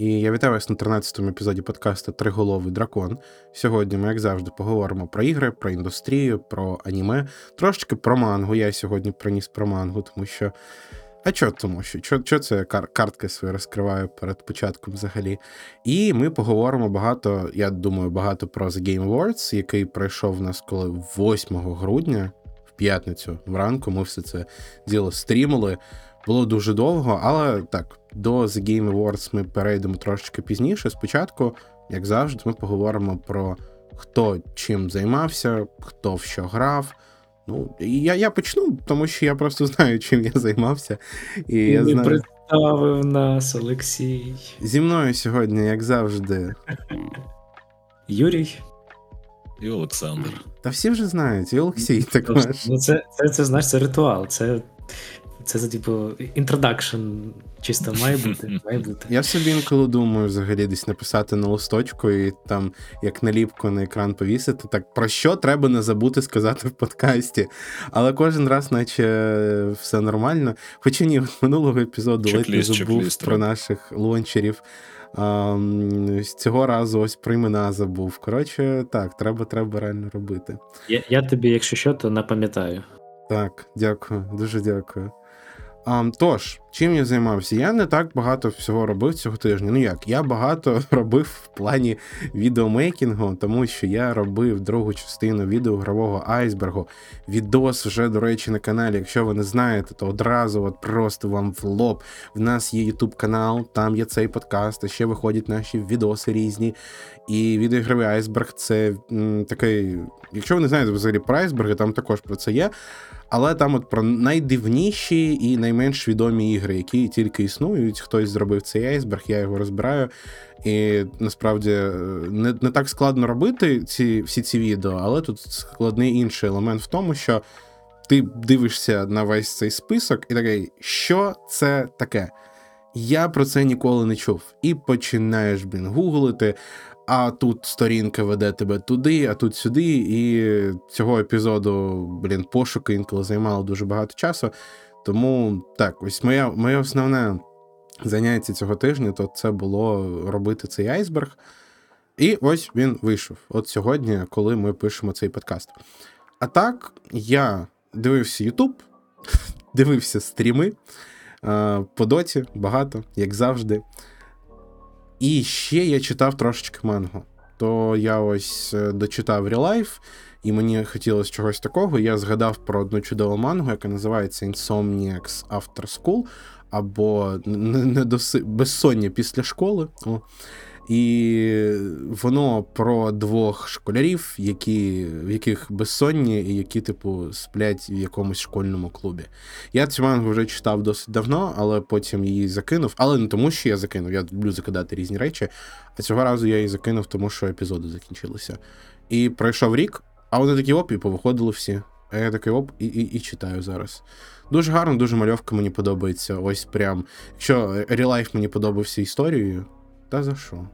І я вітаю вас на 13-му епізоді подкасту Триголовий дракон. Сьогодні ми, як завжди, поговоримо про ігри, про індустрію, про аніме, трошечки про мангу. Я сьогодні приніс про мангу, тому що. А чо тому що? Чо, чо це кар- картки свої розкриваю перед початком взагалі? І ми поговоримо багато, я думаю, багато про The Game Awards, який пройшов у нас коли 8 грудня, в п'ятницю вранку. Ми все це діло стрімили. Було дуже довго, але так, до The Game Awards ми перейдемо трошечки пізніше. Спочатку, як завжди, ми поговоримо про хто чим займався, хто в що грав. Ну, я, я почну, тому що я просто знаю, чим я займався. І я знаю. представив нас Олексій. Зі мною сьогодні, як завжди. Юрій. І Олександр. Та всі вже знають, і Олексій також. Ну, це, це, це, знаєш, це ритуал. Це, це, це типу, introduction чисто має бути. Має бути. Я собі інколи думаю взагалі десь написати на листочку і там як наліпку на екран повісити. Так про що треба не забути сказати в подкасті. Але кожен раз, наче все нормально. Хоча ні, от минулого епізоду ледь не забув про наших лончерів. А, з цього разу ось про імена забув. Коротше, так, треба, треба реально робити. Я, я тобі, якщо що, то напам'ятаю. Так, дякую, дуже дякую. А, тож, чим я займався? Я не так багато всього робив цього тижня. Ну як, я багато робив в плані відеомейкінгу, тому що я робив другу частину відеогравого айсбергу. Відос вже, до речі, на каналі. Якщо ви не знаєте, то одразу от просто вам в лоб. В нас є YouTube канал, там є цей подкаст, а ще виходять наші відоси різні. І відеогравий айсберг це м, такий. Якщо ви не знаєте взагалі про айсберги, там також про це є. Але там от про найдивніші і найменш відомі ігри, які тільки існують. Хтось зробив цей айсберг, я його розбираю. І насправді е, не, не так складно робити ці, всі ці відео, але тут складний інший елемент в тому, що ти дивишся на весь цей список і такий, що це таке? Я про це ніколи не чув. І починаєш, блін, гуглити, а тут сторінка веде тебе туди, а тут сюди. І цього епізоду, блін, пошуки інколи займало дуже багато часу. Тому так, ось моє, моє основне заняття цього тижня, то це було робити цей айсберг. І ось він вийшов. От сьогодні, коли ми пишемо цей подкаст. А так, я дивився YouTube, дивився стріми по доті, багато, як завжди. І ще я читав трошечки мангу. То я ось е, дочитав Релайф, і мені хотілося чогось такого. Я згадав про одну чудову мангу, яка називається Insomniacs After School, або недоси... Безсоння після школи. О. І воно про двох школярів, які, в яких безсонні, і які, типу, сплять в якомусь школьному клубі. Я цю мангу вже читав досить давно, але потім її закинув. Але не тому, що я закинув, я люблю закидати різні речі. А цього разу я її закинув, тому що епізоди закінчилися. І пройшов рік, а вони такі оп, і повиходили всі. А я такий оп, і, і, і читаю зараз. Дуже гарно, дуже мальовка мені подобається. Ось прям. Якщо Life мені подобався історією, та за що?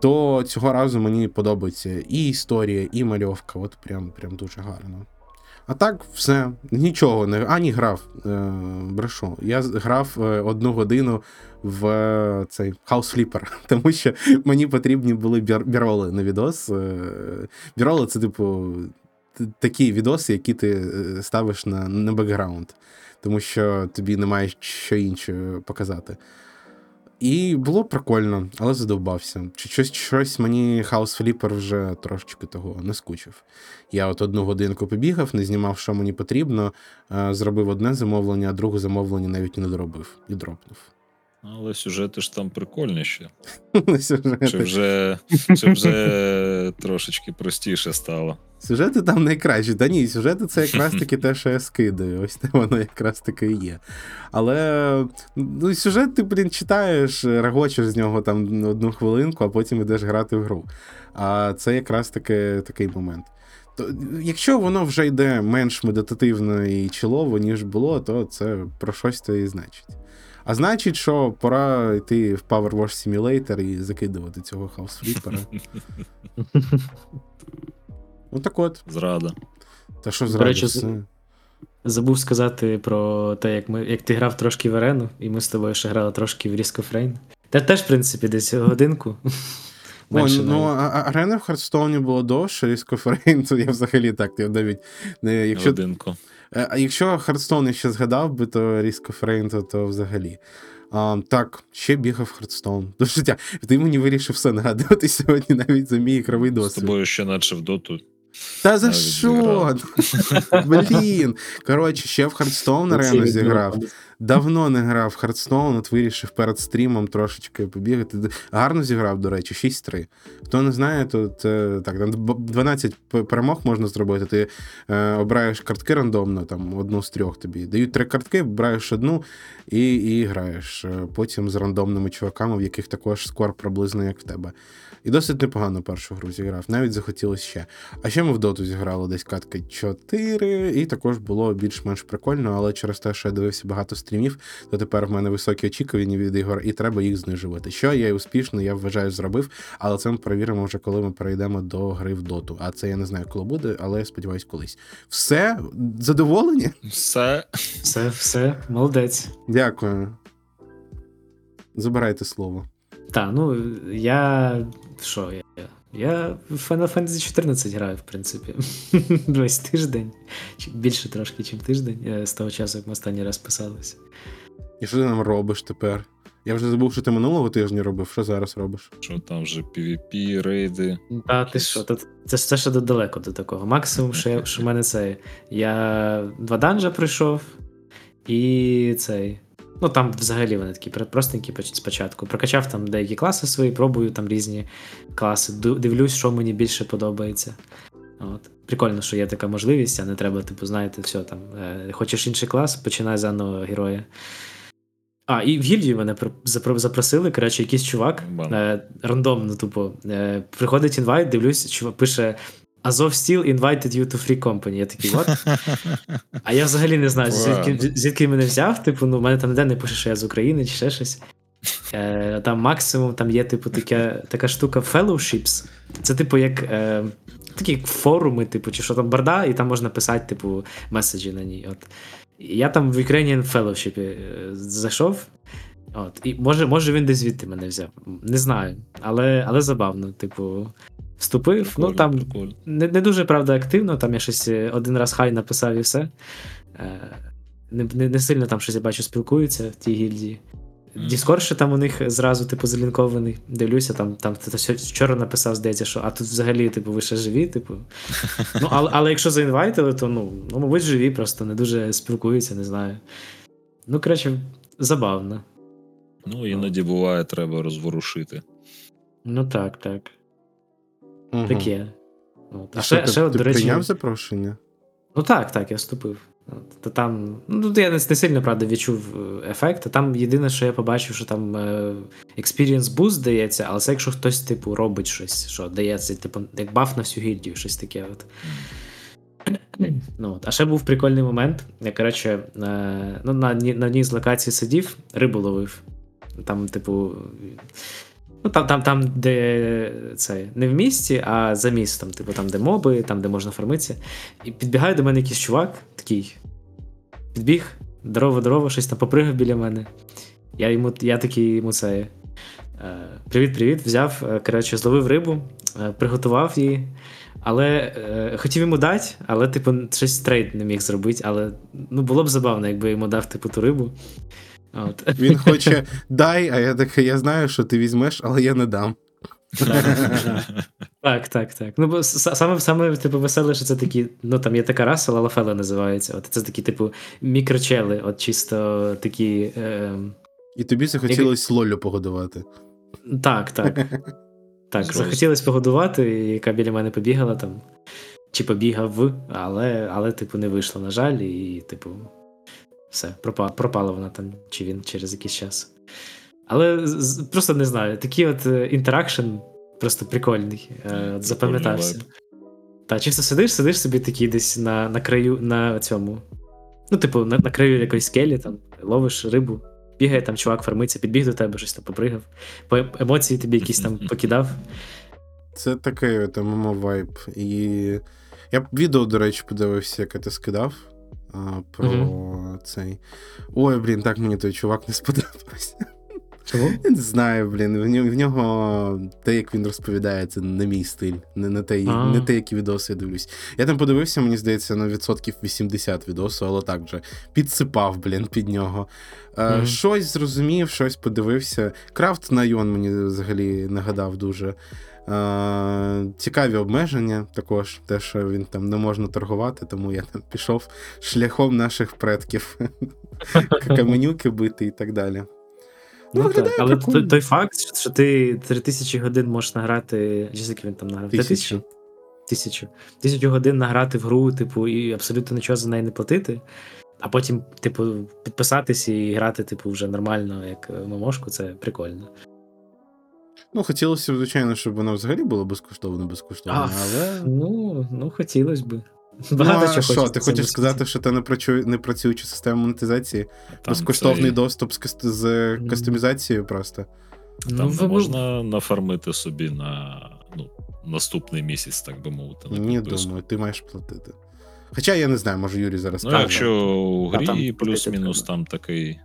То цього разу мені подобається і історія, і мальовка. От прям, прям дуже гарно. А так, все, нічого не ані грав. Е, брешу. Я грав е, одну годину в е, цей House Flipper, тому що мені потрібні були бір- біроли на відос. Е, біроли це, типу, такі відоси, які ти ставиш на, на бекграунд, тому що тобі немає що інше показати. І було прикольно, але задовбався. Чи щось, щось мені House Flipper вже трошечки того не скучив. Я от одну годинку побігав, не знімав, що мені потрібно, е, зробив одне замовлення, а друге замовлення навіть не доробив і дропнув. Але сюжети ж там прикольніші. Сюжети. Чи вже, чи вже трошечки простіше стало? Сюжети там найкращі. Та ні, сюжети це якраз таки те, що я скидаю. Ось те воно якраз таки і є. Але ну, сюжет ти, блін, читаєш, регочеш з нього там одну хвилинку, а потім йдеш грати в гру. А це якраз таки такий момент. То, якщо воно вже йде менш медитативно і чолово, ніж було, то це про щось то і значить. А значить, що пора йти в Power Wash Simulator і закидувати цього House Flipper. Ну так от. Зрада. Та що До речі, все? Забув сказати про те, як ми, як ти грав трошки в арену, і ми з тобою ще грали трошки в Risk of Rain. Та теж, в принципі, десь годинку. О, ну, а- арена в Хардстоуні було довше, Risk of Rain, то я взагалі так навіть не. Якщо, Годинку. Е, А якщо Хардстоун я ще згадав би, то різко of то, то взагалі. А, так, ще бігав Хардстоун. До життя. Ти мені вирішив все нагадувати сьогодні навіть за мій ігровий З тобою ще наче в доту. Та за навіть що? Блін. Коротше, ще в Хардстоун арену Всі зіграв. Давно не грав в Хардстоун, от вирішив перед стрімом трошечки побігати. Гарно зіграв, до речі, 6-3. Хто не знає, то це так, там 12 перемог можна зробити. Ти е, обираєш картки рандомно, там одну з трьох тобі. Дають три картки, обираєш одну і, і граєш. Е, Потім з рандомними чуваками, в яких також скор приблизно як в тебе. І досить непогано першу гру зіграв. Навіть захотілося ще. А ще ми в доту зіграли десь катки 4, і також було більш-менш прикольно, але через те, що я дивився багато стрімів, то тепер в мене високі очікування від ігор, і треба їх знижувати. Що я успішно, я вважаю, зробив, але це ми перевіримо вже, коли ми перейдемо до гри в доту. А це я не знаю, коли буде, але я сподіваюсь, колись. Все, задоволені? Все. Все, все, молодець. Дякую. Забирайте слово. Та, ну я. Що я? Я в Final Fantasy 14 граю, в принципі. Весь тиждень. Більше трошки, ніж тиждень е, з того часу, як ми останній раз писалися. І що ти нам робиш тепер? Я вже забув, що ти минулого тижня робив. Що зараз робиш? Що там вже PvP, рейди. Та ти що, то, це, це ще далеко до такого. Максимум, що, я, що в мене це. Я два данжа пройшов, і цей. Ну там взагалі вони такі простенькі спочатку. Прокачав там деякі класи свої, пробую там різні класи. Дивлюсь, що мені більше подобається. От. Прикольно, що є така можливість, а не треба, типу, знаєте, все там. Е, хочеш інший клас, починай заново героя. А, і в гільдію мене запросили, коротше, якийсь чувак е, рандомно, тупо. Е, приходить інвайт, дивлюсь, чувак пише Azov Steel invited you to free company. Я такий, what? А я взагалі не знаю, звідки, звідки мене взяв. Типу, ну, в мене там ніде не пише, що я з України чи ще щось. Е, там максимум там є, типу, така, така штука fellowships. Це, типу, як. Е, такі форуми, типу, чи що там барда, і там можна писати, типу, меседжі на ній. От. Я там в Ukrainian Fellowship е, зайшов. От. І може, може він десь звідти мене взяв. Не знаю. Але, але забавно, типу, вступив. ну там прикольно. не, не дуже правда активно, там я щось е, один раз хай написав і все. Е, Не, не, не сильно там щось я бачу спілкуються в тій гільдії. Ще там у них зразу, типу, залінкований. Дивлюся, там, там вчора написав, здається, що а тут взагалі, типу, ви ще живі, типу. Ну, але, але якщо заінвайтили, то ну, ну, мабуть, живі, просто не дуже спілкуються, не знаю. Ну, коротше, забавно. Ну, іноді буває, треба розворушити. Ну так, так. Угу. Таке. От. А А ще, ти, ще, ти до речі, прийняв запрошення? Ну так, так, я вступив. От, То там, ну тут я не, не сильно правда відчув е, ефект. а Там єдине, що я побачив, що там е, experience boost дається, але це якщо хтось, типу, робить щось, що дається, типу, як баф на всю гільдію, щось таке. От. Ну, от. А ще був прикольний момент. Я, коротше, е, ну, на, на одній з локацій сидів, рибу ловив. Там, типу. Ну, там, там, там, де це не в місті, а за містом, типу, там, де моби, там, де можна фармитися. І підбігає до мене якийсь чувак, такий. Підбіг, здорово, здорово, щось там попригав біля мене. Я йому, я такий йому це. е, Привіт-привіт, взяв, е, коротше, зловив рибу, е, приготував її. Але е, хотів йому дати, але, типу, щось трейд не міг зробити. Але ну, було б забавно, якби йому дав, типу, ту рибу. От. Він хоче дай, а я такий, я знаю, що ти візьмеш, але я не дам. Так, так, так. Ну, бо саме, саме типу, веселе, що це такі, ну там є така раса, лалафела називається. От це такі, типу, мікрочели, от чисто такі. Е, І тобі захотілось лолю погодувати. так, так. Так, захотілося погодувати, і яка біля мене побігала там. Чи побігав, але, але, типу, не вийшло, на жаль, і, типу, все, пропала, пропала вона там, чи він через якийсь час. Але просто не знаю, такий от е, інтеракшн просто прикольний. е, Запам'ятався. Та, чисто сидиш, сидиш собі такий десь на, на краю, на цьому. Ну, типу, на, на краю якоїсь скелі, там, ловиш рибу, бігає там чувак, фармиться, підбіг до тебе, щось там попригав. По ем- емоції тобі якісь там покидав. Це такий ММО вайб. І я б відео, до речі, подивився, яке ти скидав. А, про цей. Ой, блін, так мені той чувак не сподобався. Чому? Я не знаю, блін. В нього, в нього те, як він розповідає, це не мій стиль, не, не, те, не те, які відоси я дивлюсь. Я там подивився, мені здається, на відсотків 80 відосу, але так же підсипав, блін, під нього. Мгм. Щось зрозумів, щось подивився. Крафт на Йон мені взагалі нагадав дуже. Е, цікаві обмеження також, те, що він там не можна торгувати, тому я там пішов шляхом наших предків. Каменюки бити і так далі. Ну, так. Але той, той факт, що ти 3000 годин можеш награти. Чи скільки він там награв? Тисячу. Тисячу. Тисячу годин награти в гру, типу, і абсолютно нічого за неї не платити. А потім, типу, підписатись і грати, типу, вже нормально, як мамошку, це прикольно. Ну, хотілося б, звичайно, щоб воно взагалі було безкоштовно, безкоштовно, А, але. Ну, ну хотілося б. Ну, Багато а чого що, ти хочеш сказати, що це не не працююча система монетизації? Там Безкоштовний цей- доступ з, каст- з кастомізацією просто. Ну, Там ви- не ви- можна нафармити собі на ну, наступний місяць, так би мовити. на Ні, думаю, ти маєш платити. Хоча я не знаю, може Юрій зараз Ну, скаже. якщо у А там грі плюс-мінус там такий.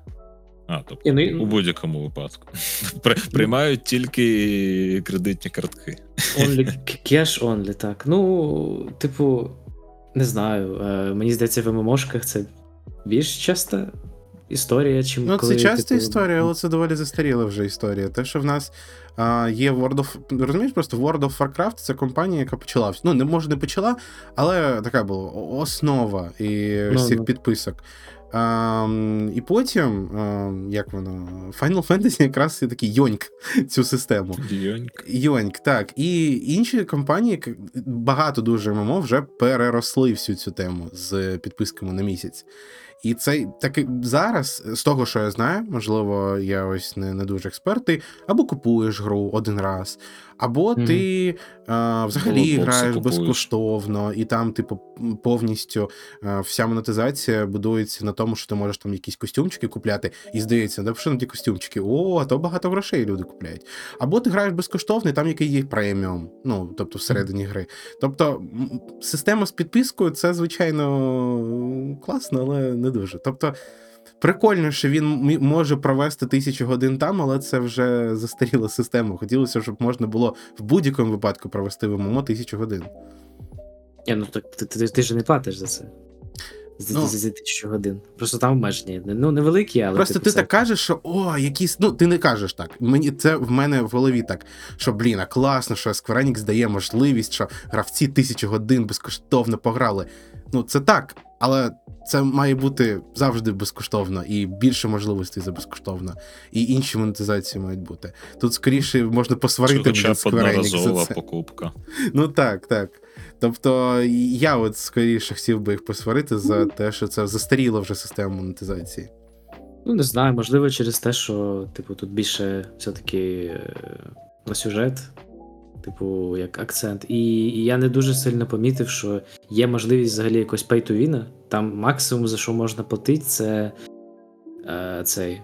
А, тобто Ні, ну, у будь-якому випадку. Приймають тільки кредитні картки. Only, cash only, так. Ну, типу, не знаю. Е, мені здається, в ММОшках це більш часта історія, чим Ну, коли, це часта типу, історія, але це доволі застаріла вже історія. Те, що в нас а, є World of. Розумієш, просто World of Warcraft це компанія, яка почала. Ну, не може не почала, але така була основа і Ну, всіх ну. підписок. А, і потім, а, як воно, Final Fantasy якраз і такий йоньк цю систему. Йоньк. Йоньк, так. І інші компанії, багато дуже ММО вже переросли всю цю тему з підписками на місяць. І це таки зараз, з того, що я знаю, можливо, я ось не, не дуже експерт, ти або купуєш гру один раз, або Мгм. ти а, взагалі Лутбокси граєш купуєш. безкоштовно, і там, типу, повністю а, вся монетизація будується на тому, що ти можеш там якісь костюмчики купляти, і здається, да що на ті костюмчики? О, а то багато грошей люди купляють. Або ти граєш безкоштовно, і там який є преміум, ну тобто всередині гри. Тобто система з підпискою це звичайно класно, але не дуже. Тобто. Прикольно, що він може провести тисячу годин там, але це вже застаріла система. Хотілося, щоб можна було в будь-якому випадку провести в ММО тисячу годин. Ні, ну так ти, ти, ти ж не платиш за це. За, Ну. за, тисячу годин. Просто там обмеження. Ну, невеликі, але. Просто типу, ти так кажеш, що о, якісь. Ну, ти не кажеш так. Мені це в мене в голові так. Що блін, а класно, що Square Enix дає можливість, що гравці тисячу годин безкоштовно пограли. Ну, це так, але це має бути завжди безкоштовно і більше можливостей за безкоштовно. І інші монетизації мають бути. Тут скоріше можна посварити хоча Square Enix за одноразова це. покупка. Ну так, так. Тобто я от скоріше хотів би їх посварити за те, що це застаріла вже система монетизації. Ну, не знаю, можливо, через те, що, типу, тут більше все-таки е, на сюжет, типу, як акцент. І, я не дуже сильно помітив, що є можливість взагалі якось win. Там максимум, за що можна платити, це е, цей.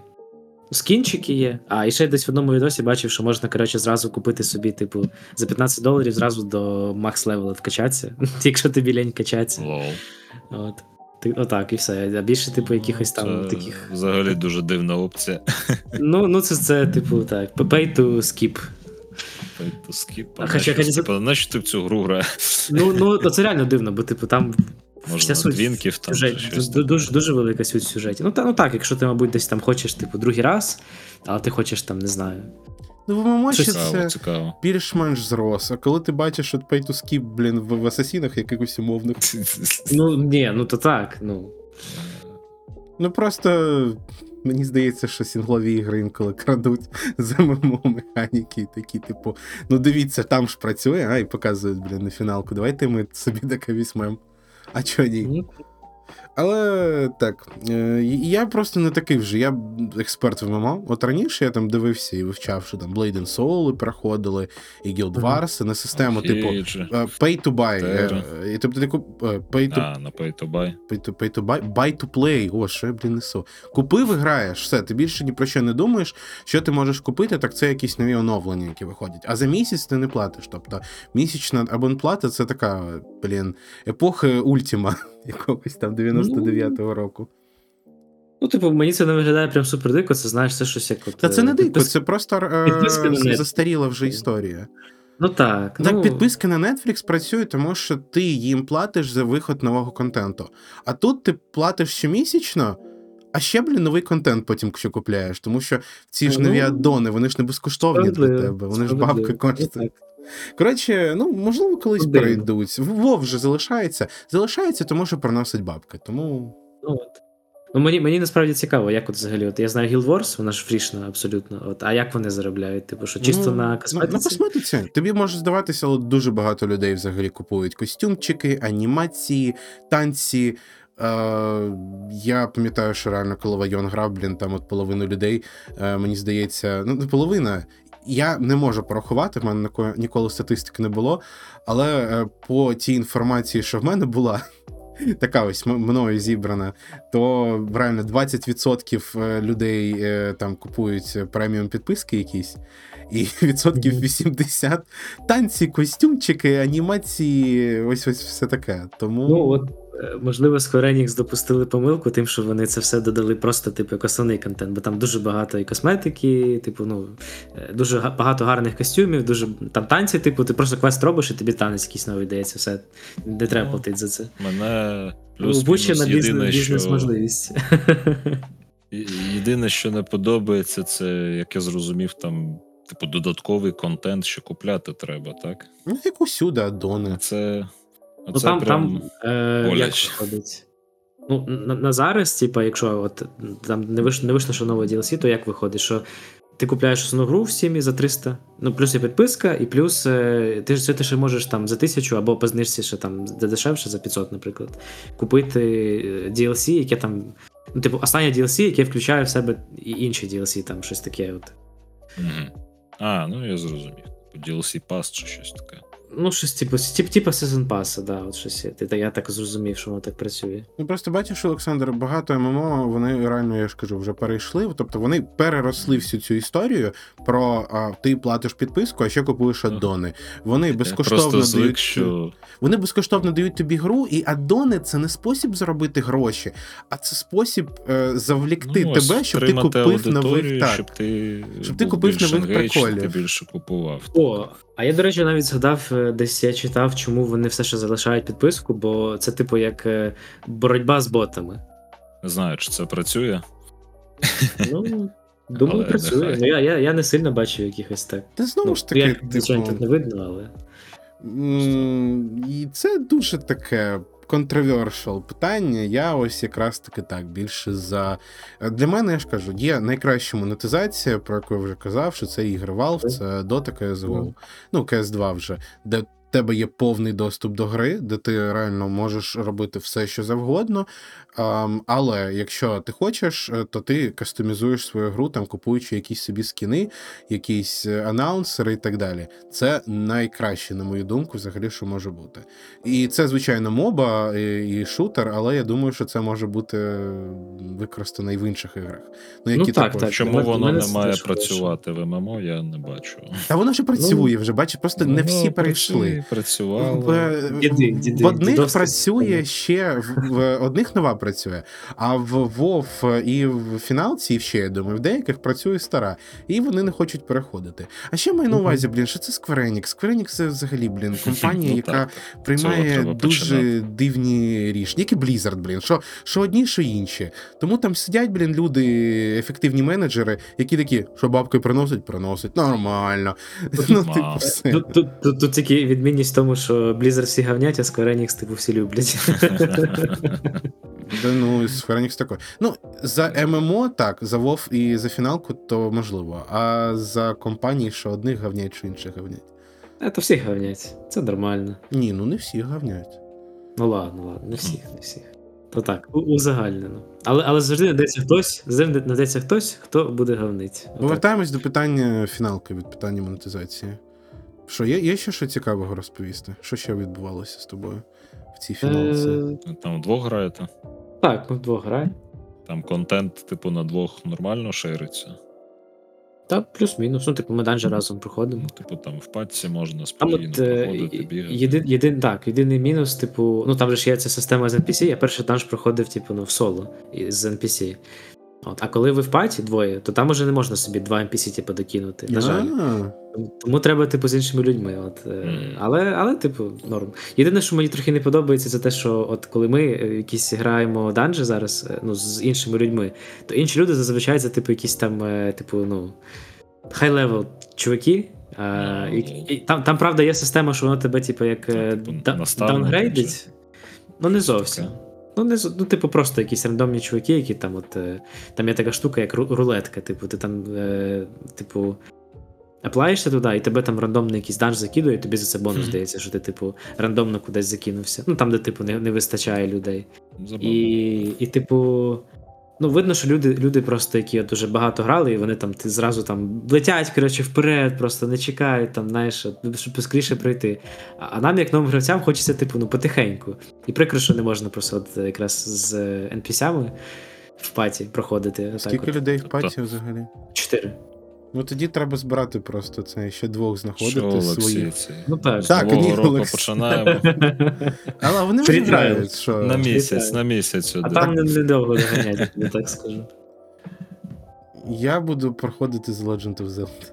Скінчики є. А, і ще десь в одному відосі бачив, що можна, коротше, зразу купити собі, типу, за 15 доларів зразу до макс level а вкачатися, якщо тобі лень качатися. Лол. От. Ти, отак, і все. А більше, типу, якихось там Це таких. Взагалі дуже дивна опція. Ну, ну це, це, типу, так. Pay to skip. Тобто skip. А хоча, Нащо, конечно, типу, нащо ти в цю гру граєш? Ну, ну це реально дивно, бо, типу, там Можна суть двіжків там сюжет, щось. ду- дуже, дуже велика суть в сюжеті. Ну, та, ну так, якщо ти, мабуть, десь там хочеш, типу, другий раз, але ти хочеш там, не знаю. Ну, в ММО це цікаво. більш-менш зрос. А коли ти бачиш, що pay to skip, блін, в, в асасінах якихось умовних. Ну, ні, ну то так, ну. Ну просто мені здається, що сінглові ігри інколи крадуть з ММО механіки, і такі, типу, ну дивіться, там ж працює, а і показують, блін, на фіналку. Давайте ми собі таке візьмемо. А чого ні? Але так, е, я просто не такий вже. Я експерт в ММО. От раніше я там дивився і вивчав, що там Blade and Soul проходили, і Guild. Wars, на систему, типу, е, pay to buy. Е, І тобто е, pay to А, на pay to buy. Pay to, pay to buy, buy to play. О, що я, блін, несу. Купив і граєш, все, ти більше ні про що не думаєш. Що ти можеш купити, так це якісь нові оновлення, які виходять. А за місяць ти не платиш. Тобто місячна абонплата це така, блін, епоха ультима якогось там 99-го року. Ну, типу, мені це не виглядає прям супер дико, це знаєш, це щось як от. Та це не е, дико, підпис- це просто е, застаріла вже історія. Ну так. Так, ну, підписка на Netflix працює, тому що ти їм платиш за виход нового контенту. А тут ти платиш щомісячно, а ще, блін, новий контент потім що купляєш. Тому що ці ж нові Ну, аддони, вони ж не безкоштовні для тебе, вони ж бабки Ну, коштують. Коротше, ну можливо, колись Дивно. перейдуть. Вов вже залишається. Залишається, тому що приносить бабки. Тому Ну, от. Ну, мені, мені насправді цікаво, як от взагалі. От я знаю Guild Wars, вона ж фрішна абсолютно. От, а як вони заробляють? Типу, що чисто Ну, на косметиці? на косметиці. Тобі може здаватися, але дуже багато людей взагалі купують костюмчики, анімації, танці. Е, я пам'ятаю, що реально, коли Вайон грав, блін, там от половину людей, е, мені здається, ну не половина. Я не можу порахувати, в мене ніколи статистики не було. Але е, по тій інформації, що в мене була, така ось мною зібрана, то реально 20% е, людей е, там купують преміум підписки якісь, і відсотків Мгм. 80 танці, костюмчики, анімації, ось ось все таке. Тому Ну, от, можливо, Square Enix допустили помилку, тим, що вони це все додали просто, типу, як основний контент, бо там дуже багато і косметики, типу, ну, е, дуже багато гарних костюмів, дуже там танці, типу, ти просто квест робиш, і тобі танець якийсь новий дається, все. Не треба Ну, платити за це. Мене плюс-мінус єдине, бізнес, що, бізнес-можливість. єдине, що не подобається, це, як я зрозумів, там, типу, додатковий контент, що купляти треба, так? ну, як усюди, адони. це, Ну там, прям... там е, як виходить? Ну, на, на зараз, типа, якщо от там не вийшло, не вийшло ще нове DLC, то як виходить, що ти купляєш основну гру в Steam за 300, ну плюс і підписка, і плюс е, ти ж ти ще можеш там за 1000 або по знижці ще там дешевше за 500, наприклад, купити е, DLC, яке там. Ну, типу, останнє DLC, яке включає в себе і інші DLC, там щось таке. От. Мгм. А, ну я зрозумів. Типу, DLC Pass чи щось таке. Ну, щось типу, тип, типу Season Pass, да, от щось. Ти- Я так зрозумів, що воно так працює. Ну просто бачиш, Олександр, багато ММО, вони реально, я ж кажу, вже перейшли. Тобто вони переросли всю цю історію про а, ти платиш підписку, а ще купуєш аддони. Вони безкоштовно просто звик, дають що Вони безкоштовно дають тобі гру, і аддони це не спосіб заробити гроші, а це спосіб е, завлікти ну, тебе, щоб ти купив нових так. щоб ти, Щоб ти купив нових приколів. Ти більше купував. О, а я, до речі, навіть згадав, е, десь я читав, чому вони все ще залишають підписку, бо це, типу, як е, боротьба з ботами. Не знаю, чи це працює. Ну, думаю, Але працює. нехай. Ну, я, я, я не сильно бачив якихось так. Та знову Ну, ж таки, я, звичайно, тут типу, не видно, але. м, і це дуже таке. Controversial питання. Я ось якраз таки так більше за для мене. Я ж кажу, є найкраща монетизація, про яку я вже казав, що це ігри Valve, це Dota CSGO. Ну, CS2 вже, де в тебе є повний доступ до гри, де ти реально можеш робити все, що завгодно. Але якщо ти хочеш, е, то ти кастомізуєш свою гру, там купуючи якісь собі скіни, якісь е, анаунсери і так далі. Це найкраще, на мою думку, взагалі, що може бути. І це, звичайно, моба і, і шутер, але я думаю, що це може бути використано і в інших іграх. Ну, які Ну, так, також. так. Чому воно не має працювати в ММО, я не бачу. Та воно вже працює вже, бачиш, просто не всі перейшли. Працює, Працювало. В, Діди, діди, в одних дідовські працює ще в, в одних нова працює, а в WoW і в фіналці, і ще я думаю, в деяких працює стара, і вони не хочуть переходити. А ще маю на увазі, блін, що це Square Enix? Square Enix це взагалі, блін, компанія, Ну, яка приймає дуже дивні рішення. Як і Blizzard, блін, що, що одні, що інші. Тому там сидять, блін, люди, ефективні менеджери, які такі, що бабки приносить, приносить. Нормально. Ну, типу, все. Тут, тут, тут, тут тільки відмінність в тому, що Blizzard всі гавнять, а Square Enix, типу, всі люблять. Да, ну, Square Enix такой. Ну, за ММО так, за WoW і за фіналку, то можливо. А за компанії, що одних гавнять, що інших гавнять. То всі гавнять. Це нормально. Ні, ну не всі гавнять. Ну ладно, ладно, не всіх, не всіх. То так, у- узагальнено. Але, але завжди знайдеться хтось, завжди знайдеться хтось, хто буде гавнить. Отак. Повертаємось до питання фіналки від питання монетизації. Що, є, є ще що цікавого розповісти? Що ще відбувалося з тобою в цій фіналці? Е, Там вдвох граєте. Так, ми вдвох граємо. Там контент, типу, на двох нормально шириться. Та плюс-мінус. Ну, типу, ми данжі разом проходимо. Ну, типу, там в патці можна спокійно е, проходити, бігати. єдин, єдин, так, єдиний мінус, типу, ну там же ж є ця система з NPC, я перший данж проходив, типу, ну, в соло з NPC. От, а коли ви в паті двоє, то там уже не можна собі два NPC, типу, докинути. На жаль. Тому треба, типу, з іншими людьми. От, е, але, але, типу, норм. Єдине, що мені трохи не подобається, це те, що от коли ми е, якісь граємо данжі зараз е, ну, з іншими людьми, то інші люди зазвичай це, типу, якісь там, типу, ну, high-level чуваки. Е, і, і, там, там, правда, є система, що воно тебе, типу, як типу, даунгрейдить. Ну, не зовсім. Ну, не, ну, типу, просто якісь рандомні чуваки, які там, от, е, там є така штука, як рулетка. Типу, ти там, е, типу, аплаєшся туди, і тебе там рандомно якийсь данж закидує, і тобі за це бонус здається, що ти, типу, рандомно кудись закинувся. Ну, там, де, типу, не, не вистачає людей. Забавно. І, і типу. Ну, видно, що люди, люди просто, які дуже багато грали, і вони там ти зразу там летять, коротше, вперед, просто не чекають, там, знаєш, щоб скоріше пройти. А, а нам, як новим гравцям, хочеться, типу, ну, потихеньку. І прикро, що не можна просто от якраз з NPC-ами в паті проходити. Скільки людей в Тобто- паті взагалі? Чотири. Ну тоді треба збирати просто це ще двох Що, знаходити Олексій, своїх. це Ну так. Так, нового ні, року Олексій. починаємо. Але вони вже грають, що На місяць, на місяць А там не- недовго доганять, я так скажу. я буду проходити з Legend of Zelda.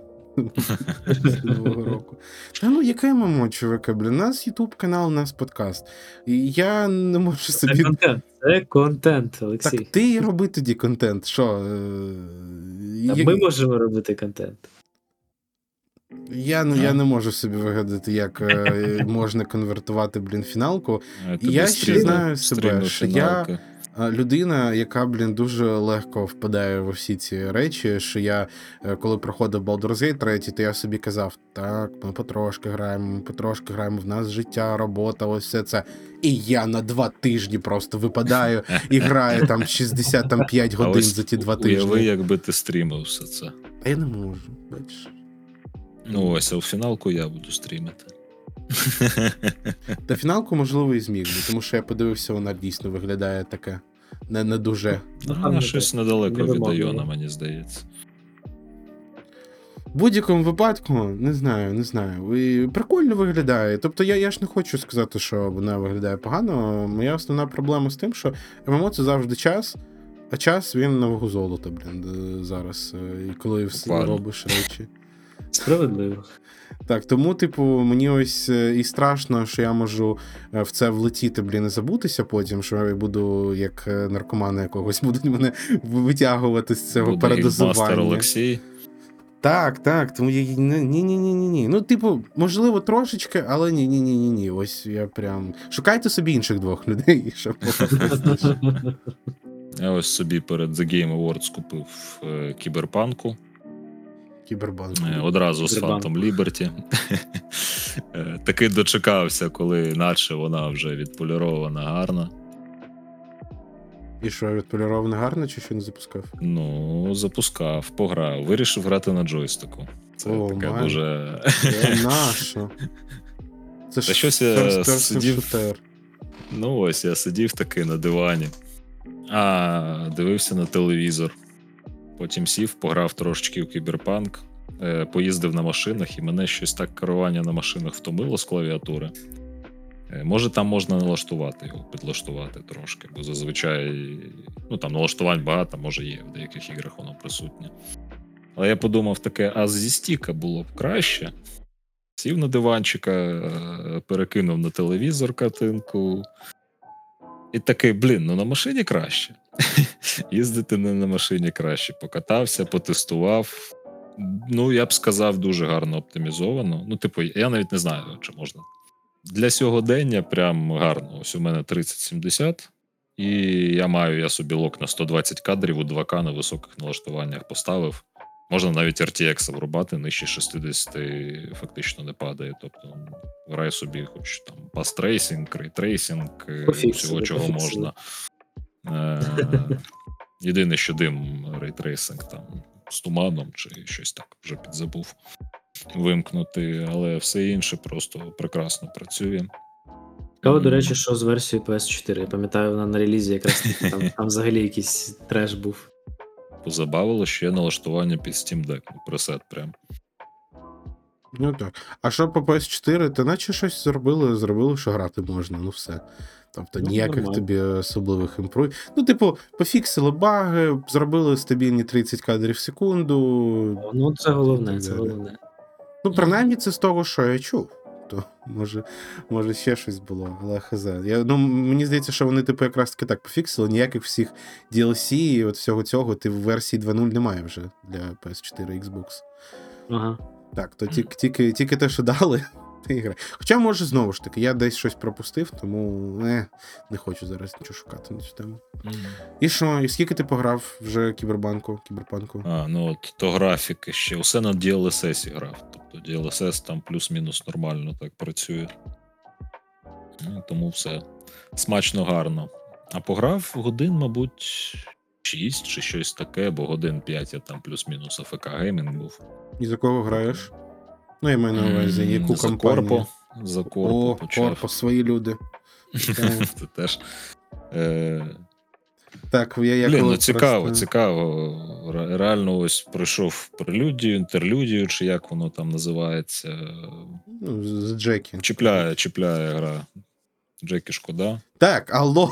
Нового року. Та ну яке ММО, чуваки, блін, у нас Ютуб канал, у нас подкаст. І я не можу Це контент. Це контент, Олексій. Так ти роби тоді контент. Що? е, Та я- Ми можемо робити контент. Я, ну, я не можу собі вигадати, як е, можна конвертувати, блін, фіналку. Я ще знаю себе, що я- Людина, яка, блін, дуже легко впадає во всі ці речі, що я, е, коли проходив Baldur's Gate 3, то я собі казав, так, ми потрошки граємо, ми потрошки граємо, в нас життя, робота, ось все це. І я на два тижні просто випадаю і граю там 65 А годин ось за ті два тижні. Уяви, якби ти стрімив все це. А я не можу, бачиш. Ну ось, а в фіналку я буду стрімити. Та фіналку, можливо, і зміг, би, тому що я подивився, вона дійсно виглядає таке. Не, не дуже. Вона щось так. недалеко Не від. Айона, мені здається. В будь-якому випадку, не знаю, не знаю. І прикольно виглядає. Тобто я, я ж не хочу сказати, що вона виглядає погано. Моя основна проблема з тим, що ММО це завжди час, а час він на вагу золота, блін, е, зараз. е, І коли все робиш речі. Справедливо. Так, тому, типу, мені ось е, і страшно, що я можу е, в це влетіти, блін, і забутися потім, що я буду як е, наркомана якогось будуть мене витягувати з цього гільдмастер передозування. Олексій. Так, так, тому я ні, ні. Ну, типу, можливо, трошечки, але ні, ні. Ось я прям. Шукайте собі інших двох людей, щоб. Я ось собі перед The Game Awards купив кіберпанку. Кіберпанк. Е, Одразу з. Phantom Liberty. Е, Таки дочекався, коли наче вона вже відполірована гарно. І що, відполіровано гарно чи що не запускав? Ну, запускав, пограв, вирішив грати на джойстику. Це О, таке май. дуже. Це нащо? Це Та ж щось я сидів- shooter. Ну, ось я сидів таки на дивані, а дивився на телевізор. Потім сів, пограв трошечки в кіберпанк, е, поїздив на машинах, і мене щось так керування на машинах втомило з клавіатури. Е, Може, там можна налаштувати його, підлаштувати трошки, бо зазвичай ну, там налаштувань багато, може є, в деяких іграх воно присутнє. Але я подумав таке, а зі стіка було б краще. Сів на диванчика, е, перекинув на телевізор картинку. І такий, блін, ну на машині краще. Їздити не на машині краще. Покатався, потестував. Ну, я б сказав, дуже гарно оптимізовано. Ну, типу, я навіть не знаю, чи можна. Для сьогодення прям гарно. Ось у мене 3070, і я маю я собі лок на 120 кадрів у 2К на високих налаштуваннях поставив. Можна навіть RTX врубати, нижче 60 фактично не падає. Тобто грай собі, хоч там path tracing, ray tracing, Пофіксили, всього, чого можна. Е, Єдине, що дим ray tracing там з туманом чи щось так вже підзабув вимкнути, але все інше просто прекрасно працює. Цікаво, до речі, що з версією PS4. Я пам'ятаю, вона на релізі якраз там, там взагалі якийсь треш був. Позабавило ще налаштування під Steam Deck. ну, Пресет прям. Ну так. А що по PS4, то наче щось зробили, зробили, що грати можна, ну все. Тобто Ну, ніяких нормально. тобі особливих імпрув. Ну, типу, пофіксили баги, зробили стабільні 30 кадрів в секунду. Ну, це головне, це головне. Ну, принаймні, це з того, що я чув. То може, може ще щось було, але хз. Я, ну, мені здається, що вони, типу, якраз таки так пофіксили. Ніяких всіх DLC і от всього цього, ти в версії 2.0 немає вже для PS4 Xbox. Ага. Так, то тільки, тільки, тільки те, що дали, ти і грай. Хоча, може, знову ж таки, я десь щось пропустив, тому не, не хочу зараз нічого шукати на цю тему. І що, і скільки ти пограв вже кібербанку, кіберпанку? А, ну от то графіки ще. Усе на DLSS грав. Тобто DLSS там плюс-мінус нормально так працює. Ну, тому все смачно гарно. А пограв годин, мабуть, 6 чи щось таке, бо годин 5 я там плюс-мінус АФК геймінг був. І за кого граєш? Ну, я маю на увазі, яку за компанію? Корпо. За Корпо О, почав. Корпо, свої люди. Це теж. Е, Так, я, я Блін, ну цікаво, просто- цікаво. Реально, ось пройшов прелюдію, інтерлюдію, чи як воно там називається. Ну, з Джекі. Чіпляє, чіпляє гра. Джекі шкода. Так, алло.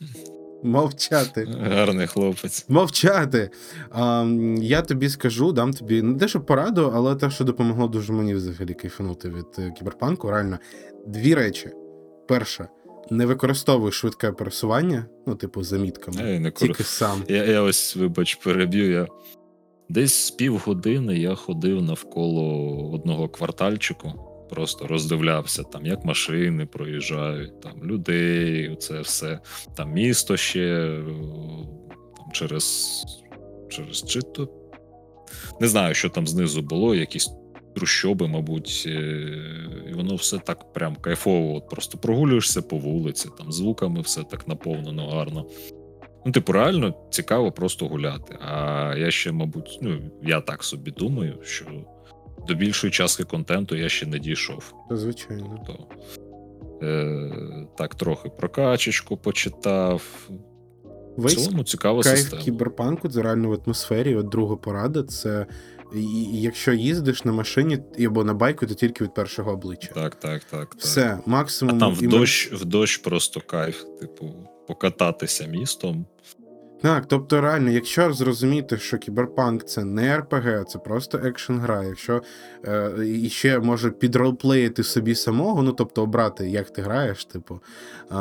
Мовчати. Гарний хлопець. Мовчати. А, я тобі скажу, дам тобі не те, що пораду, але те, що допомогло дуже мені взагалі кайфанути від е, кіберпанку. Реально, дві речі. Перша, не використовуй швидке пересування, ну, типу, замітками. Я, не кор... Тільки сам. я, я ось, вибач, переб'ю. Я... Десь з півгодини я ходив навколо одного квартальчику, просто роздивлявся, там, як машини проїжджають, там людей, це все. Там місто ще е, там, через, через чи то. Не знаю, що там знизу було, якісь трущоби, мабуть, е, і воно все так прям кайфово. От просто прогулюєшся по вулиці, там звуками все так наповнено гарно. Ну, типу, реально цікаво просто гуляти. А я ще, мабуть, ну, я так собі думаю, що до більшої частки контенту я ще не дійшов. Звичайно. То, е, так, трохи про качечку почитав. В Весь цілому цікава кайф система. кіберпанку це реально в атмосфері. От друга порада це і- якщо їздиш на машині або на байку, то тільки від першого обличчя. Так, так, так. так. Все, А там в дощ, в дощ просто кайф, типу, покататися містом. Так, тобто реально, якщо зрозуміти, що кіберпанк це не РПГ, це просто екшн гра. Якщо е, і ще може під roleplay їти собі самого, ну тобто обрати, як ти граєш, типу, е,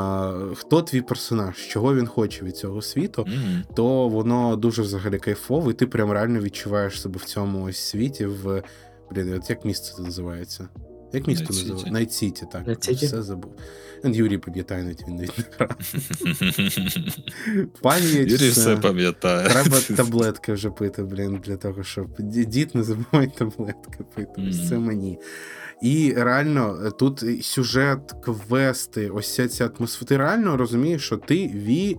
хто твій персонаж, чого він хоче від цього світу, Мгм. то воно дуже взагалі кайфово, і ти прям реально відчуваєш себе в цьому ось світі. В блін, от як місце це називається? Як місто називається? Найт Сіті, так. City? Все забув. Юрій пам'ятає, навіть він навіть не грав. Пам'ять. Юрій все. пам'ятає. Треба таблетки вже пити, блін, для того, щоб дід не забувай таблетки пити. Ось це мені. І реально е, тут сюжет, квести, ось ця ця атмосфера. Ти реально розумієш, що ти ві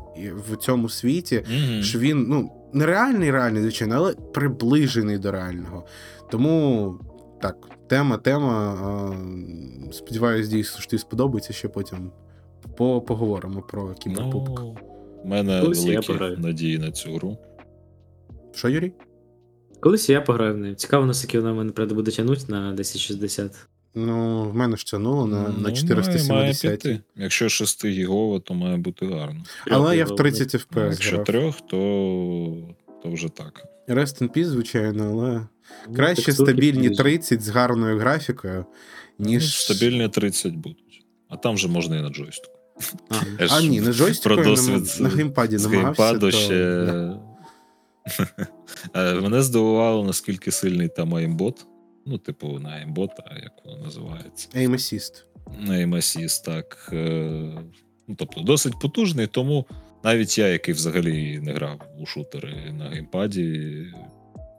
в цьому світі, що він ну нереальний, реальний, звичайно, але приближений до реального. Тому так, тема, тема. Сподіваюсь, дійсно, що тобі сподобається ще потім. По поговоримо про кіберпупк. Ну, у мене Колись великі надії на цю гру. Що, Юрій? Колись я пограю в неї. Цікаво, наскільки вона в мене правда буде тягнути на 1060. Ну, в мене ж тягнуло на, Ну, на 470. Має піти. Якщо 6 гігова, то має бути гарно. Але я в 30 А FPS Якщо грав. трьох, то, то вже так. Rest in Peace, звичайно, але Ну, краще стабільні 30 з гарною графікою, ніж. Ну, стабільні 30 будуть. А там же можна і на джойстику. Я А ні, на джойстику з- на геймпаді з намагався. геймпаду то... ще. да. Е, Мене здивувало, наскільки сильний там aimbot. Ну, типу, не aimbot, а як воно називається. Aim Assist. Aim Assist, так. е, Ну, тобто, досить потужний, тому навіть я, який взагалі не грав у шутери на геймпаді,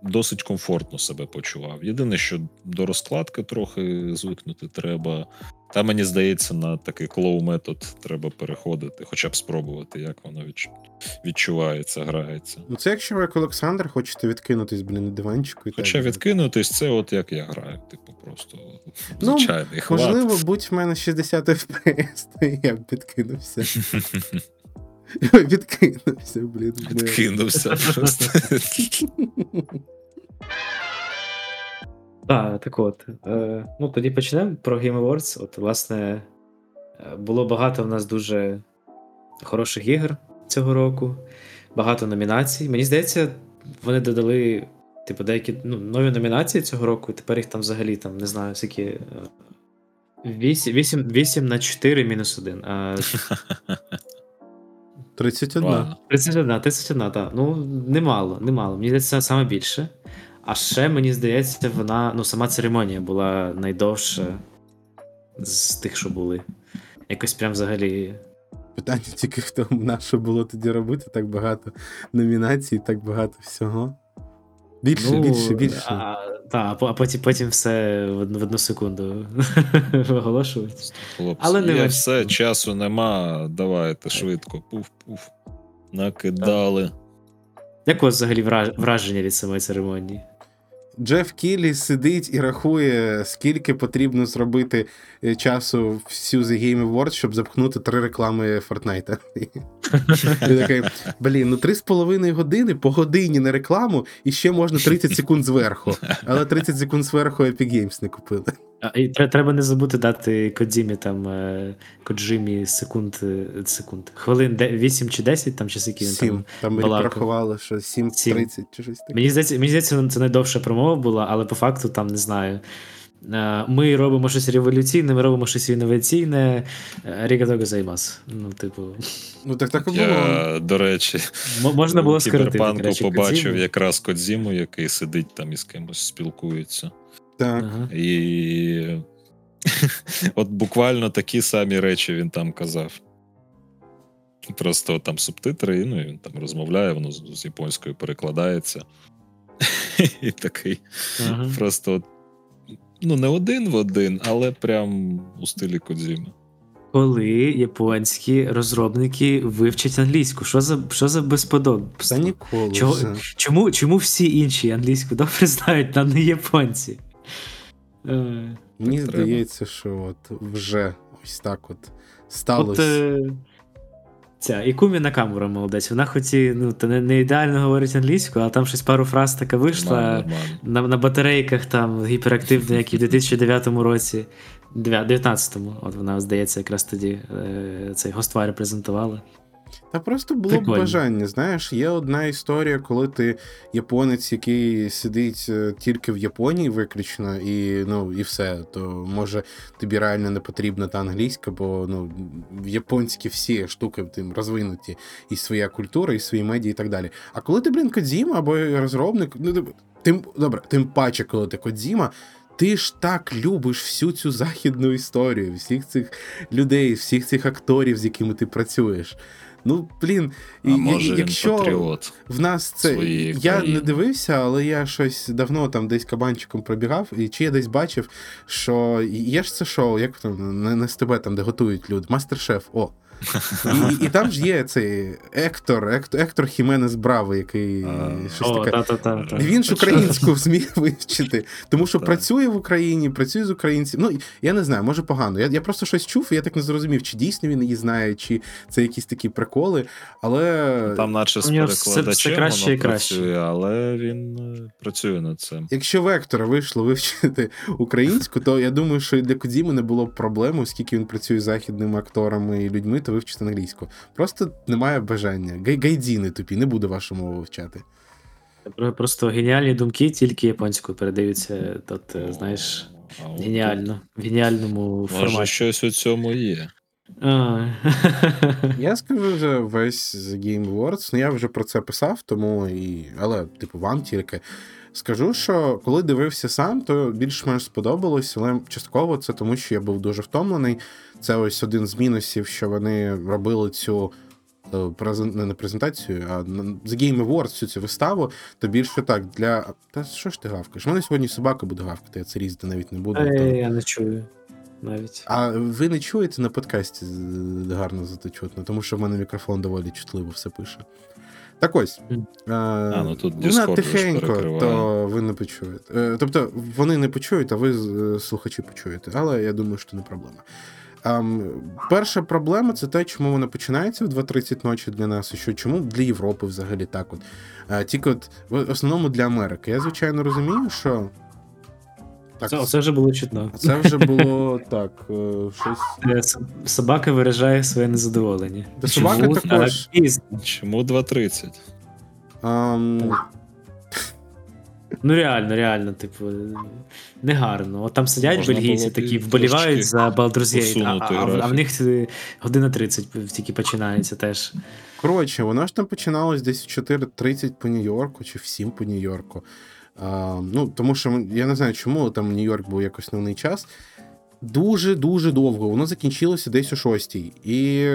досить комфортно себе почував. Єдине, що до розкладки трохи звикнути треба. Та мені здається, на такий клоу метод треба переходити, хоча б спробувати, як воно відч- відчувається, грається. Ну, це якщо ви як Олександр хочете відкинутись, блін, на диванчику і Хоча так. відкинутись, це от як я граю, типу, просто Ну, звичайний хват. Можливо, будь в мене 60 FPS, то я б підкинувся. Відкинувся, блін. Відкинувся просто. Так, так от. Е, ну, тоді почнемо про Game Awards. От, власне, е, було багато в нас дуже хороших ігор цього року, багато номінацій. Мені здається, вони додали, типу, деякі ну, нові номінації цього року, і тепер їх там взагалі там, не знаю, скільки. 8, 8, 8 на 4 мінус 1. А 31. 31, 31, так. Ну, немало, немало. Мені здається, саме більше. А ще, мені здається, вона, ну, сама церемонія була найдовша з тих, що були. Якось прям взагалі. Питання тільки в тому, на що було тоді робити так багато номінацій, так багато всього. Більше, ну, більше, більше. А, та, а потім, потім все в одну, в одну секунду виголошують. Хлопці, Але не є весь. все, часу нема. Давайте швидко. Пуф-пуф. Накидали. Як у вас взагалі враження від самої церемонії? Джеф Кіллі сидить і рахує, скільки потрібно зробити е, часу всю Suzy Game Awards, щоб запхнути три реклами Фортнайта. Блін, ну три з половиною години по годині на рекламу, і ще можна 30 секунд зверху. Але 30 секунд зверху Epic Games не купили. А, і тре- треба не забути дати Кодзімі там е, Коджимі секунд, е, секунд. Хвилин де- 8 чи 10, там чи скільки він Сім. там. Там мені балакав. порахували, що 7.30 чи щось таке. Мені здається, мені здається, це найдовша промова була, але по факту там не знаю. Е, Ми робимо щось революційне, ми робимо щось інноваційне. Рігатого займас. Ну, типу, Ну так так і було. Я, до речі, м- можна було скоротити. Кіберпанку коротше, побачив Кодзіму. якраз Кодзіму, який сидить там і з кимось спілкується. Так. Ага. І от буквально такі самі речі він там казав. Просто там субтитри, ну і він там розмовляє, воно з, з японською перекладається. І такий Ага. просто, от, ну, не один в один, але прям у стилі Кодзіми. Коли японські розробники вивчать англійську, що за, що за Та ніколи. Чого, чому, чому всі інші англійську добре знають, а не японці? Е, Мені Так треба. здається, що от вже ось так от От сталося. е, ця Ікумі Накамура молодець. Вона хоч і ну, не, не ідеально говорить англійською, але там щось пару фраз така вийшла Нормально, нормально. на, на батарейках там гіперактивно, як і в 2009 році. 19-му, от вона, здається, якраз тоді е, цей гоства репрезентувала. Та просто було б бажання. Знаєш, є одна історія, коли ти японець, який сидить е, тільки в Японії виключно, і ну і все. То може тобі реально не потрібна та англійська, бо ну в японські всі штуки тим розвинуті, і своя культура, і свої медіа, і так далі. А коли ти, блін, Кодзіма або розробник, ну тим добре, тим паче, коли ти Кодзіма. Ти ж так любиш всю цю західну історію, всіх цих людей, всіх цих акторів, з якими ти працюєш. Ну, блін, А може він якщо патріот. в нас це. Я країни. не дивився, але я щось давно там десь кабанчиком пробігав, і чи я десь бачив, що є ж це шоу, як там на тебе там, де готують люди, мастер-шеф. О. І, і, і там ж є цей Ектор, Ектор, Ектор Хіменес Браво, який А. щось О, таке. Він ж українську зміг вивчити, тому що працює в Україні, працює з українців. Ну я не знаю, може погано. Я, я просто щось чув, і я так не зрозумів, чи дійсно він її знає, чи це якісь такі приколи. Але Там, наче з перекладачем краще воно і краще. працює, але він е, працює над цим. якщо Вектора вийшло вивчити українську, то я думаю, що і для Кодзіми не було б проблем, оскільки він працює з західними акторами і людьми, то вивчити англійську. Просто немає бажання. Гай- Гайдзіни тупі, не буду вашу мову вивчати. Про- Просто геніальні думки тільки японською передаються, тут, е, знаєш, А от геніально, в геніальному тут, Може, щось у цьому є. Я скажу вже весь Game Awards, ну я вже про це писав, тому і. Але, типу, вам тільки. Скажу, що коли дивився сам, то більш-менш сподобалось, але частково це тому, що я був дуже втомлений. Це ось один з мінусів, що вони робили цю. е, не- презентацію, а на- The Game Awards, всю цю виставу, то більше так для. Та що ж ти гавкаєш? У мене сьогодні собака буде гавкати, я це різати навіть не буду. Е, то- Я не чую навіть. а ви не чуєте на подкасті гарно зато чутно, тому що в мене мікрофон доволі чутливо все пише. Так ось. Мгм. А, ну тут вона тихенько, то ви не почуєте. Е, Тобто вони не почують, а ви слухачі почуєте. Але я думаю, що не проблема. Ам, перша проблема це те, чому вона починається в 2.30 ночі для нас, і що чому для Європи взагалі так. От. А, тільки от в основному для Америки. Я, звичайно, розумію, що. Так, Це, оце вже було чутно. це вже було так. е, Щось. Е, Собака виражає своє незадоволення. Та собака Чому також. Так. Чому 2.30? Ам, Ну реально, реально, типу, негарно. От там сидять Можна бельгійці такі, вболівають за Baldur's Gate, а, а, а, в- а в графік. них е, година 30 тільки починається теж. Коротше, воно ж там починалось десь в 4.30 по Нью-Йорку чи в 7 по Нью-Йорку. А, ну, тому що я не знаю, чому там Нью-Йорк був якось новний час. Дуже-дуже довго. Воно закінчилося десь о 6 І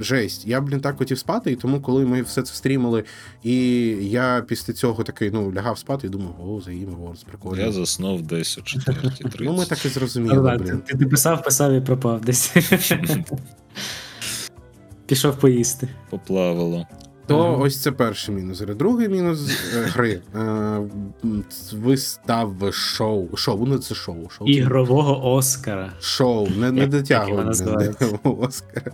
жесть. Я, блін, так хотів спати, і тому, коли ми все це стрімили, і я після цього такий, ну, лягав спати і думав, о, за Game Awards, прикольно. Я заснув десь о 4.30. Ну, ми так і Ну, зрозуміли, ти, блін. ти писав, писав і пропав десь. Пішов поїсти. Поплавало. То Ага. ось це перший мінус. гри. Другий мінус е, гри. Е, вистави шоу. Шоу, ну це шоу. шоу Ігрового Оскара. Шоу, не, не Як- дотягує як його називають? до Оскара.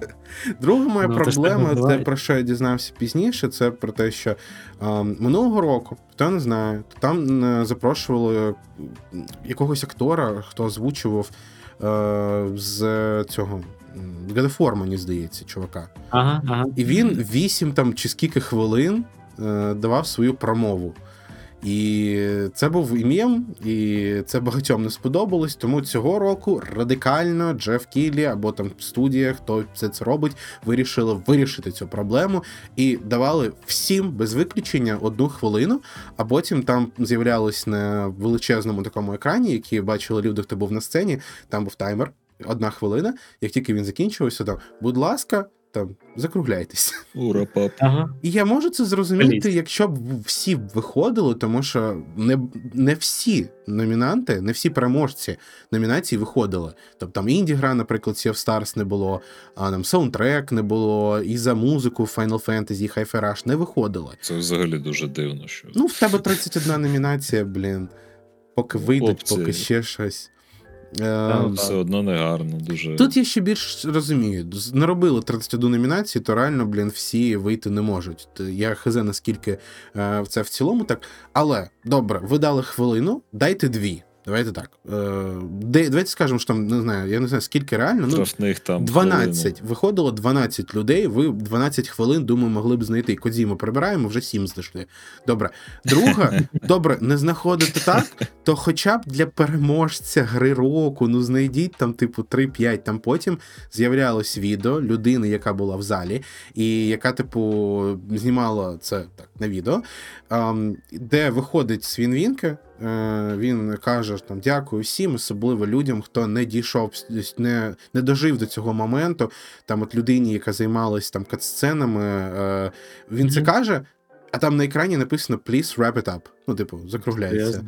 Друга моя Ну, проблема, називають. про що я дізнався пізніше, це про те, що а, минулого року, хто не знає, там е, запрошували якогось актора, хто озвучував е, з цього War, мені здається, чувака. Ага, ага. І він вісім там чи скільки хвилин е, давав свою промову. І це був і мєм, і це багатьом не сподобалось. Тому цього року радикально Джеф Кіллі або там студія, хто це це робить, вирішили вирішити цю проблему і давали всім без виключення одну хвилину. А потім там з'являлось на величезному такому екрані, який бачили люди, хто був на сцені. Там був таймер, одна хвилина. Як тільки він закінчився, там, будь ласка, там закругляйтесь. Ура, пап. Ага. І я можу це зрозуміти, якщо б всі виходили, тому що не, не всі номінанти, не всі переможці номінацій виходили. Тобто там інді гра, наприклад, Sea of Stars не було, а там саундтрек не було, і за музику Final Fantasy, Hi-Fi Rush не виходили. Це взагалі дуже дивно, що. Ну, в тебе 31 номінація, блін. Поки вийдуть, хлопці. поки ще щось. Е, все одно не гарно, дуже. Тут я ще більш розумію. не робили 31 номінації, то реально, блін, всі вийти не можуть. Я хз наскільки е, це в цілому так. Але добре, ви дали хвилину, дайте дві. Давайте так. Е, де, давайте скажемо, що там не знаю, я не знаю, скільки реально. Ну, там 12. Виходило 12 людей. Ви 12 хвилин, думаю, могли б знайти. Кодзіму прибираємо, вже 7 знайшли. Добре. Друга, добре, не знаходите так, то хоча б для переможця гри року, ну знайдіть там, типу, 3-5. Там потім з'являлось відео людини, яка була в залі, і яка, типу, знімала це так на відео, ем, де виходить Свінвінке. Е, він каже там дякую всім, особливо людям, хто не дійшов, не, не дожив до цього моменту. Там, от людині, яка займалась там катсценами, е, він це каже, а там на екрані написано Please wrap it up. Ну, типу, закругляється.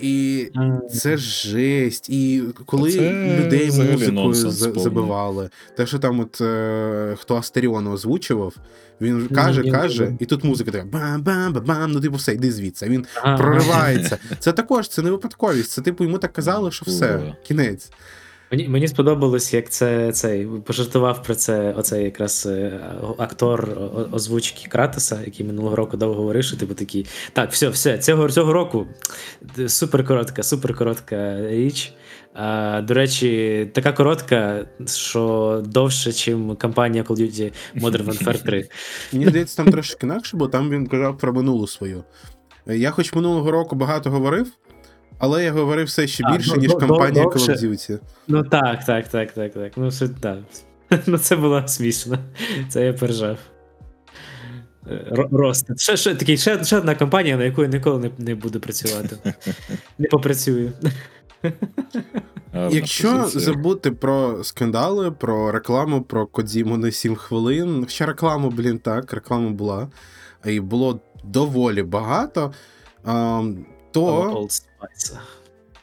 І це жесть. І коли Це людей музикою забивали, те, що там, от е, хто Астеріону озвучував, він каже, каже, і тут музика така бам-бам-бам, ну типу все, йди звідси. Він проривається. Це також це не випадковість. Це типу йому так казали, що все, кінець. Мені, мені сподобалось, як це цей пожартував про це оцей якраз е, актор озвучки Кратоса, який минулого року довго говорив, що типу такий. Так, все, все, цього, цього року супер коротка, супер коротка річ. А, до речі, така коротка, що довше, ніж кампанія Call of Duty Modern Warfare 3. Мені здається, там трошки інакше, бо там він казав про минулу свою. Я хоч минулого року багато говорив, але я говорив все ще А, більше, ну, ніж до- кампанія Call of Duty. Ну так, так, так, так, так. Ну, це, так. ну це було смішно. Це я пережав. Рост. Ще, ще, такий, ще, ще одна компанія, на яку я ніколи не, не буду працювати. Не попрацюю. Якщо забути про скандали, про рекламу, про Кодзіму на 7 хвилин. Ще рекламу, блін, так, реклама була. І було доволі багато. То Old Spice.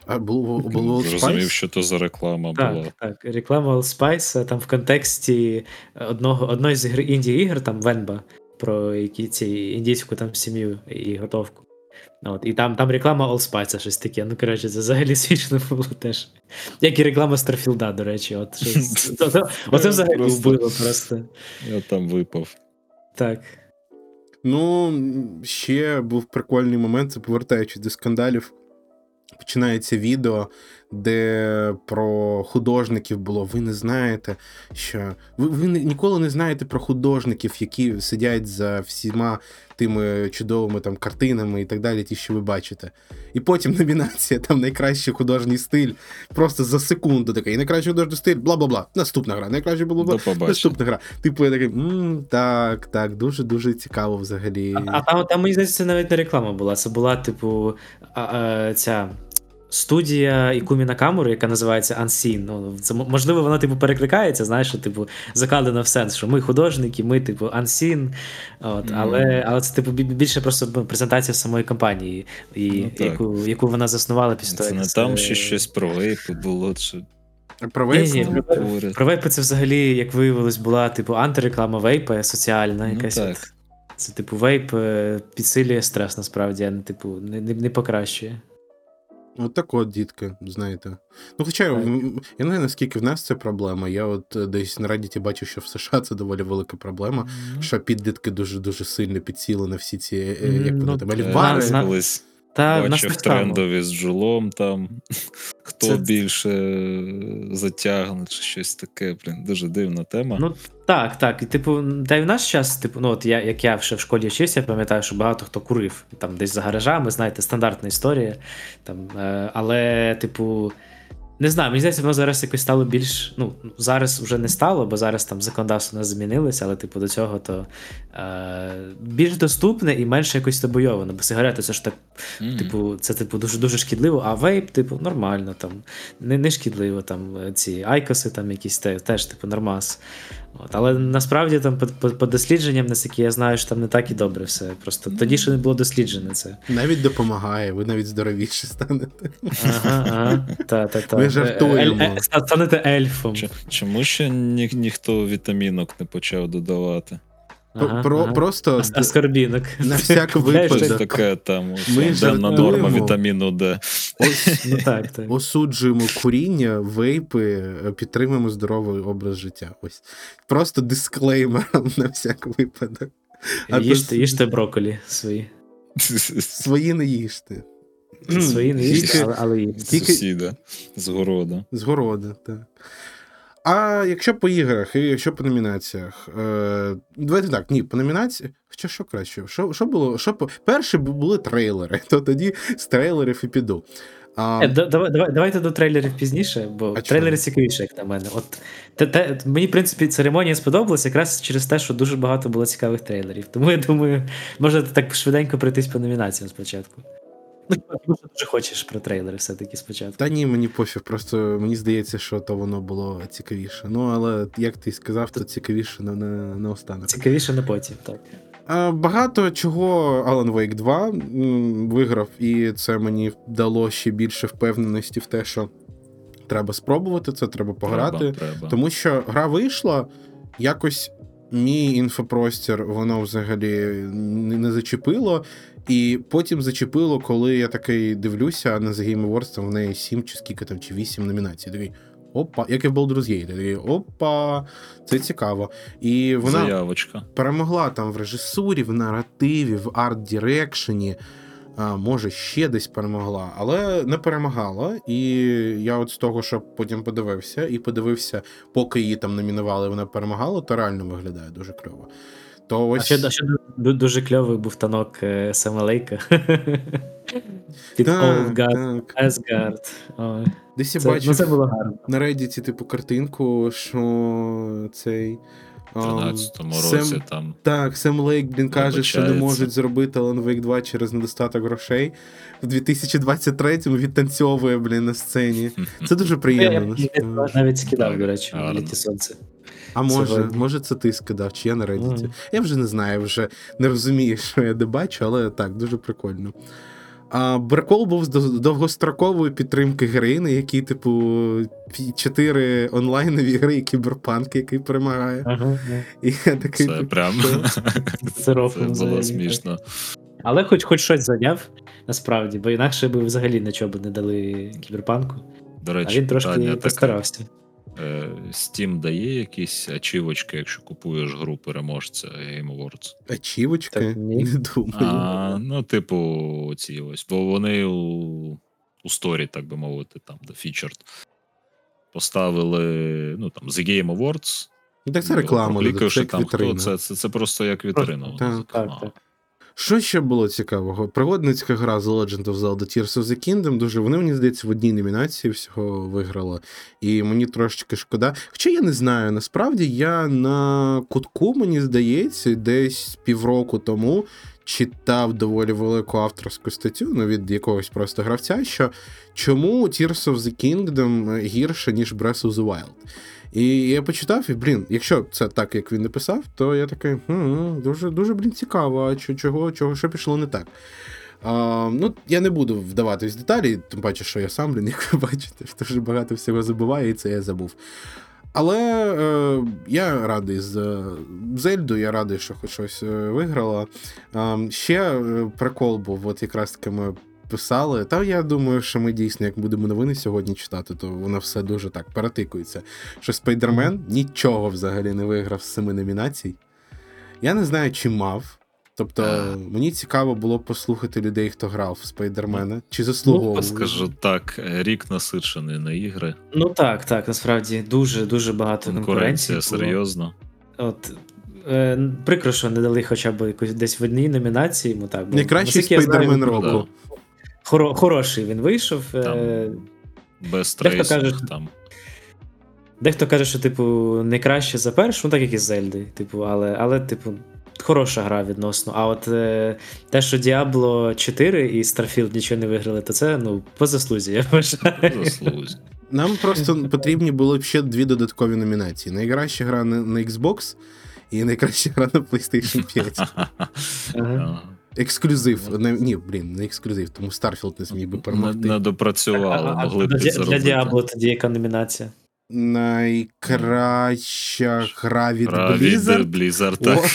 а, було, було Зрозумів, Spice? що то за реклама була. Так, так. Реклама Old Spice там в контексті одного, одної з ігр, інді ігр, там Венба, про які ці індійську там сім'ю і готовку. От, і там, там реклама Allspice, щось таке. Ну, коротше, це взагалі смішно було теж. Як і реклама Старфілда, до речі. От, щось. То- то- Оце взагалі вбило просто. Я там випав. Так. Ну, ще був прикольний момент, це повертаючись до скандалів. Починається відео, де про художників було. Ви не знаєте, що ви, ви ніколи не знаєте про художників, які сидять за всіма тими чудовими там картинами і так далі, ті, що ви бачите. І потім номінація, там найкращий художній стиль, просто за секунду такий. Найкращий художній стиль, бла бла бла. Наступна гра. Найкраще було бла побачення. Наступна гра. Типу, я такий, м так, так, дуже дуже цікаво взагалі. А, а там, там, мені здається, це навіть не реклама була. Це була, типу, а, а, ця студія Ікумі Накамури, яка називається Unseen. Ну, це, можливо, вона, типу, перекликається, знаєш, що, типу, закладено в сенс, що ми художники, ми, типу, Unseen. От, Мгм. але, але це, типу, більше просто ну, презентація самої компанії, і, Ну, яку, яку вона заснувала після того. Це не там ще щось про вейпи було, чи Про Ні, ні, там говорять. Про вейпи це взагалі, як виявилось, була типу антиреклама вейпа соціальна, Ну, якась. так. от. Це, типу, вейп е, підсилює стрес, насправді, а не, типу, не, не, не покращує. От так от, дітки, знаєте. Ну, хоча Так. я не знаю, наскільки в нас це проблема. Я от е, десь на Радіті бачив, що в США це доволі велика проблема, Ну, що підлітки дуже дуже сильно підсіли на всі ці, е, як вони ну, там, альвари. Та бачив трендові з джулом там, хто Це- більше затягне, чи щось таке. Блін, дуже дивна тема. Ну так, так. І типу, та й в наш час, типу, ну от я, як я ще в школі вчився, я пам'ятаю, що багато хто курив там десь за гаражами, знаєте, стандартна історія. Там, е, але, типу, не знаю, мені здається, воно зараз якось стало більш. Ну, зараз вже не стало, бо зараз там законодавство нас змінилося, але, типу, до цього то е, більш доступне і менше якось табойовано. Бо сигарети це ж так Мгм. Типу, це типу дуже дуже шкідливо, а вейп, типу, нормально там. Не, не шкідливо там е, ці айкоси, там якісь те, теж, типу, нормас. От, але насправді там по, по, по дослідженням, наскільки я знаю, що там не так і добре все. Просто тоді ще не було досліджено це. Навіть допомагає, ви навіть здоровіше станете. Ага, ага. Та, та, та. Ми жартуємо. Е, е, е, Станете ельфом. Чому ще ні, ніхто вітамінок не почав додавати? Ага, Про, ага. Просто А- а на всяк випадок там Ми денна норма вітаміну Д. ось Ну так, так. осуджуємо куріння, вейпи, е, підтримуємо здоровий образ життя. Ось просто дисклеймером на всяк випадок. А Їжте, с- їжте брокколі свої. Свої не їжте. Свої не їжте, але, але їжте. Тільки- Сусіда з города. З города, так. А якщо по іграх і якщо по номінаціях. Е, давайте так, ні, по номінації. Хоча що краще? Що, що було? Що по... Перші були трейлери, то тоді з трейлерів і піду. А, Е, Давай, давай, давайте до трейлерів пізніше, бо А трейлери чому? цікавіше, як на мене. От те, те, мені, в принципі, церемонія сподобалася якраз через те, що дуже багато було цікавих трейлерів. Тому я думаю, можна так швиденько пройтись по номінаціям спочатку. Ну, що дуже хочеш про трейлери все-таки спочатку. Та ні, мені пофіг, просто мені здається, що то воно було цікавіше. Ну, але як ти сказав, то цікавіше на, на, на останок. Цікавіше на потім, так. Багато чого Alan Wake 2 виграв, і це мені дало ще більше впевненості в те, що треба спробувати це, треба пограти. Треба, треба. Тому що гра вийшла, якось мій інфопростір, воно взагалі не не зачепило. І потім зачепило, коли я такий дивлюся, на The Game Awards там в неї 7 чи скільки там, чи 8 номінацій. Такий, опа, як і в Baldur's Gate. Такий, опа, це цікаво. І вона Заявочка. перемогла там в режисурі, в наративі, в арт-дірекшені. А, може, ще десь перемогла, але не перемагала. І я от з того, що потім подивився, і подивився, поки її там номінували, вона перемагала, то реально виглядає дуже кльово. То А ще, а ще дуже кльовий був танок е, Сема Лейка. Під. Ой. Десь я ну, бачив на Reddit, типу, картинку, що цей. В ам, 13-му Сем- році там. Так, Сем Лейк, блін, каже, що не можуть зробити Alan Wake 2 через недостаток грошей. В 2023-му відтанцьовує, блін, на сцені. Це дуже приємно. я, навіть скидав, до речі, літі сонце. А може, може, це ти скидав, чи я на Reddit. Я вже не знаю, вже не розумію, що я де бачу, але так, дуже прикольно. А прикол був з довгострокової підтримки героїни, які, типу, чотири онлайнові гри і кіберпанк, який перемагає. Ага, І я такий. Це типу, прям? Це було смішно. Але хоч хоч щось зайняв, насправді, бо інакше би взагалі нічого б не дали кіберпанку. До А він трошки питання таке. Е, Steam дає якісь ачівочки, якщо купуєш гру переможця Game Awards. Ачівочки? Так, ні. Не думаю. А, ну, типу, ці ось. Бо вони у, у сторі, так би мовити, там, де featured, поставили ну, там, The Game Awards. Ну, так це реклама, це як там, хто, це, це, це просто як вітрина. Так, Так, так. Що ще було цікавого? Пригодницька гра The Legend of Zelda Tears of the Kingdom. Дуже вони, мені здається, в одній номінації всього виграла. І мені трошечки шкода. Хоча я не знаю, насправді я на кутку, мені здається, десь півроку тому читав доволі велику авторську статтю ну, від якогось просто гравця, що чому Tears of the Kingdom гірше, ніж Breath of the Wild. І я почитав, і блін, якщо це так, як він написав, то я такий, хм, дуже, дуже блін, цікаво, а чого, чого що пішло не так. А, ну, я не буду вдаватись в деталі, тим паче, що я сам, блін, як ви бачите, дуже багато всього забуваю, і це я забув. Але е, я радий з Зельду, я радий, що хоч щось е, виграла. Ще е, прикол був, от якраз таки ми писали. Та я думаю, що ми дійсно, як будемо новини сьогодні читати, то воно все дуже так перетикується. Що Спайдермен нічого взагалі не виграв з семи номінацій. Я не знаю, чи мав. Тобто, мені цікаво було послухати людей, хто грав в Спайдермена, чи Ну, заслуговував. скажу так, рік насичений на ігри. Ну так, так, насправді дуже дуже багато конкуренції. Конкуренція серйозно. От е, прикро, що не дали хоча б якусь десь в одній номінації йому так. бо, Найкращий спайдермен року. Хоро, хороший він вийшов. Там Е, Без Дехто трейсинг каже, там. дехто каже, що, типу, не краще за першу, ну так як і Зельди. Типу, але, але, типу, хороша гра відносно. А от е, те, що Diablo 4 і Starfield нічого не виграли, то це ну, по заслузі, я вважаю. По Заслузі. Нам просто потрібні були б ще дві додаткові номінації: найкраща гра на, на Xbox і найкраща гра на PlayStation 5. Ага. Ексклюзив. Не, ні, блін, не ексклюзив, тому Starfield не зміг би перемогти. не допрацювали, А- а- могли для, для. Diablo тоді яка номінація? Найкраща гра від Гра від Blizzard. Blizzard, так.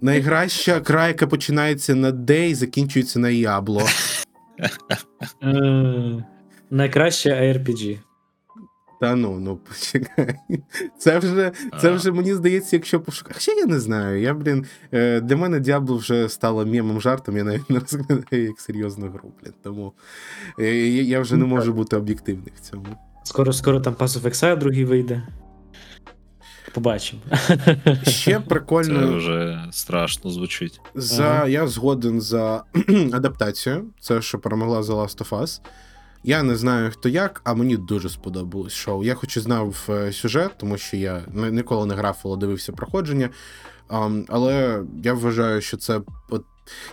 Найкраща гра, яка починається на D і закінчується на Ябло. Е, Найкраще ARPG. Та ну, ну почекай. Це вже, це вже мені здається, якщо пошукати. Хоча я не знаю. Я, блін, е, для мене Діабло вже стало мємом жартом, я навіть не розглядаю як серйозну гру, блін. Тому е, я, я вже не можу бути об'єктивним в цьому. Скоро, скоро там Pass of Exile другий вийде. Побачимо. Ще Це прикольно. вже страшно звучить. За Ага. я згоден за адаптацію. Це що перемогла The Last of Us. Я не знаю хто як, а мені дуже сподобалось шоу. Я хоч і знав е, сюжет, тому що я ніколи не грав, але дивився проходження. Але я вважаю, що це.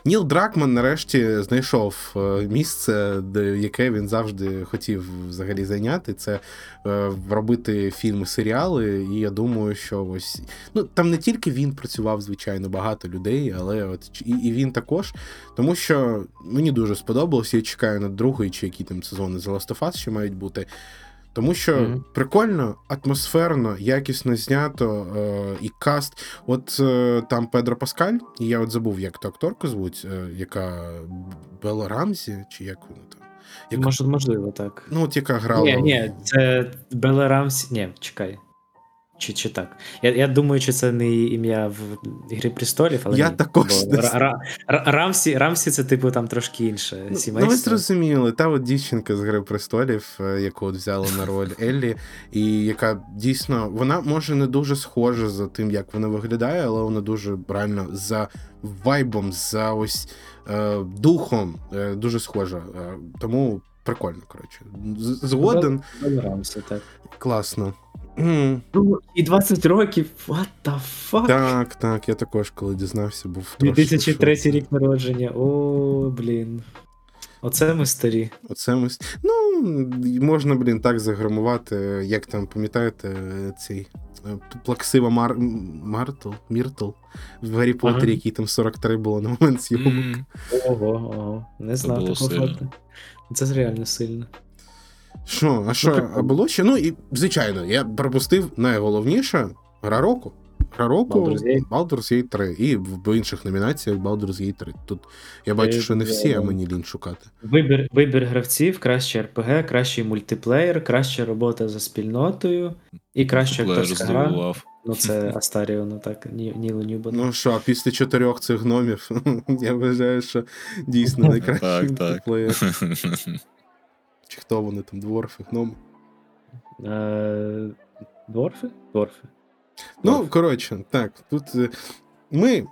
Ніл Дракман нарешті знайшов е, місце, яке він завжди хотів взагалі зайняти. Це е, робити фільми, серіали. І я думаю, що ось ну там не тільки він працював, звичайно, багато людей, але от і, і він також. Тому що мені дуже сподобалося, я чекаю на другий чи які там сезони The Last of Us ще мають бути. Тому що Мгм. прикольно, атмосферно, якісно знято, е, і каст. От е, там Педро Паскаль, і я от забув, як ту акторку звуть, е, яка Белла Рамзі, чи як вона там. Яка, Може, можливо, так. Ну, от яка грала. Ні, ні, це Белла Рамсі. Ні, чекай. Чи, чи так? Я, я думаю, що це не ім'я в Ігри престолів, але Я ні. також не Ра- Ра- Ра- Рамсі, Рамсі це, типу, там трошки інше Ну, ну, ви зрозуміли, та от дівчинка з Гри престолів, е, яку от взяли на роль Еллі, і яка дійсно вона може не дуже схожа за тим, як вона виглядає, але вона дуже реально за вайбом, за ось е, духом е, дуже схожа. Е, тому прикольно, коротше. Згоден, Рамсі, так. класно. І 20 років, what the fuck? Так, так, я також, коли дізнався, був трошки 2003 в рік народження. О, блін. Оце ми старі. Оце ми... Ну, можна, блін, так заграмувати, як там, пам'ятаєте, цей е, плаксива Мар... Мартл, Міртл в Гаррі Поттері, Ага. який там 43 було на момент зйомок. Ого, ого. Не знав такого факту. Це реально сильно. Що, а що, а було ще? Ну, і, звичайно, я пропустив найголовніше гра року. Гра року Baldur's Gate. 3. І в інших номінаціях Baldur's Gate 3. Тут я бачу, що не всі, а мені лінь шукати. Вибір, вибір гравців, краще РПГ, кращий мультиплеєр, краща робота за спільнотою і краща акторська гра. Ну, це Астаріо, ну так, Ні- Ніло Ньюбану. Ну що, після чотирьох цих гномів, я вважаю, що дійсно найкращий мультиплеєр. Чи хто вони там, дворфи, гноми? Е, Дворфи? Дворфи. Ну, коротше, так, тут е, ми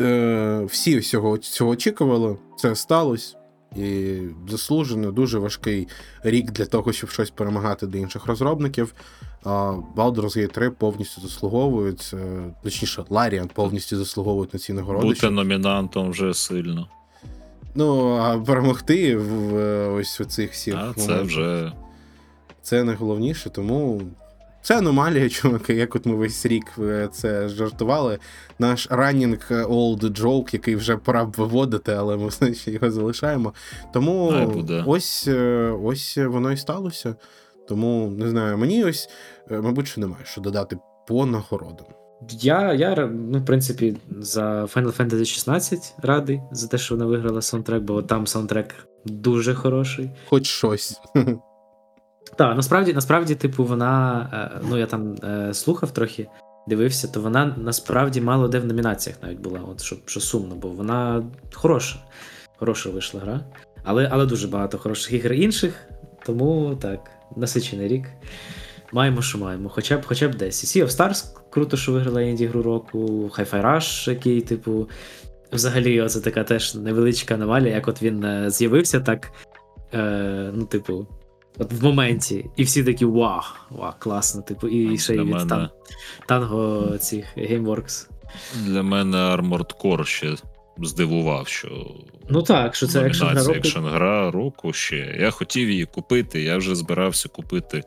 е, всі всього цього очікували, це сталося. І заслужено дуже важкий рік для того, щоб щось перемагати до інших розробників. А Baldur's Gate 3 повністю заслуговують, точніше, Larian повністю заслуговують на ці нагороди. Бути номінантом вже сильно. Ну, а перемогти в е, ось у цих всіх А це вже Це найголовніше, тому це аномалія, чуваки, як от ми весь рік е, це жартували. Наш раннінг old joke, який вже пора б виводити, але ми все ще його залишаємо. Тому ось, е, ось воно і сталося. Тому не знаю, мені ось, е, мабуть, що немає що додати по нагородам. Я, я, ну, в принципі, за Final Fantasy 16 радий за те, що вона виграла саундтрек, бо там саундтрек дуже хороший. Хоч щось. Так, насправді, насправді, типу, вона. е, Ну, я там е, слухав трохи, дивився, то вона насправді мало де в номінаціях навіть була, от що, що сумно, бо вона хороша. Хороша вийшла гра. Але, але дуже багато хороших ігор інших, тому так, насичений рік. Маємо, що маємо. Хоча б хоча б десь. Sea of Stars круто, що виграла інді гру року, Hi-Fi Rush, який, типу, взагалі, оце така теж невеличка аномалія, як от він е, з'явився, так. Е, ну, типу, От в моменті, і всі такі вау, вау, класно, типу, і ще й від мене, тан- танго цих Gameworks. для мене Armored Core ще здивував, що Ну так, що це екшн гра року. гра року ще. Я хотів її купити, я вже збирався купити.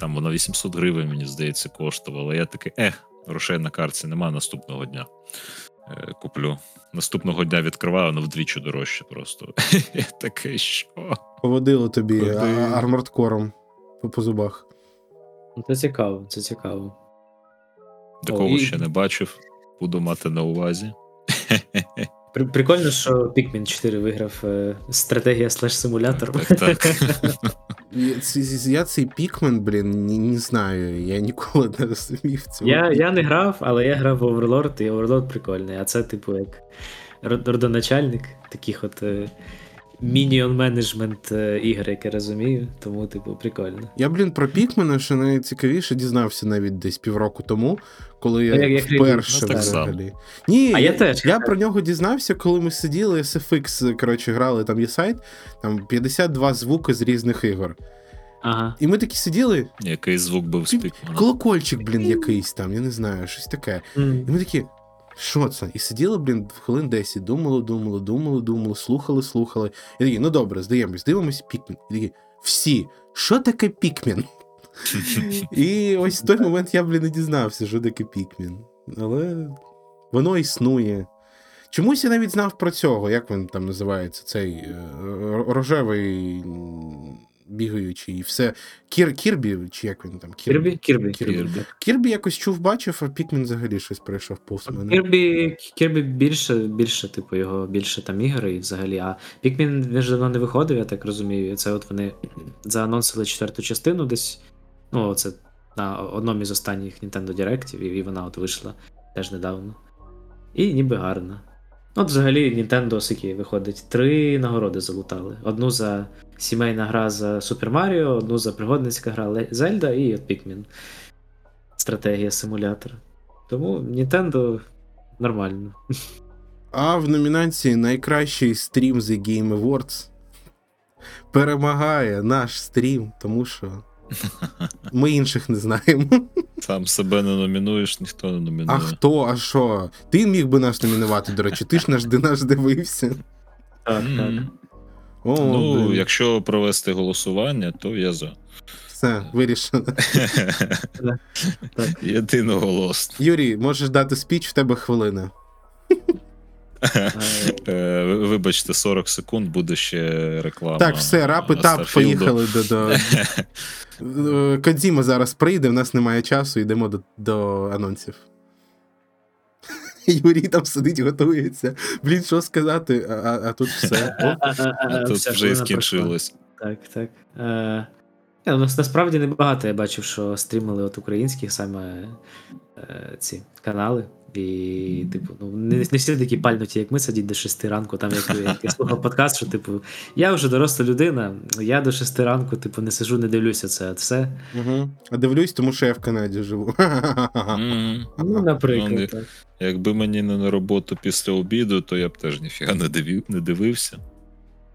Там вона 800 гривень, мені здається, коштувала. Я такий, ех, грошей на карці нема наступного дня. Е, Куплю. Наступного дня відкриваю, воно вдвічі дорожче просто. Я такий, що? Поводило тобі Куди? армордкором по, по зубах. Ну, Це цікаво, це цікаво. Такого і- ще не бачив. Буду мати на увазі. При- Прикольно, що Pikmin 4 виграв е, стратегія слеш симулятор. Так, так. Я, цей пікмен, блін, не, не знаю. Я ніколи не розумів цього. Я, я не грав, але я грав в Overlord, і Overlord прикольний. А це, типу, як родоначальник таких от е, мініон менеджмент е, ігор, як я розумію. Тому, типу, прикольно. Я, блін, про Пікмена ще найцікавіше дізнався навіть десь півроку тому, коли я як вперше ну, так взагалі. Ні, А я теж. Я про нього дізнався, коли ми сиділи, SFX, коротше, грали, там є сайт, там 52 звуки з різних ігор. Ага. І ми такі сиділи, Який звук був з колокольчик, блін, якийсь там, я не знаю, щось таке. М. І ми такі, що це? І сиділи, блін, хвилин 10, думали, думали, думали, думали, слухали, слухали. І такі, ну добре, здаємось, дивимось Пікмен. І такі, всі, що таке Пікмен? І ось в той момент я, блін, не дізнався, що таке Пікмен. Але воно існує. Чомусь я навіть знав про цього, як він там називається, цей е, рожевий м, бігаючий, і все. Кір, Кірбі, чи як він там? Кірбі? Кірбі. Кірбі. Кірбі. Кірбі якось чув, бачив, а Пікмен взагалі щось пройшов повз мене. Кірбі, Кірбі більше, більше, типу, його більше там ігор і взагалі. А Пікмін він ж давно не виходив, я так розумію. Це от вони заанонсили четверту частину десь. Ну, це на одному із останніх Nintendo Directів, і вона от вийшла теж недавно. І ніби гарно. От взагалі Nintendo скільки виходить, три нагороди залутали. Одну за сімейна гра за Super Mario, одну за пригодницька гра Zelda і от Pikmin. Стратегія симулятора. Тому Nintendo нормально. А в номінації Найкращий стрім The Game Awards перемагає наш стрім, тому що ми інших не знаємо. Сам себе не номінуєш, ніхто не номінує. А хто, а що? Ти міг би нас номінувати, до речі, ти ж наш, наш дивився. Так, так. О, ну, блін. якщо провести голосування, то я за. Все, вирішено. Єдиноголосно. Юрій, можеш дати спіч, в тебе хвилина. Е, ви- Вибачте, 40 секунд буде ще реклама. Так, все, рап і тап, поїхали до. до... Е, Кодзіма зараз прийде, в нас немає часу, йдемо до, до анонсів. Юрій там сидить, готується. Блін, що сказати, а, а, тут все. О, А тут Вся вже і скінчилось. Так, так. Е, у нас насправді небагато я бачив, що стрімили от українських саме е, ці канали. І, типу, ну, не, не всі такі пальнуті, як ми сидіть до 6 ранку. Там як, як я слухав подкаст, що типу, я вже доросла людина, я до 6 ранку, типу, не сижу, не дивлюся це все. Угу. А дивлюсь, тому що я в Канаді живу. Мгм. Ну, наприклад, так. Якби мені не на роботу після обіду, то я б теж ніфіга не дивив, не дивився.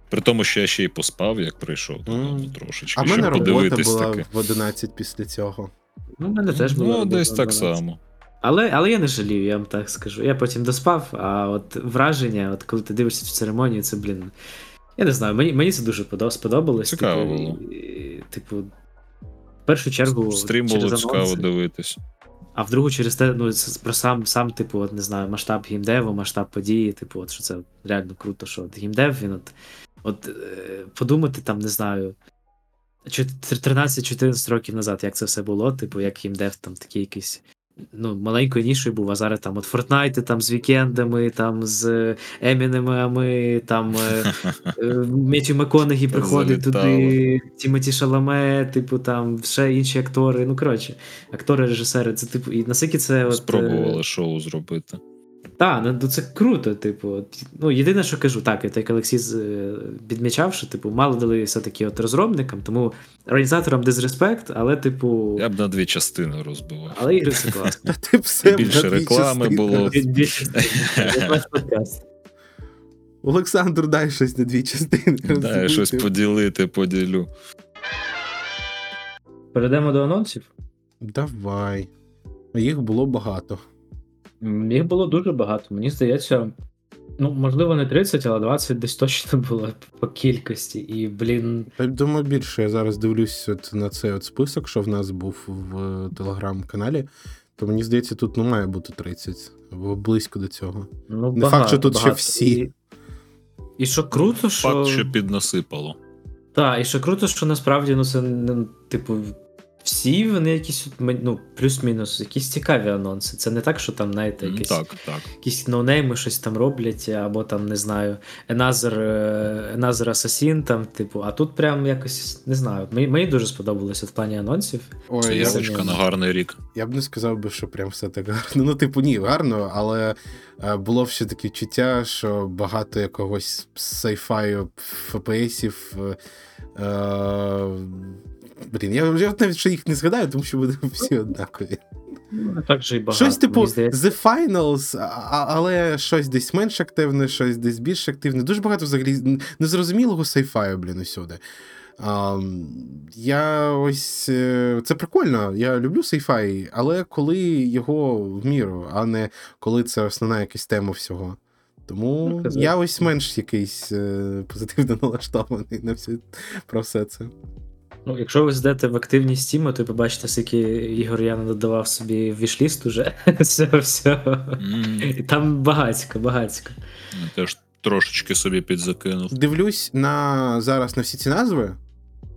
При тому, що я ще й поспав, як прийшов додому Мгм. трошечки, А в мене робота була таки. в 11 після цього. Ну, в мене теж було. Ну, десь так само. Але, але я не жалію, я вам так скажу. Я потім доспав, а от враження, от коли ти дивишся цю церемонію, це, блін. Я не знаю, мені, мені це дуже сподобалось. Цікаво типу, було. і- Типу, в першу чергу. Стрім було цікаво дивитись. а в другу через те, ну, про сам, сам, типу, от, не знаю, масштаб геймдеву, масштаб події, типу, от, що це реально круто, що от геймдев, він от. От е, подумати там, не знаю. 13-14 років назад, як це все було, типу, як геймдев там такий якийсь. Ну, маленькою нішою був, а зараз там от Фортнайти там з вікендами, там з Емінемами, там е, е, Макконагі приходить туди, Тімоті Шаламе, типу там ще інші актори. Ну, коротше, актори, режисери, це типу, і наскільки це е, Спробували шоу зробити. Так, ну це круто, типу. Ну, єдине, що кажу, так, і так як Олексій з- е, підмічав, що типу, мало дали все-таки от розробникам, тому організаторам дизреспект, але, типу. Я б на дві частини розбивав. Але ігри це класно. Все Більше реклами було. Як. Олександр, дай щось на дві частини. Дай щось поділити, поділю. Перейдемо до анонсів. Давай. Їх було багато. Їх було дуже багато. Мені здається, ну, можливо, не 30, але 20 десь точно було по кількості. І, блін, Та думаю, більше. Я зараз дивлюсь от на цей от список, що в нас був в телеграм-каналі. То мені здається, тут не має бути 30, або близько до цього. ну, Не багато, факт, що тут ще всі. І, і що круто, що. Факт, що піднасипало. Так, і ще круто, що насправді, ну, це типу, всі вони якісь, ну, плюс-мінус, якісь цікаві анонси. Це не так, що там, знаєте, якісь, Так, так. якісь ноунейми щось там роблять, або там, не знаю, Another, е, Another Assassin, там, типу, а тут прям якось, не знаю, мені, мені дуже сподобалося в плані анонсів. Ой, я, явочка на гарний рік. я б не сказав би, що прям все так гарно. Ну, типу, ні, гарно, але е, було все таке відчуття, що багато якогось сайфаю ФПСів. Е, блін, я, я навіть ще їх не згадаю, тому що вони всі однакові. Ну, так же і багато. щось типу. The Finals, але щось десь менш активне, щось десь більш активне. Дуже багато взагалі незрозумілого сайфаю, блін, усюди. Um, я ось е, це прикольно. Я люблю сейфай, але коли його в міру, а не коли це основна якась тема всього. Тому Ну, я ось менш якийсь е, позитивно налаштований на все, про все це. Ну, якщо ви зайдете в активність Steam, то побачите, скільки ігор я додавав собі в вішліст уже. все, все. М, І там багацько, багацько. я Теж трошечки собі підзакинув. дивлюсь на зараз на всі ці назви.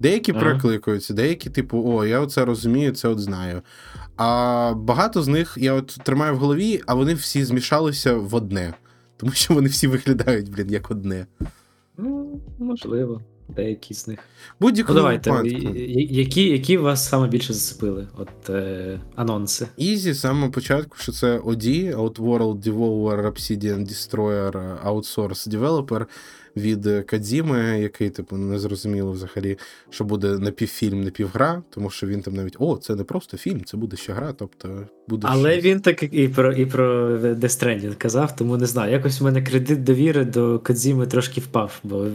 Деякі Ага. перекликаються, деякі, типу, о, я оце розумію, це от знаю. А багато з них я от тримаю в голові, а вони всі змішалися в одне. Тому що вони всі виглядають, блін, як одне. Ну, можливо, деякі з них. Будь-якому Ну, давайте, випадку. які, які вас саме більше зацепили? От е, анонси. Ізі з самого початку, що це OD, Outworld Devolver Obsidian Destroyer Outsource Developer від Кадзіми, який, типу, не зрозуміло взагалі, що буде напівфільм, напівгра, тому що він там навіть о, це не просто фільм, це буде ще гра, тобто буде. Але щось. він так і про і про Death Stranding казав, тому не знаю. Якось у мене кредит довіри до Кодзіми трошки впав, бо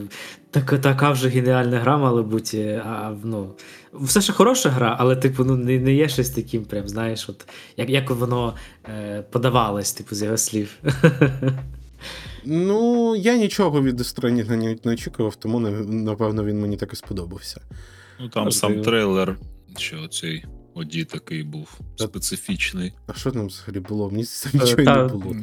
така, така вже геніальна гра мала бути. А, ну, все ще хороша гра, але, типу, ну, не, не є щось таким, прям, знаєш, от, як, як воно е, подавалось, типу, з його слів. Ну, я нічого від Дестрендінга не, не очікував, тому напевно він мені так і сподобався. Ну там Можливо. сам трейлер, що цей оді такий був Та- специфічний. А що там взагалі було? Мені нічого Е, та- не було.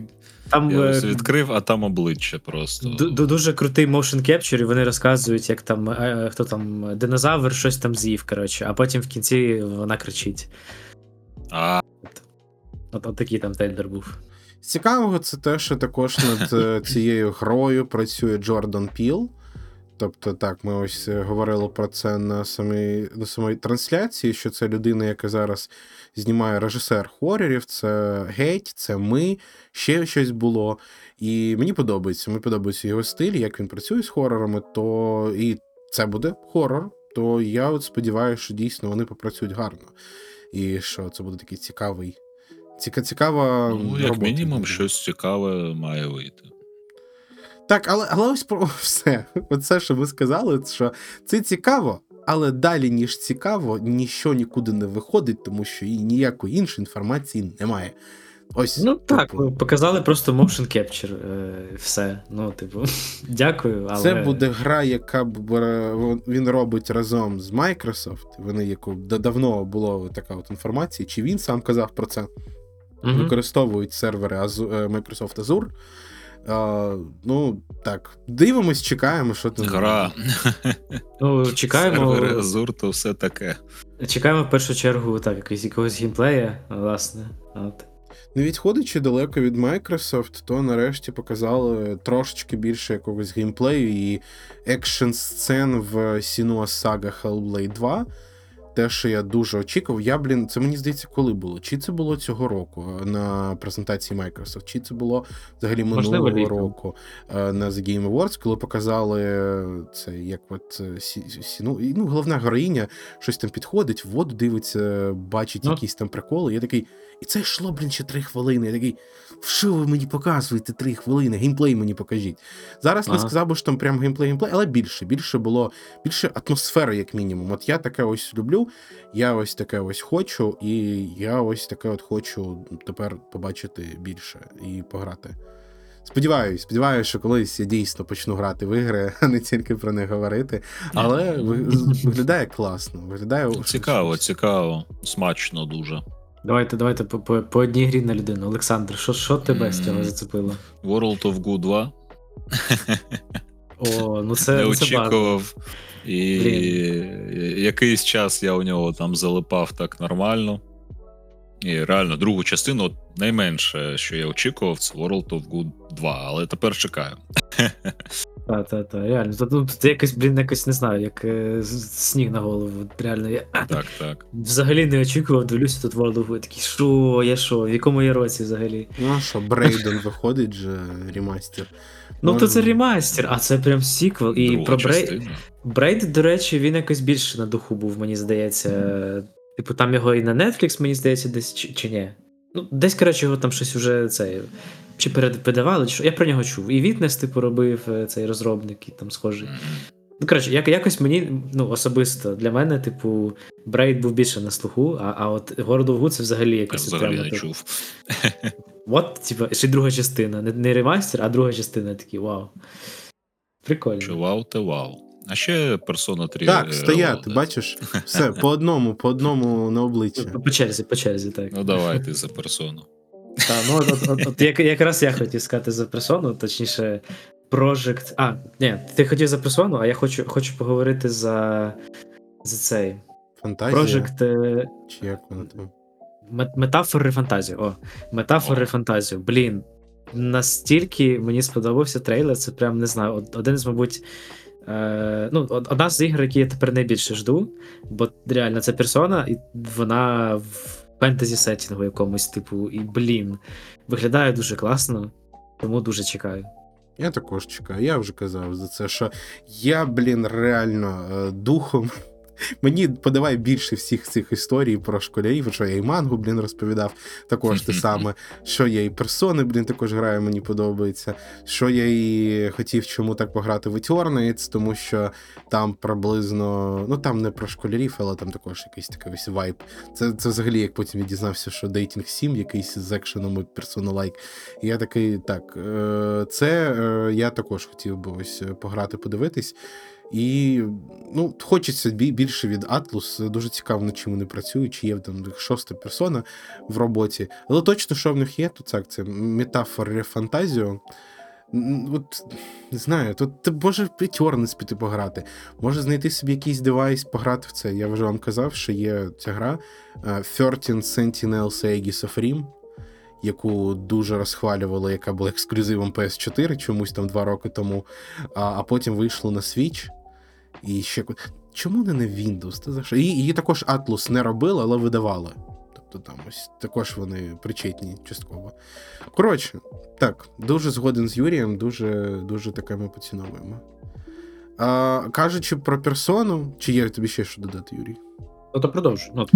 Там Я е, ось відкрив, а там обличчя просто. ду- ду- дуже крутий motion capture, і вони розказують, як там е, хто там динозавр щось там з'їв, коротше, а потім в кінці вона кричить. А, От, от такий там трейлер був. З цікавого, це те, що також над е, цією грою працює Джордан Піл. Тобто, так, ми ось е, говорили про це на самій, на самій трансляції, що це людина, яка зараз знімає режисер хорорів, це геть, це ми, ще щось було. І мені подобається. Мені подобається його стиль, як він працює з хорорами, то і це буде хорор. То я от сподіваюся, що дійсно вони попрацюють гарно. І що це буде такий цікавий. Ціка, цікава. Ну, як робота мінімум, щось цікаве має вийти. Так, але, але ось про все. Оце, що ви сказали, що це цікаво, але далі, ніж цікаво, ніщо нікуди не виходить, тому що і ніякої іншої інформації немає. Ось Ну так, типу, показали просто motion capture. Е, все. Ну, типу, дякую, але. Це буде гра, яка б він робить разом з Microsoft. Вони яку да- давно була така от інформація, чи він сам казав про це. Мгм. Використовують сервери е, Microsoft Azure. А, ну так, дивимось, чекаємо, що там. Гра. Ну, чекаємо. Сервери Azure, то все таке. Чекаємо в першу чергу так, якогось, якогось геймплея, власне. От. Не відходячи далеко від Microsoft, то нарешті показали трошечки більше якогось геймплею і екшн сцен в Sinua Saga Hellblade 2. Те, що я дуже очікував. Я, блін, це мені здається, коли було? Чи це було цього року е, на презентації Microsoft, чи це було взагалі минулого літом. року е, на The Game Awards, коли показали це, як от е, Сі- Сіну, і, ну, головна героїня щось там підходить, в воду дивиться, бачить Ну. якісь там приколи. Я такий, і це йшло, блін, ще три хвилини. Я такий, що ви мені показуєте три хвилини? Геймплей мені покажіть. Зараз не сказав би, що там прям геймплей, геймплей, але більше. Більше було більше атмосфери, як мінімум. От я таке ось люблю, я ось таке ось хочу, і я ось таке от хочу тепер побачити більше і пограти. Сподіваюсь, сподіваюся, що колись я дійсно почну грати в ігри, а не тільки про них говорити. Але виглядає класно. Виглядає Цікаво, цікаво. Смачно дуже. Давайте, давайте по, по, по одній грі на людину. Олександр, що, що тебе з цього зацепило? World of Goo 2 О, ну це, не ну, це очікував. І Блін. якийсь час я у нього там залипав так нормально. І реально, другу частину, от найменше, що я очікував, це World of Good 2, але тепер чекаю. Та, та, та, реально. Тут, ну, тут якось, блін, якось не знаю, як е, з- сніг на голову. Реально, я Так, так. взагалі не очікував, дивлюся тут World of War, такий, що, я що, в якому я році взагалі? Ну а що, Брейден виходить же ремастер. Ну, то це ремастер, а це прям сіквел. І Друга про Брей... частина. Braid, до речі, він якось більше на духу був, мені здається. Типу, там його і на Netflix, мені здається, десь чи, чи ні. Ну, десь, коротше, його там щось уже це. Чи передавали, чи що. Я про нього чув. І Witness, типу, робив е, цей розробник, і там схожий. Ну, коротше, як, якось мені, ну, особисто для мене, типу, Braid був більше на слуху, а, а от of це взагалі Я якось. взагалі прямо, не типу, чув. От, типу, ще й друга частина. Не, не ремастер, а друга частина. Такий вау. Прикольно. Чи вау, те вау. А ще Persona 3. Так, е, стояти, бачиш? Все, по одному, по одному на обличчя. По, по черзі, по черзі, так. Ну давай ти за персону. Та, ну, от, от, от, от, як, якраз я хотів сказати за персону, точніше, Project. А, ні, ти хотів за персону, а я хочу, хочу поговорити за, за цей. Фантазія. Project е, Чи як воно там? Метафори фантазію. О, метафори О. фантазію. Блін. Настільки мені сподобався трейлер, це прям не знаю, один з, мабуть. Е, ну, одна з ігор, які я тепер найбільше жду, бо реально це персона, і вона в фентезі сеттінгу якомусь, типу, і блін, виглядає дуже класно, тому дуже чекаю. Я також чекаю. Я вже казав за це, що я, блін, реально е, духом. Мені подавай більше всіх цих історій про школярів, що я і мангу, блін, розповідав. Також те саме, що я і персони, блін, також граю, мені подобається. Що я і хотів чому так пограти в Eternals, тому що там приблизно, ну там не про школярів, але там також якийсь такий ось вайб. Це, це взагалі, як потім я дізнався, що Dating Sim якийсь з екшеном і персона-лайк. І я такий, так, е, це е, я також хотів би ось е, пограти, подивитись. І ну, хочеться більше від Atlus. Дуже цікаво, над чим вони працюють, чи є там шоста персона в роботі. Але точно, що в них є, то так, це метафори фантазіо. От не знаю, тут ти може в Eternals піти пограти, може знайти собі якийсь девайс, пограти в це. Я вже вам казав, що є ця гра е, 13 Sentinels Aegis of Rim, яку дуже розхвалювали, яка була ексклюзивом PS4 чомусь там два роки тому, а, а потім вийшло на Switch. І ще чому не на Windows? Ти за що? Її, її також Atlus не робила, але видавали. Тобто там ось також вони причетні частково. Коротше, так, дуже згоден з Юрієм, дуже, дуже таке ми поціновуємо. А, кажучи про персону, чи є тобі ще що додати, Юрій? Ну то продовжуй. Ну,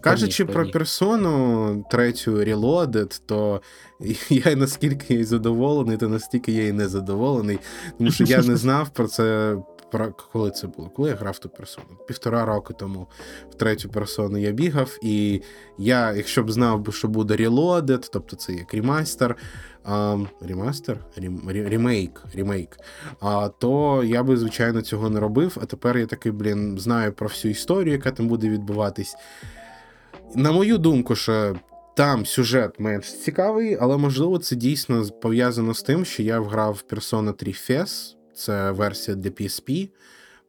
Кажучи про персону третю Reloaded, то я наскільки я й задоволений, то настільки я й не задоволений. Тому що я не знав про це. Коли це було? Коли я грав ту персону? Півтора роки тому в третю персону я бігав, і я, якщо б знав, що буде Reloaded, тобто це як ремастер, а, ремастер? Рем, ремейк, ремейк, то я би, звичайно, цього не робив. А тепер я такий, блін, знаю про всю історію, яка там буде відбуватись. На мою думку, що там сюжет менш цікавий, але можливо це дійсно пов'язано з тим, що я вграв Persona 3 FES, це версія для PSP,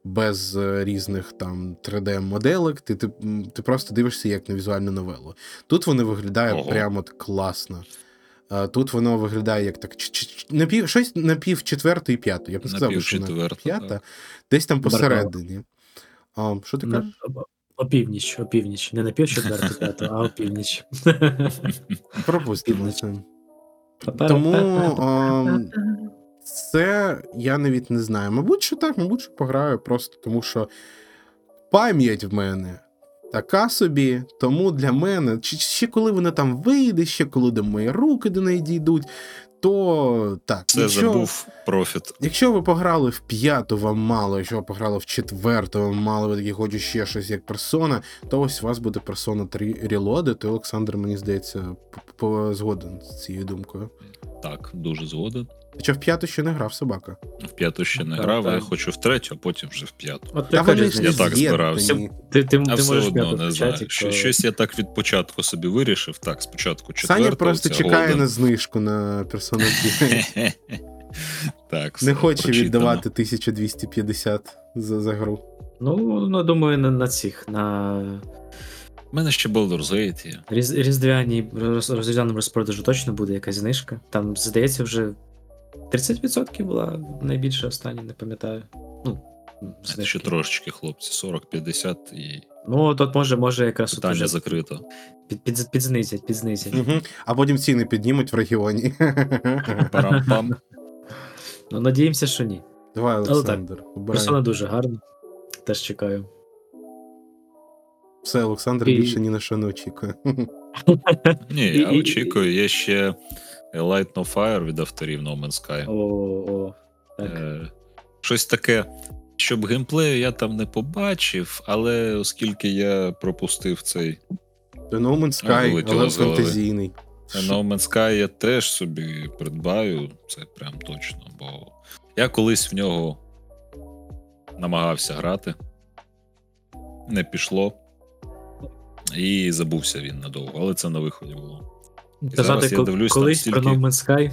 без е, різних там 3D-моделек. Ти, ти, ти просто дивишся як на візуальну новелу. Тут вони виглядають Ого. прямо класно. Е, Тут воно виглядає як так. ч- ч- ч- напів, щось на пів четвертої п'ятої. Я б не сказав, що на п'ята, так. десь там посередині. А, що ти кажеш? Опівніч, опівніч. Не на пів четверту, п'яту, а опівніч. Пропустимо це. Тому це я навіть не знаю. Мабуть, що так, мабуть, що пограю просто тому, що пам'ять в мене така собі. Тому для мене, чи- ще коли вона там вийде, ще коли до мої руки до неї дійдуть, то так. Це забув профіт. Якщо ви пограли в п'яту, вам мало, якщо ви пограли в четверту, вам мало, ви такі хочу ще щось як персона, то ось у вас буде персона 3 Reloaded, то Олександр, мені здається, згоден з цією думкою. Так, дуже згоден. Хоча в п'яту ще не грав собака. В п'яту ще не Так, грав, а я хочу в третю, а потім вже в п'яту. От Та яка вони ж різниця? Я так з'єднані. збирався. Ти, ти, А все можеш одно не знаю. Що, щось я так від початку собі вирішив. Так, спочатку четверту. Саня просто чекає года. на знижку на персону 3. Так, Не хоче прочитано. віддавати 1250 за, за гру. Ну, ну, думаю, на, на цих, на У мене ще Baldur's Gate є. різ, різдвяній роз, різдвяному розпродажу точно буде якась знижка. Там, здається, вже 30% була найбільша остання, не пам'ятаю. Ну, Ще трошечки, хлопці, 40-50 і Ну, тут може, може якраз питання уже закрито. під, під, підзнизять, підзнизять. Угу. А потім ціни піднімуть в регіоні. Парам-пам. Ну, надіємося, що ні. Давай, Олександр. Персона дуже гарна. Теж чекаю. Все, Олександр І- більше ні на що не очікує. Ні, я очікую, є ще Light No Fire від авторів No Man's Sky. О, о, так. Е, Щось таке, щоб геймплею я там не побачив, але оскільки я пропустив цей The No Man's Sky, але фантазійний. No Man's Sky я теж собі придбаю, це прям точно, бо я колись в нього намагався грати, не пішло. І забувся він надовго, але це на виході було. Казати я дивлюсь, колись стільки- про No Man's Sky,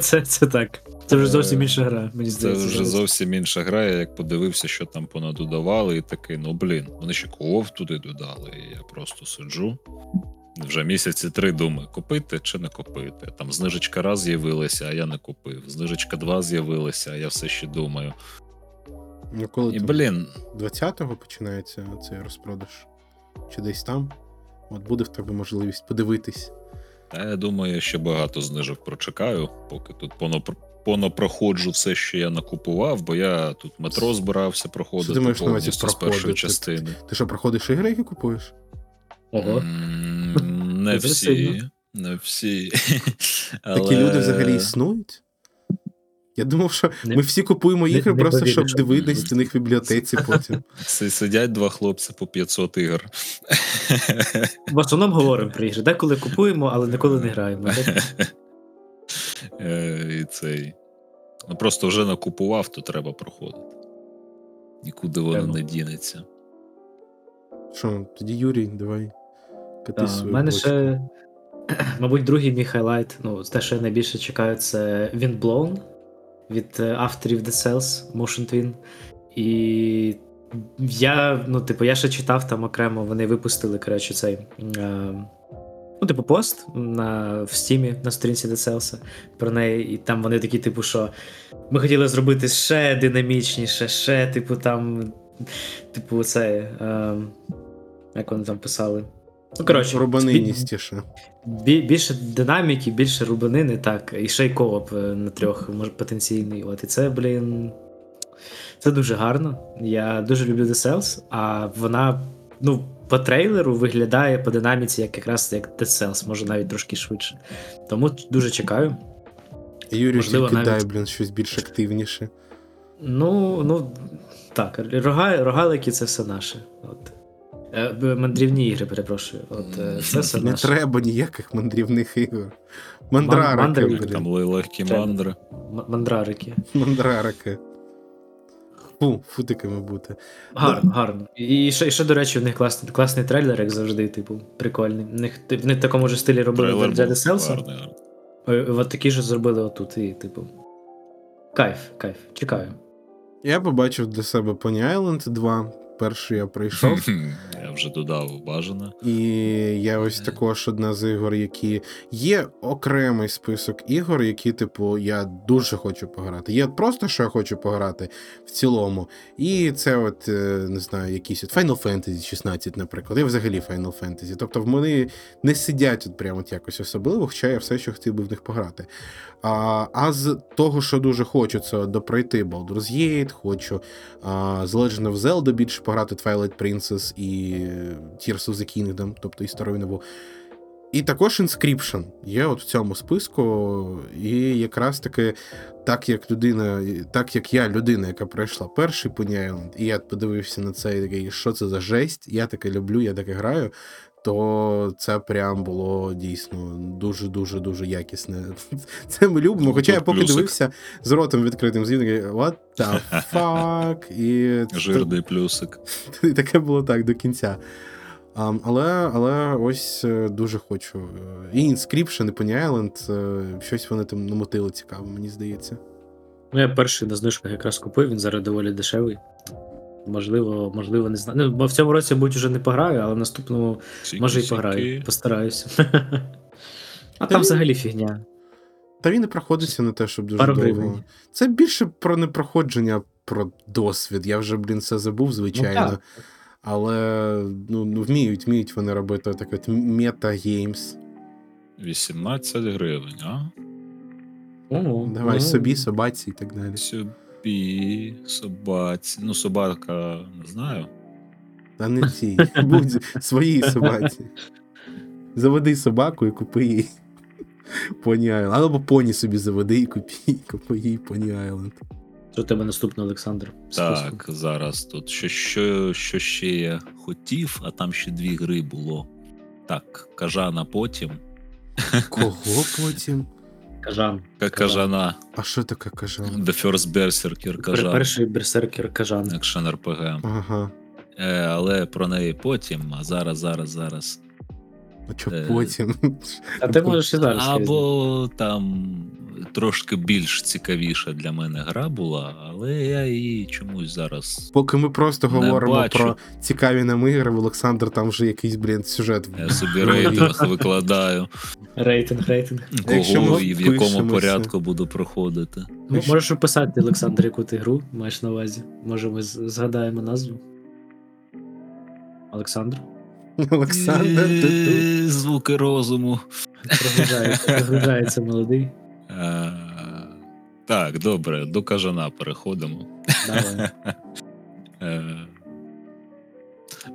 це, це так. Це вже зовсім Е, інша гра, мені здається. Це вже зараз. зовсім інша гра. Я як подивився, що там понадодавали, і такий, ну блін, вони ще ков туди додали. І я просто сиджу. Вже місяці три думаю, купити чи не купити. Там знижечка раз з'явилася, а я не купив. Знижечка два з'явилася, а я все ще думаю. Ну, коли І блін, 20-го починається цей розпродаж? Чи десь там? От буде в тебе можливість подивитись. Та я думаю, ще багато знижок прочекаю, поки тут понопроходжу все, що я накупував, бо я тут метро збирався проходити Що ти маєш повністю з першої частини. Ти що, проходиш ігри, які купуєш? Ого. Не всі. Не всі. Такі люди взагалі існують? Я думав, що Не- ми всі купуємо ігри не просто, повіриш. щоб дивитись до них в бібліотеці потім. Си- Сидять два хлопці по 500 ігор. В основному говоримо про ігри. Деколи купуємо, але ніколи не граємо. так? Е, І цей. Ну просто вже накупував, то треба проходити. Нікуди воно не дінеться. Що, тоді Юрій, давай. Кати У мене бочку. ще, мабуть, другий мій хайлайт. Ну, те, що я найбільше чекаю, це Windblown від е, авторів Dead Cells, Motion Twin. І я, ну, типу, я ще читав там окремо, вони випустили, коротше, цей. Е, Ну, типу, пост на, в Steam і на сторінці Dead Cells а про неї, і там вони такі, типу, що ми хотіли зробити ще динамічніше, ще, типу, там, типу, це. Е, як вони там писали? Ну, коротше, Рубаниністіше. бі- більше динаміки, більше рубанини, так, і ще й кооп е, на трьох, може, потенційний. От, і це, блін. Це дуже гарно. Я дуже люблю The Cells, а вона, ну, по трейлеру виглядає по динаміці, як якраз як The Cells, може навіть трошки швидше. Тому дуже чекаю. Юрій Можливо, тільки навіть- дай, блін, щось більш активніше. Ну, ну так, рога, рогалики це все наше. От. Е, мандрівні ігри, перепрошую. От, е, це все Не наше. треба ніяких мандрівних ігор. Мандрарики, блін. Там легкі мандри. М- мандрарики. Мандрарики. Фу, футиками бути. Гарно, гарно. І ще, і ще, до речі, в них класний, класний трейлер, як завжди, типу, прикольний. В них, в них в такому ж стилі робили гарний, гарний. Е, От такі ж зробили отут. І, типу. Кайф, кайф. Чекаю. Я побачив для себе Pony Island 2. Перший я прийшов. Я вже додав бажане. І я ось також одна з ігор, які є окремий список ігор, які, типу, я дуже хочу пограти. Є просто, що я хочу пограти в цілому. І це, от, е, не знаю, якісь от Final Fantasy 16, наприклад. Я взагалі Final Fantasy. Тобто вони не сидять от прямо от якось особливо, хоча я все ще хотів би в них пограти. А, а з того, що дуже хочу, це допройти Baldur's Gate, хочу а, з Legend of Zelda більше пограти Twilight Princess і Tears of the Kingdom, тобто і старою нову. І також Inscription є от в цьому списку, і якраз таки, так як людина, так як я людина, яка пройшла перший Pony Island, і я подивився на це і такий, що це за жесть, я таке люблю, я таке граю. То це прям було дійсно дуже дуже дуже якісне. Це ми любимо. Хоча я поки плюсик. дивився з ротом відкритим звідки, what the fuck? І Жирний плюсик. і таке було так до кінця. А, але, але ось е, дуже хочу. е, І Inscription, і Pony Island, е, щось вони там намотили цікаво, мені здається. Ну, я перший на знижках якраз купив, він зараз доволі дешевий. Можливо, можливо, не знаю. Ну, бо в цьому році, будь уже не пограю, але в наступному може і пограю. Сіки-сіки. А Та там ні. взагалі фігня. Та він не проходиться на те, щоб дуже Пару довго. гривень. Це більше про непроходження, про досвід. Я вже, блін, це забув, звичайно. Ну. Але ну, ну, вміють, вміють вони робити так от мета-геймс. 18 гривень, а? О, Давай ну, собі, собаці і так далі. Собі, собаці. Ну, собака, не знаю. Та не цій. Будь своїй собаці. Заведи собаку і купи їй Pony Island. Або поні собі заведи і купи, купи їй Pony Island. Що у тебе наступний Олександр? Так, зараз тут що, що, що ще я хотів, а там ще дві гри було. Так, кажана потім. Кого потім? Кажан. Ка- Кажана. А що таке кажан? The First Berserker кажан. Перший берсеркер Кажан. Екшен РПГ. Ага. Е, але про неї потім, а зараз, зараз, зараз. А що Е, потім? А ти можеш і зараз. сказати. Або там трошки більш цікавіша для мене гра була, але я її чомусь зараз. Поки ми просто говоримо бачу. про цікаві нам ігри, в Олександр там вже якийсь, блін, сюжет. Я собі рейтинг викладаю, Рейтинг, рейтинг. Якщо кого ми і в якому впишемося. порядку буду проходити. М- Можеш описати, Олександр, яку ти гру маєш на увазі. Може, ми з- згадаємо назву. Олександр? Олександр, Звуки розуму. Прогружається, прогружається молодий. Е, Так, добре, до кажана переходимо. Давай. Е,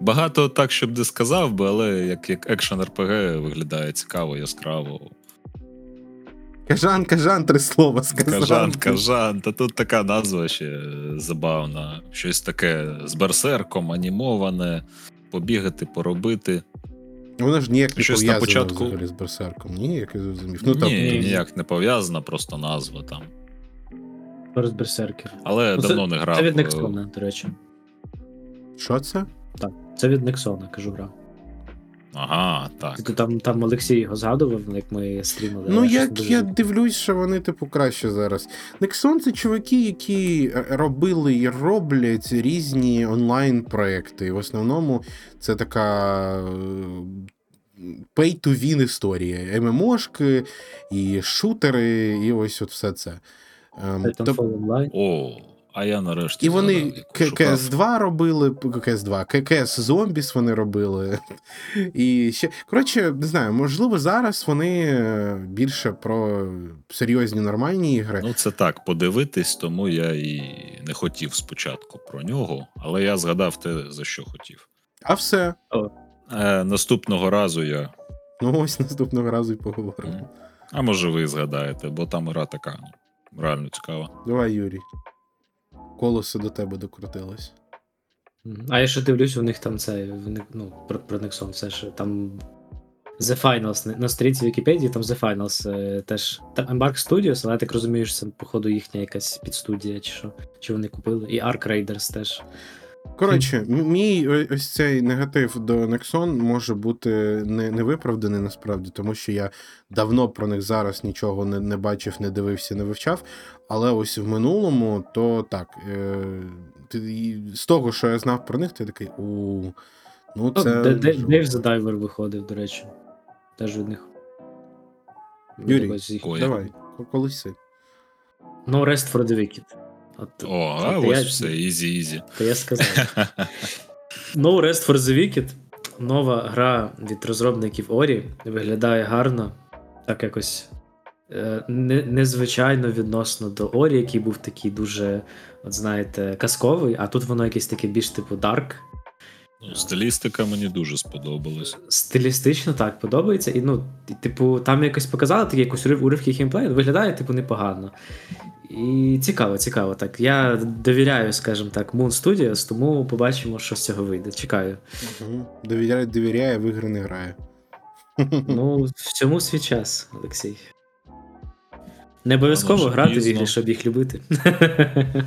Багато так, щоб не сказав би, але як, як екшен РПГ виглядає цікаво, яскраво. Кажан, кажан, три слова сказав. Кажан, кажан. Та тут така назва ще забавна. Щось таке з берсерком, анімоване, побігати, поробити. Воно ж ніяк не Щось на початку- взагалі з берсерком. Ні, як я зрозумів. Ну, Ні, там... ніяк не пов'язана, просто назва там. Перед берсеркер. Але Ну, це- давно не грав. Це від Нексона, до речі. що це? Так, це від Нексона, кажу гра. Ага, так. Ти там, там Олексій його згадував, як ми стрімили. Ну, як дуже я дивлюсь, що вони, типу, краще зараз. Nexon це чуваки, які робили і роблять різні онлайн-проекти. І в основному це така. pay-to-win історія. ММОшки, і шутери, і ось от все це. Ем, Titanfall тоб- Online. О, а я нарешті. і вони яку. КС2 робили, КС2, ККС Зомбіс вони робили. І ще, коротше, не знаю, можливо, зараз вони е, більше про серйозні нормальні ігри. Ну, це так, подивитись, тому я і не хотів спочатку про нього, але я згадав те, за що хотів. А все. Е, наступного разу я. Ну ось наступного разу і поговоримо. А може ви згадаєте, бо там гра така ну, реально цікава. Давай, Юрій. Колесо до тебе докрутилось. А я ще дивлюсь, у них там це, ну, про, про Nexon, все ж там The Finals, на- сторінці Вікіпедії там The Finals е, теж. Там Embark Studios, але я так розумію, що це, походу, їхня якась підстудія, чи що, чи вони купили. І Ark Raiders теж. Коротше, мій ось цей негатив до Nexon може бути не, невиправданий насправді, тому що я давно про них зараз нічого не, не бачив, не дивився, не вивчав. Але ось в минулому, то так. Е, з того, що я знав про них, ти такий у. Ну, Ну, це. Де- Де- Dave the Diver виходив, до речі. Теж від них. Юрій. Давай, ко- колись. No Rest for the Wicked. От, О, а от ось я- все, ізі, ізі. То я сказав. No Rest for the Wicked. Нова гра від розробників Орі виглядає гарно. Так якось е, не, незвичайно відносно до Орі, який був такий дуже, от знаєте, казковий, а тут воно якесь таке більш типу дарк. Ну, стилістика мені дуже сподобалась. Стилістично так подобається. І ну, типу, там якось показали такі якось уривки геймплею, виглядає, типу, непогано. І цікаво, цікаво. Так. Я довіряю, скажімо так, Moon Studios, тому побачимо, що з цього вийде. Чекаю. Угу. Довіряє, довіряє, в ігри не грає. Ну, всьому свій час, Олексій. Не обов'язково грати в ігри, щоб їх любити.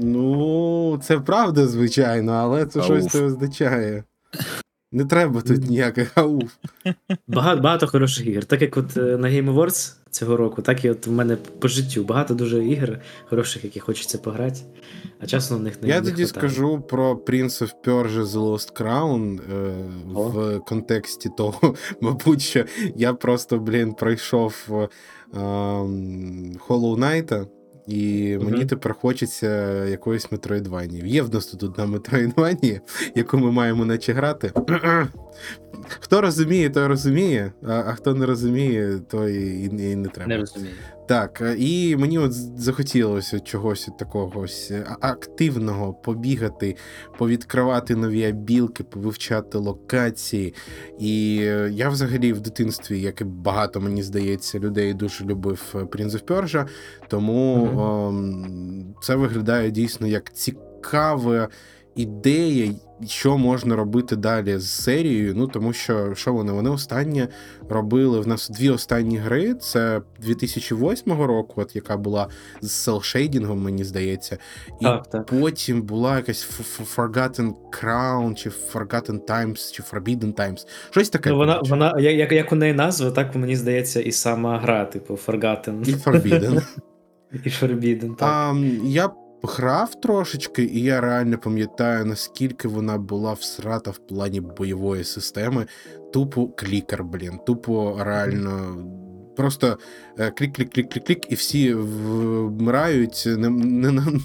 Ну, це правда, звичайно, але це Ауф. щось не означає. Не треба тут ніяких ауф. Багато, багато хороших ігор. Так як от е, на Game Awards цього року, так і от в мене по життю багато дуже ігор хороших, які хочеться пограти, а часу на них не Я не тоді хватає. скажу про Prince of Persia The Lost Crown е, О. в контексті того, мабуть, що я просто, блін, пройшов е, ем, Hollow Knight, і угу. мені тепер хочеться якоїсь метроїдванії. Є в нас тут одна метроїдванія, яку ми маємо наче грати. Хто розуміє, той розуміє, а, а хто не розуміє, той і, і не треба. Не розумію. Так, і мені от захотілося чогось такого ось е, активного побігати, повідкривати нові абілки, повивчати локації. І е, я взагалі в дитинстві, як і багато мені здається, людей дуже любив е, Prince of Persia, тому Мгм. ем, це виглядає дійсно як цікава ідея, що можна робити далі з серією. Ну тому що що вони? Вони останнє робили в нас дві останні гри. Це 2008 року, от яка була з селшейдінгом, мені здається, і Так, так. потім була якась Forgotten Crown, чи Forgotten Times, чи Forbidden Times. Щось таке. Ну, вона, вона, як, як- як у неї назва, так мені здається, і сама гра, типу, Forgotten І Forbidden. і Forbidden. Так. А, я грав трошечки, і я реально пам'ятаю, наскільки вона була всрата в плані бойової системи. Тупо клікер, блін. Тупо реально. Просто клік-клік-клік-клік-клік, і всі вмирають.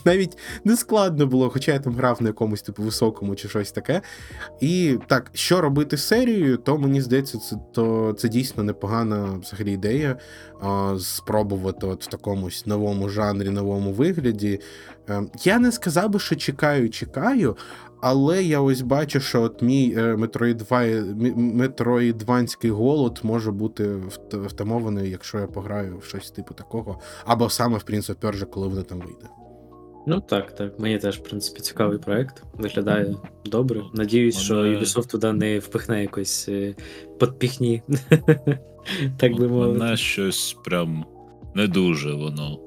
Навіть не складно було, хоча я там грав на якомусь типу високому чи щось таке. І так, що робити з серією, то мені здається, це то це дійсно непогана взагалі ідея а, спробувати от в такомусь новому жанрі, новому вигляді. Е, Я не сказав би, що чекаю, чекаю, але я ось бачу, що от мій е, метроїдванський голод може бути втамований, якщо я пограю в щось типу такого, або саме в Prince of Persia, коли воно там вийде. Ну так, так. Мені теж, в принципі, цікавий проект. Виглядає добре. Надіюсь, що Ubisoft туди не впихне якось е, подпіхні. Так би мовити. Мене щось прям не дуже воно.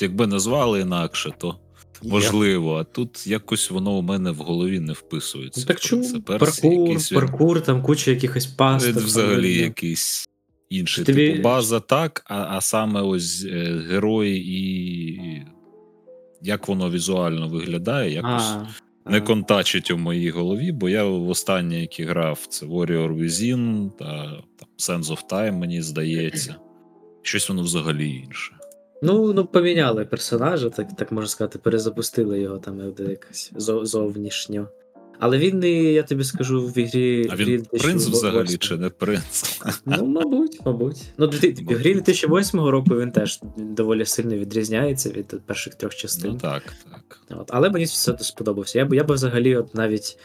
Якби назвали інакше, то можливо, а тут якось воно у мене в голові не вписується. Ну, так чому? Персі, Паркур, якийсь паркур, там куча якихось Це пасток. там взагалі видно. якийсь інший Тобі- типу база, так, а, а саме ось е, герої і як воно візуально виглядає, якось. А, не контачить у моїй голові, бо я в останнє, які грав, це Warrior Within та там, Sense of Time, мені здається. Щось воно взагалі інше. Ну, ну поміняли персонажа, так, так можна сказати, перезапустили його там якось зовнішньо. Але він не, я тобі скажу, в ігрі. А він принц взагалі чи не принц? Ну, мабуть, мабуть. Ну, в грі 2008 року він теж доволі сильно відрізняється від перших трьох частин. Ну так, так. От, але мені все це сподобався. Я б я би взагалі от навіть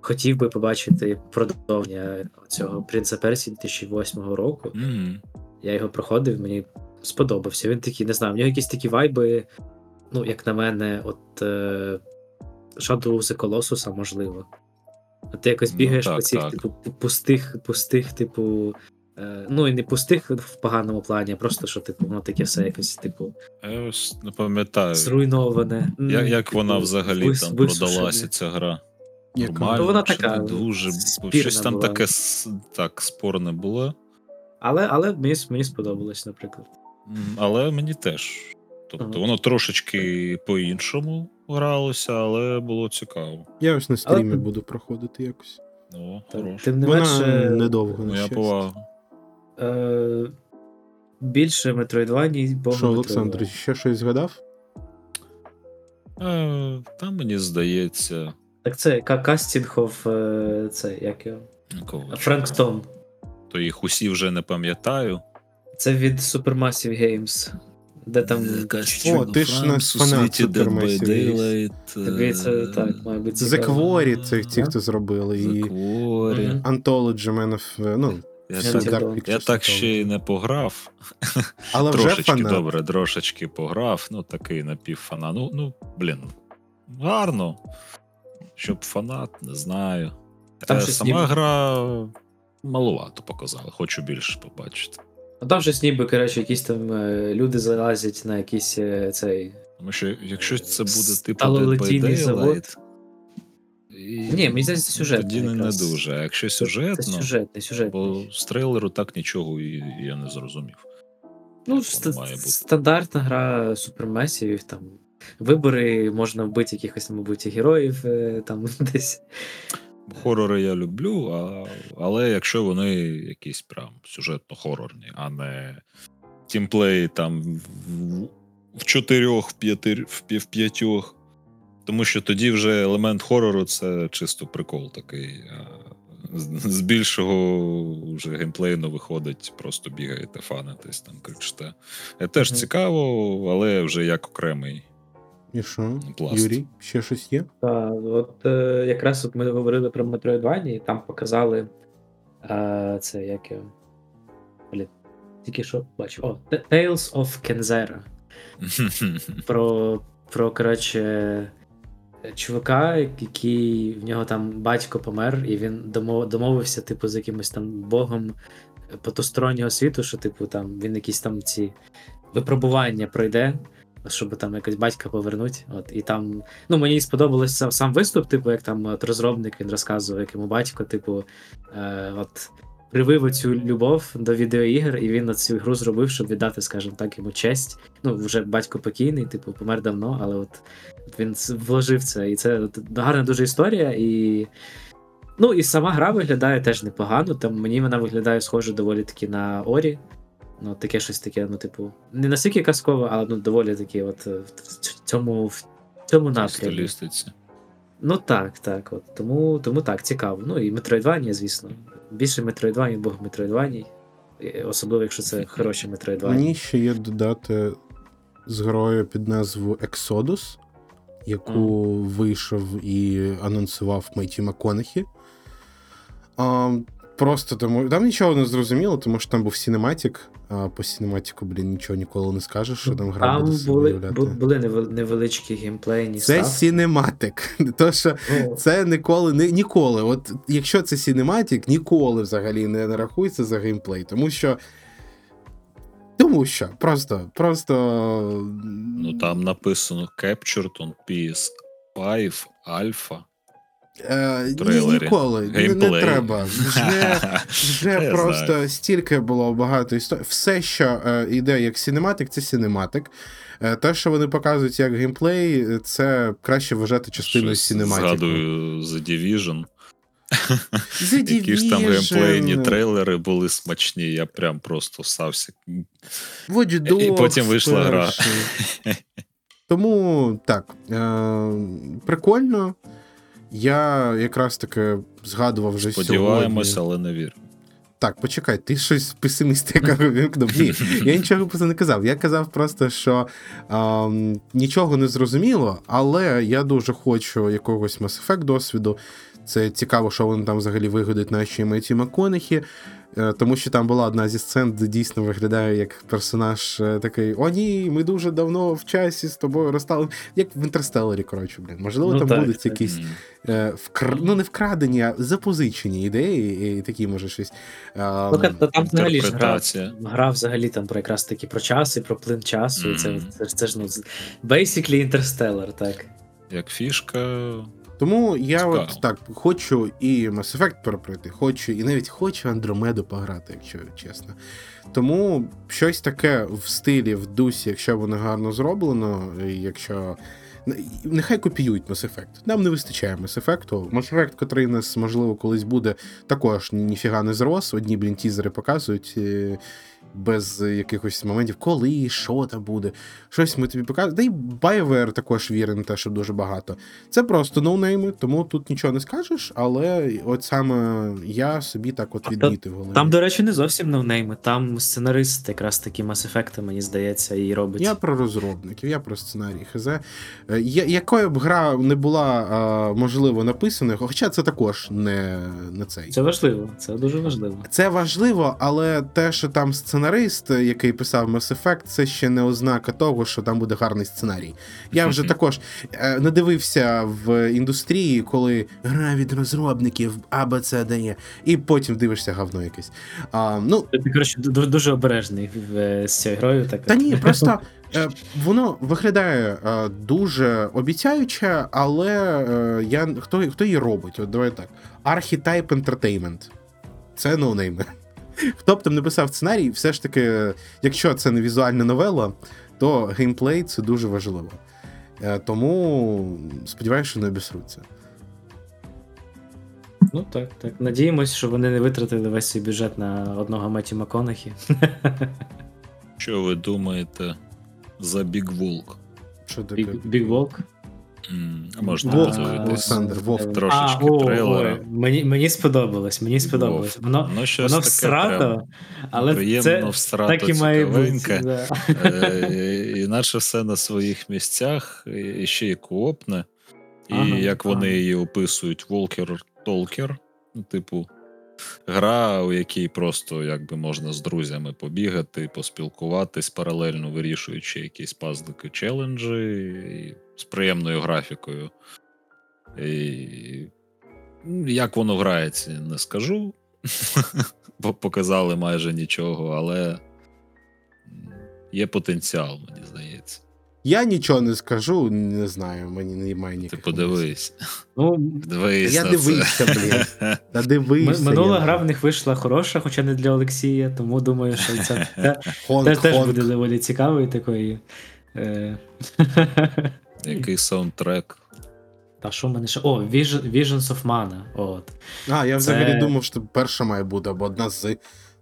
хотів би побачити продовження цього принца Персії 2008 року. М. Я його проходив, мені сподобався. Він такий, не знаю, в нього якісь такі вайби, ну, як на мене, от е, Shadow of the Colossus, можливо. От ти якось Ну, бігаєш так, по цих, так. типу, пустих, пустих, типу. Е, ну і не пустих в поганому плані, а просто що, типу, воно таке все якось, типу, Я ось не пам'ятаю, зруйноване. я, М, як типу, вона взагалі вис- там продалася ця гра. Яка? Нормально, Ну, вона така не дуже. Щось там була. таке так, спорне було. Але, але мені, мені сподобалось, наприклад. Але мені теж. Тобто Ага. воно трошечки по-іншому гралося, але було цікаво. Я ось на стрімі Але- буду проходити якось. Ну, хорош. Тим не Вона менше, недовго на Моя щастя. повага. е, більше метроїдваній, бо Що, Олександр, ще щось згадав? Е, Там мені здається. Так це ка- кастінгов, е, це як його? кого Френк То їх усі вже не пам'ятаю. Це від Supermassive Games. Де там. О, ти ж наш фанат Supermassive Тобі це так, має бути. The. Quarry, це ті, хто зробили, і Закворі. Anthology Man of... Ну, Я, так, я ще й не пограв. Але вже трошечки фанат. добре, трошечки пограв. Ну, такий напівфанат. Ну, ну, блін, гарно. Щоб фанат, не знаю. Там Е, Сама гра малувато показала, хочу більше побачити. Ну там щось ніби, коротше, якісь там е, люди залазять на якийсь е, цей. Тому що якщо це буде типу Dead by завод. Daylight, і... Ні, мені здається, сюжетний Тоді не, не якраз. дуже. А якщо Це сюжетно, сюжетний, сюжетний. бо з трейлеру так нічого і я не зрозумів. Ну, як ст- має бути. стандартна гра супермесів, там вибори, можна вбити якихось, мабуть, героїв е, там десь. Хорори я люблю, а, але якщо вони якісь прям сюжетно-хорорні, а не тімплей там в, в чотирьох, в, п'яти, в, п'ятьох. Тому що тоді вже елемент хорору це чисто прикол такий. а з- З більшого вже геймплейно виходить, просто бігаєте, фанитесь, там кричите. Е, Теж Мгм. цікаво, але вже як окремий. І що? Пласт. Юрій, ще щось є? Та, от е, якраз от ми говорили про Metroidvania, і там показали е, це як його. Блін, тільки що бачив. О, T- Tales of Kenzera. Про, про коротше, чувака, який в нього там батько помер, і він домов, домовився, типу, з якимось там богом потустороннього світу, що, типу, там він якісь там ці випробування пройде, щоб там якось батька повернуть. От, і там, ну, мені сподобалось сам, виступ, типу, як там от розробник він розказував, як йому батько, типу, е, от. Привив оцю любов до відеоігр, і він на цю гру зробив, щоб віддати, скажімо так, йому честь. Ну, вже батько покійний, типу, помер давно, але от він вложив це. І це от гарна дуже історія. І... Ну, і сама гра виглядає теж непогано. Там мені вона виглядає схоже доволі таки на Орі. Ну, таке щось таке, ну, типу, не настільки казкове, але ну, доволі таки, от е, в цьому, в цьому напрямі. стилістиці. Ну так, так. От. Тому, тому так, цікаво. Ну і Metroidvania, звісно. Більше бог Metroidvania. І Особливо, якщо це хороші Metroidvania. Мені ще є додати з грою під назву Exodus, яку вийшов і анонсував Мейті МакКонахі. Просто тому. Там нічого не зрозуміло, тому що там був Cinematic, а по Cinematic, блін, нічого ніколи не скажеш, що там гра Там буде себе були, були невеличкі геймплейні Це ставки. Cinematic. То, що Ну, це ніколи, не, ніколи. От якщо це Cinematic, ніколи взагалі не, не рахується за геймплей, тому що. Тому що просто, просто. Ну там написано Captured on PS5 Alpha Е, ні, ніколи. Не, не треба. Вже, вже просто знаю. стільки було багато історій. Все, що е, йде як синематик, це синематик. Е, те, що вони показують як геймплей, це краще вважати частиною синематику. Згадую The Division. The Які ж там геймплейні трейлери були смачні, я прям просто. Watch Dogs І потім вийшла гра. Тому так, е, прикольно. Я якраз таки згадував вже Сподіваємось, сьогодні. але не вірю. Так, почекай, ти щось песимістика вимкнув. Ні, я нічого просто не казав. Я казав просто, що ем, нічого не зрозуміло, але я дуже хочу якогось Mass Effect досвіду. Це цікаво, що вони там взагалі вигадують наші Меті Маконахі. Е, Тому що там була одна зі сцен, де дійсно виглядає як персонаж е, такий: О, ні, ми дуже давно в часі з тобою розстали. Як в Інтерстелларі, коротше, блін. Можливо, Ну, там так, будуть так. якісь е, вкр... ну не вкрадені, а запозичені ідеї, і такі, може, щось. е, Ну, та- там взагалі ж гра, гра взагалі там про якраз таки про час і про плин часу. І це, це, ж- це ж ну basically Interstellar, так. Як фішка. Тому я Цікаво. от так хочу і Mass Effect перепройти, хочу, і навіть хочу Андромеду пограти, якщо чесно. Тому щось таке в стилі, в дусі, якщо воно гарно зроблено, якщо. Нехай копіюють Mass Effect. Нам не вистачає Mass Effect. Mass Effect, котрий нас, можливо, колись буде, також ніфіга не зрос. Одні, блін, тізери показують е, без якихось моментів, коли, що там буде. Щось ми тобі показуємо. Да і BioWare також вірить на те, що дуже багато. Це просто ноунейми, тому тут нічого не скажеш, але от саме я собі так от відмітив голові. Там, до речі, не зовсім ноунейми. Там сценарист якраз таки Mass Effect, мені здається, і робить. Я про розробників, я про сценарій ХЗ. Е, я- Якою б гра не була е, можливо написана, хоча це також не, не цей. Це важливо, це дуже важливо. Це важливо, але те, що там сценарист, який писав Mass Effect, це ще не ознака того, що там буде гарний сценарій. Я вже також е, не дивився в індустрії, коли гра від розробників або це дає, і потім дивишся говно якесь. А, ну, Ти, коротше, дуже обережний е, з цією грою. Так. та ні, просто е, воно виглядає дуже обіцяюче, але я хто, хто її робить? От давай так. Archetype Entertainment. Це ноунейми. Хто б там не писав сценарій, все ж таки, якщо це не візуальна новела, то геймплей це дуже важливо. Е, Тому сподіваюся, що не обісруться. Ну так, так. Надіємось, що вони не витратили весь свій бюджет на одного Меті Маконахі. Що ви думаєте за Big Волк? Що таке? Big, А можна Вовк, Олександр, Вовк. трошечки а, о, трейлера. мені, мені сподобалось, мені сподобалось. Вовк. Воно, Ну, щось воно таке всрато, але приємно це всрато так і має бути. Да. Е, Іначе все на своїх місцях, і ще й коопне. І Ага, як вони ага. її описують, Волкер Толкер, ну, типу, гра, у якій просто якби можна з друзями побігати, поспілкуватись, паралельно вирішуючи якісь пазлики челенджі і з приємною графікою. І... ну, Як воно грається, не скажу. Бо показали майже нічого, але є потенціал, мені здається. Я нічого не скажу, не знаю, мені немає Ти ніяких. подивись. Ну, Дивись Я на дивився, це. блін. Та дивився. Минула я. гра в них вийшла хороша, хоча не для Олексія, тому думаю, що це те- теж буде доволі цікавою такою. Е... Який саундтрек. Та що в мене ще? О, Vision, Visions of Mana. От. А, я взагалі Це- думав, що перша має бути, або одна з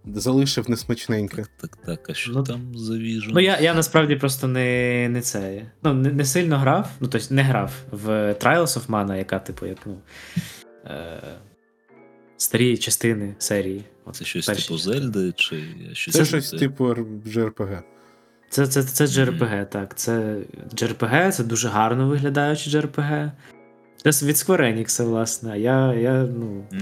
залишив несмачненьке. Так, так, а що Ну, там за віжен? Ну, я, я насправді просто не, не це. Ну, не, не сильно грав, ну, тобто не грав в Trials of Mana, яка, типу, як, ну. Е... Старі частини серії. От, Це щось перші. типу Зельди, чи щось Це щось типу JRPG. Це, це, це JRPG, так. Це JRPG, це дуже гарно виглядаючи JRPG. Це від Square Enix, власне. Я, я, ну, М.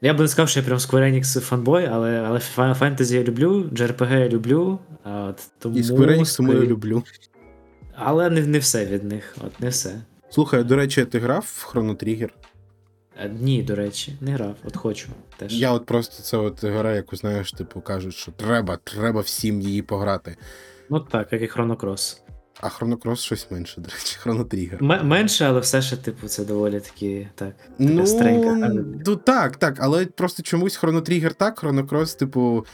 я би не сказав, що я прям Square Enix фанбой, але, але Final Fantasy я люблю, JRPG я люблю. От, тому, І Square Enix тому я люблю. Але не, не все від них. От, не все. Слухай, до речі, ти грав в Chrono Trigger? Е, Ні, до речі, не грав, от хочу. Теж. Я от просто це от гра, яку знаєш, типу кажуть, що треба, треба всім її пограти. Ну так, як і Cross. А Cross щось менше, до речі, Trigger. М- менше, але все ще, типу, це доволі таки так. Ну, стренька, так? ну так, так, але просто чомусь Trigger так, Cross, типу,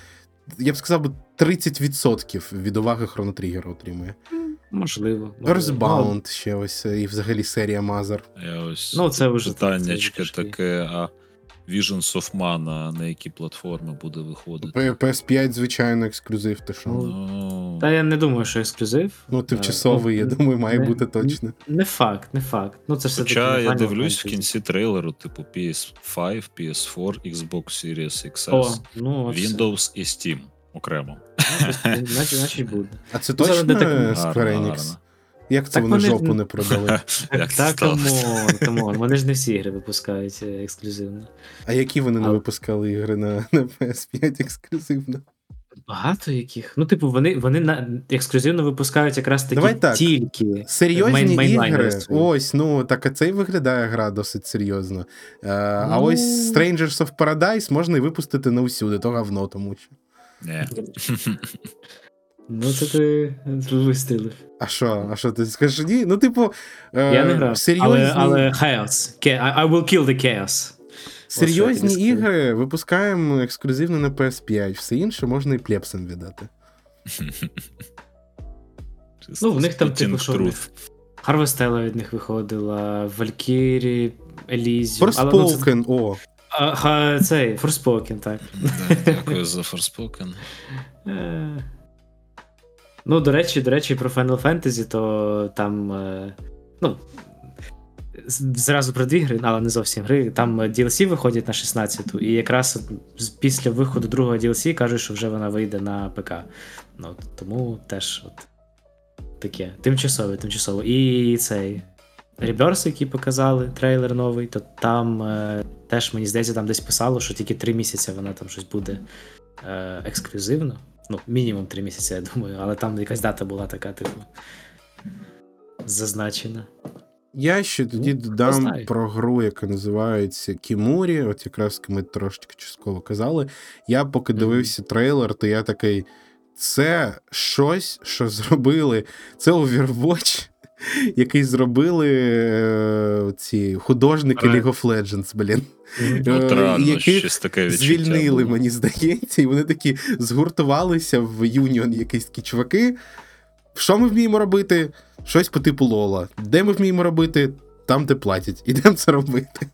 я б сказав, 30% від уваги Chrono Trigger отримує. Можливо. можливо. Earthbound ще ось, і взагалі серія Mother. Я ось Ну, це вже це вже таке, а Visions of Mana на які платформи буде виходити? PS5, звичайно, ексклюзив, ти що? Ну, Ну, Та я не думаю, що ексклюзив. Ну, тимчасовий, я ну, думаю, має не- бути точно. Не факт, не факт. Ну, це все Хоча я дивлюсь в кінці трейлеру, типу PS5, PS4, Xbox Series XS, О, ну. Windows і Steam окремо. Значить, значить буде. А це точно е, Square Enix? Як це Так вони ж- жопу не продали? Як Так, come on, come on. Вони ж не всі ігри випускають е, ексклюзивно. А які вони не випускали ігри на, на PS5 ексклюзивно? Багато яких. Ну, типу, вони, вони на, ексклюзивно випускають якраз такі Давай так. тільки. Серйозні Мейн- ігри. Ось, ну так а це і виглядає гра досить серйозно. Е, А Ну. ось Strangers of Paradise можна і випустити на усюди, то говно, тому що. Ні. Ну, це ти вистрілив. А що? А що ти скажеш? Ні? Ну, типу, е, Я не грав. серйозні, Але, але Chaos. I, will kill the chaos. серйозні Ось ігри випускаємо ексклюзивно на PS5, все інше можна і плепсам віддати. Ну, в них там, типу, що. Harvestella від них виходила, Valkyrie, Elysium. але, ну, це- Forspoken, о. А, цей, Forspoken, так. Да, Дякую за Forspoken. Ну, до речі, до речі, про Final Fantasy, то там. е, Ну, зразу про дві гри, але не зовсім гри. Там е, DLC виходять на 16-ту, і якраз після виходу другого DLC кажуть, що вже вона вийде на ПК. Ну, тому теж от таке. Тимчасове, тимчасово. І цей. Rebirth, який показали, трейлер новий, то там е, теж мені здається, там десь писало, що тільки 3 місяці вона там щось буде е, ексклюзивно. Ну, мінімум 3 місяці, я думаю, але там якась дата була така, типу, зазначена. Я ще тоді Ну, додам про гру, яка називається Кімурі. От якраз ми трошечки частково казали. Я поки Мгм. дивився трейлер, то я такий. Це щось, що зробили. Це Overwatch, який зробили е, ці художники. League of Legends, блін. Е, яких щось таке Звільнили, було. мені здається, і вони такі згуртувалися в юніон якісь такі чуваки. Що ми вміємо робити? Щось по типу Лола. Де ми вміємо робити? Там, де платять, ідемо це робити.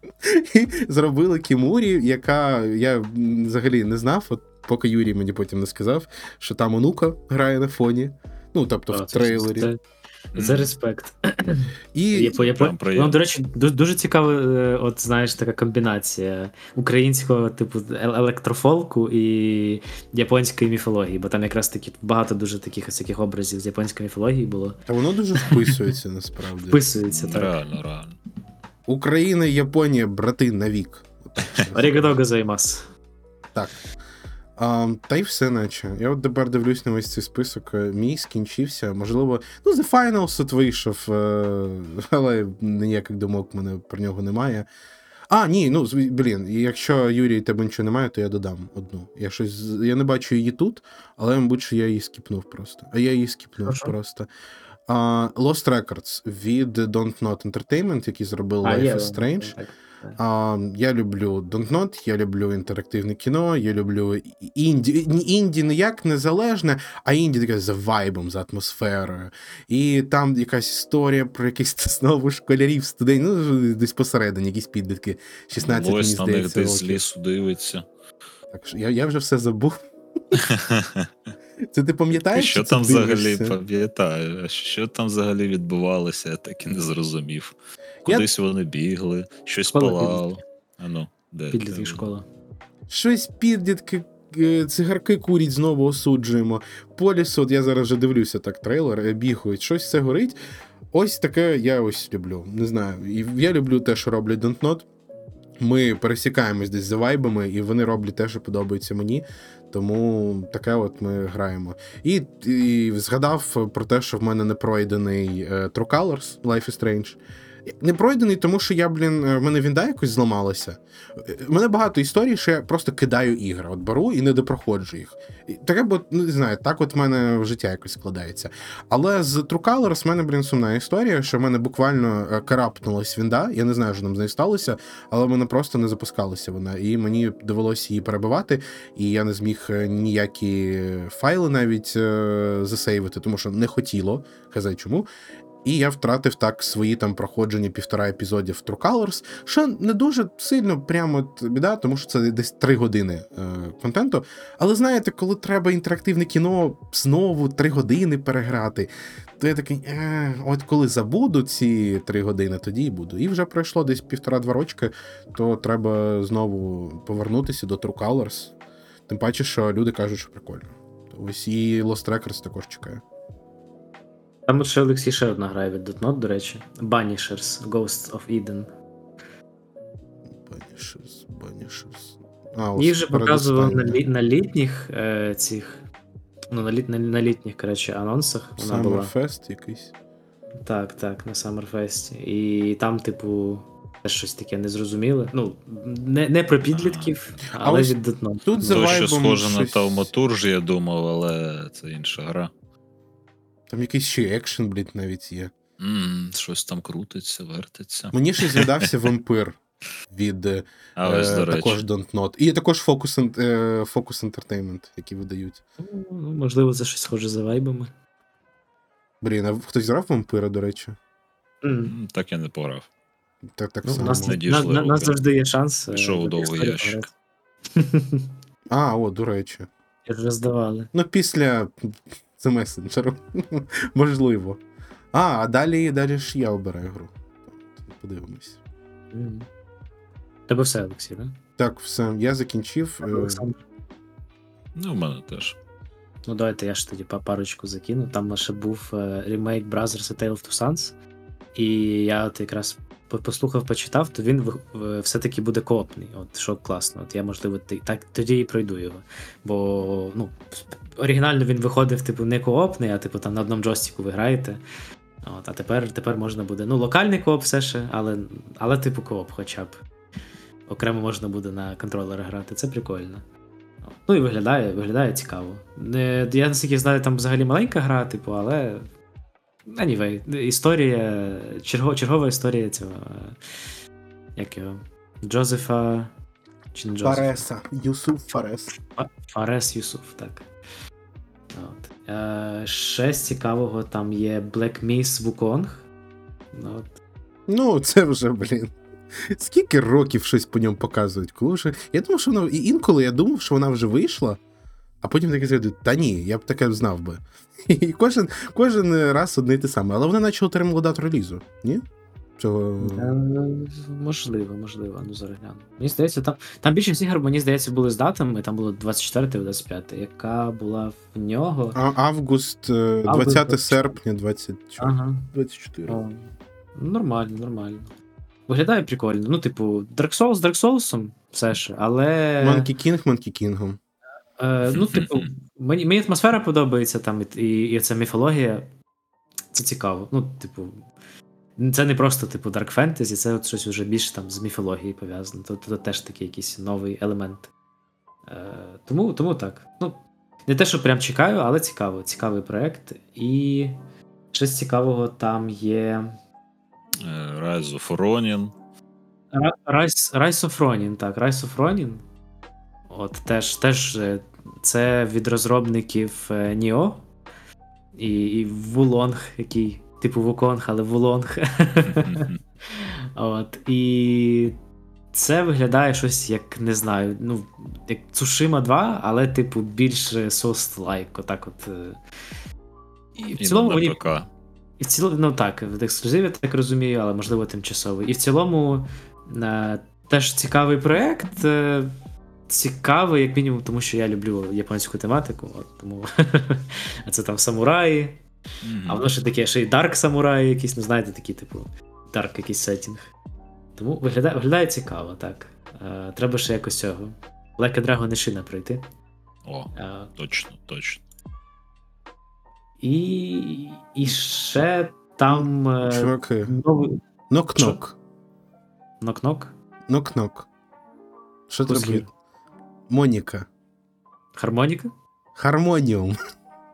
І зробили Кімурі, яка я взагалі не знав, от поки Юрій мені потім не сказав, що там онука грає на фоні. Ну, тобто А, в це- трейлері. Це, це респект. І Я, я, прям ну, до речі, ду- дуже цікава, е, от знаєш, така комбінація українського типу електрофолку і японської міфології, бо там якраз таки багато дуже таких всяких образів з японської міфології було. та воно дуже вписується насправді. Вписується так. Реально, реально. Україна і Японія, брати навік. Арігадо гозаймас. Так. А, та й все, наче. Я от тепер дивлюсь на весь цей список. е, Мій скінчився. Можливо, ну, The Finals от вийшов, е, але ніяких думок в мене про нього немає. А, ні, ну блін, якщо Юрій тебе нічого немає, то я додам одну. Я щось. Я не бачу її тут, але, мабуть, що я її скіпнув просто. А я її скіпнув Хорошо. просто. А, Lost Records від Don't Not Entertainment, які зробили Life is Strange. так. А, я люблю Dontnod, я люблю інтерактивне кіно, я люблю інді. Інді не як незалежне, а інді таке за вайбом, за атмосферою. І там якась історія про якихось знову школярів, студентів, ну, десь посередині, якісь підлітки. 16 мені Ось здається. десь з лісу дивиться. Так що я, я вже все забув. Це ти пам'ятаєш? Що там взагалі пам'ятаю? Що там взагалі відбувалося, я так і не зрозумів. Я- Кудись вони бігли, щось Школа палало. А ну, де? Підлітки школа. Щось підлітки, е, цигарки курять, знову осуджуємо. Поліс, от я зараз вже дивлюся так, трейлер, е, бігають, щось все горить. Ось таке я ось люблю. Не знаю. Я люблю те, що роблять Dontnod. Ми пересікаємось десь за вайбами, і вони роблять те, що подобається мені. Тому таке от ми граємо. І, і згадав про те, що в мене не пройдений е, True Colors Life is Strange. Не пройдений, тому що я, блін, е, в мене вінда якось зламалася. Е, У мене багато історій, що я просто кидаю ігри. От беру і не допроходжу їх. Таке, бо, ну, не знаю, так от в мене життя якось складається. Але з True Colors в мене, блін, сумна історія, що в мене буквально е, карапнулась вінда. Я не знаю, що там з нею сталося, але в мене просто не запускалася вона. І мені довелося її перебивати, і я не зміг е, ніякі файли навіть е, засейвити, тому що не хотіло, хазай чому. І я втратив так свої там проходження півтора епізодів True Colors, що не дуже сильно прямо от біда, тому що це десь три години е, контенту. Але знаєте, коли треба інтерактивне кіно знову три години переграти, то я такий, е, от коли забуду ці три години, тоді і буду. І вже пройшло десь півтора-два рочки, то треба знову повернутися до True Colors. Тим паче, що люди кажуть, що прикольно. Ось і Lost Records також чекає. Там от ще Олексій ще одна грає від Дотнот, до речі. Banishers, Ghosts of Eden. Banishers, Banishers. А, ось Її вже показували на, лі, на літніх е, цих. Ну, на, літ, на, на літніх, коротше, анонсах вона була. Summerfest якийсь. Так, так, на Summerfest. І там, типу, теж щось таке незрозуміле. Ну, не, не про підлітків, але ось від Дотнот. Тут за що вайбом схоже на щось- Тауматурж, я думав, але це інша гра. Там якийсь ще екшен, блін, навіть є. м щось там крутиться, вертиться. Мені ще згадався вампир від е, ось, також Don't Not. І також Focus, е, Focus Entertainment, які видають. Ну, можливо, це щось схоже за вайбами. Блін, а хтось грав вампира, до речі? М, Так я не пограв. Так, так Ну, у само. нас, не на, дійшли на, нас завжди є шанс. е, Пішов у довгий ящик. А, о, до речі. Я вже здавали. Ну, після The Messenger. Можливо. А, а далі, далі ж я обираю гру. Подивимось. Тебе все, Олексій, так? Так, все, я закінчив. е, Олександр. Ну, в мене теж. Ну, давайте я ж тоді парочку закину. Там ще був е, ремейк Brothers A Tale of Two Sons. І я от якраз послухав, почитав, то він все-таки буде коопний. От що класно. От я, можливо, так тоді і пройду його. Бо ну, оригінально він виходив, типу, не коопний, а типу там на одному джойстику ви граєте. От, а тепер, тепер можна буде. Ну, локальний кооп все ще, але, але типу кооп хоча б. Окремо можна буде на контролери грати. Це прикольно. Ну і виглядає, виглядає цікаво. Не, я наскільки знаю, там взагалі маленька гра, типу, але. Anyway, історія. Черго, чергова історія цього. Як його? Джозефа. Чи не Джозефа? Фареса. Юсуф Фарес. Фарес Юсуф, так. Е, ще з цікавого там є Black Miss Wukong. Ну, От. Ну, це вже, блін. Скільки років щось по ньому показують? Коли вже. Я думав, що вона. І інколи я думав, що вона вже вийшла, а потім таке згадую, та ні, я б таке знав би. І кожен, кожен раз одне й те саме. Але вона наче отримала дату релізу, ні? Цього... Е, можливо, можливо, ну зараз гляну. Мені здається, там, там більшість ігор, мені здається, були з датами, там було 24 і 25, яка була в нього. А, август, е, 20 24. серпня, 20... Ага. 24. О, нормально, нормально. Виглядає прикольно. Ну, типу, Dark Souls Dark Souls, все ж, але. Monkey King, Monkey Kingом. Е, ну, типу, мені, мені атмосфера подобається там, і, і, і ця міфологія. Це цікаво. Ну, типу, це не просто, типу, Dark Fantasy, це от щось вже більше там з міфологією пов'язане. Тобто це теж такий якийсь новий елемент. Е, тому, тому так. Ну, не те, що прям чекаю, але цікаво. Цікавий проект. І щось цікавого там є. Е, Rise of Ronin. Rise, Rise of Ronin, так, Rise of Ronin. От теж, теж е, це від розробників е, Nioh і, і Wo Long, який, типу Wukong, але Wo Long. От, і це виглядає щось, як не знаю, ну, як Цушима 2, але, типу, більш souls-like, отак от. е. І в цілому мені і в цілому, ну так, в ексклюзиві я так розумію, але можливо тимчасовий. І в цілому е, теж цікавий проект. Е, цікавий, як мінімум, тому що я люблю японську тематику. От, тому це там самураї. Мгм. А воно ще таке, ще й дарк самураї, якісь, ну знаєте, такі, типу, дарк якийсь сеттінг. Тому виглядає, виглядає цікаво, так. Е, треба ще якось цього. Like a Dragon Ishina пройти. О, Е, точно, точно. і, і ще там. е, Чуваки, Новий, Нок-нок. Нок-нок? Нок-нок. Що треба? Моніка. Хармоніка? Хармоніум.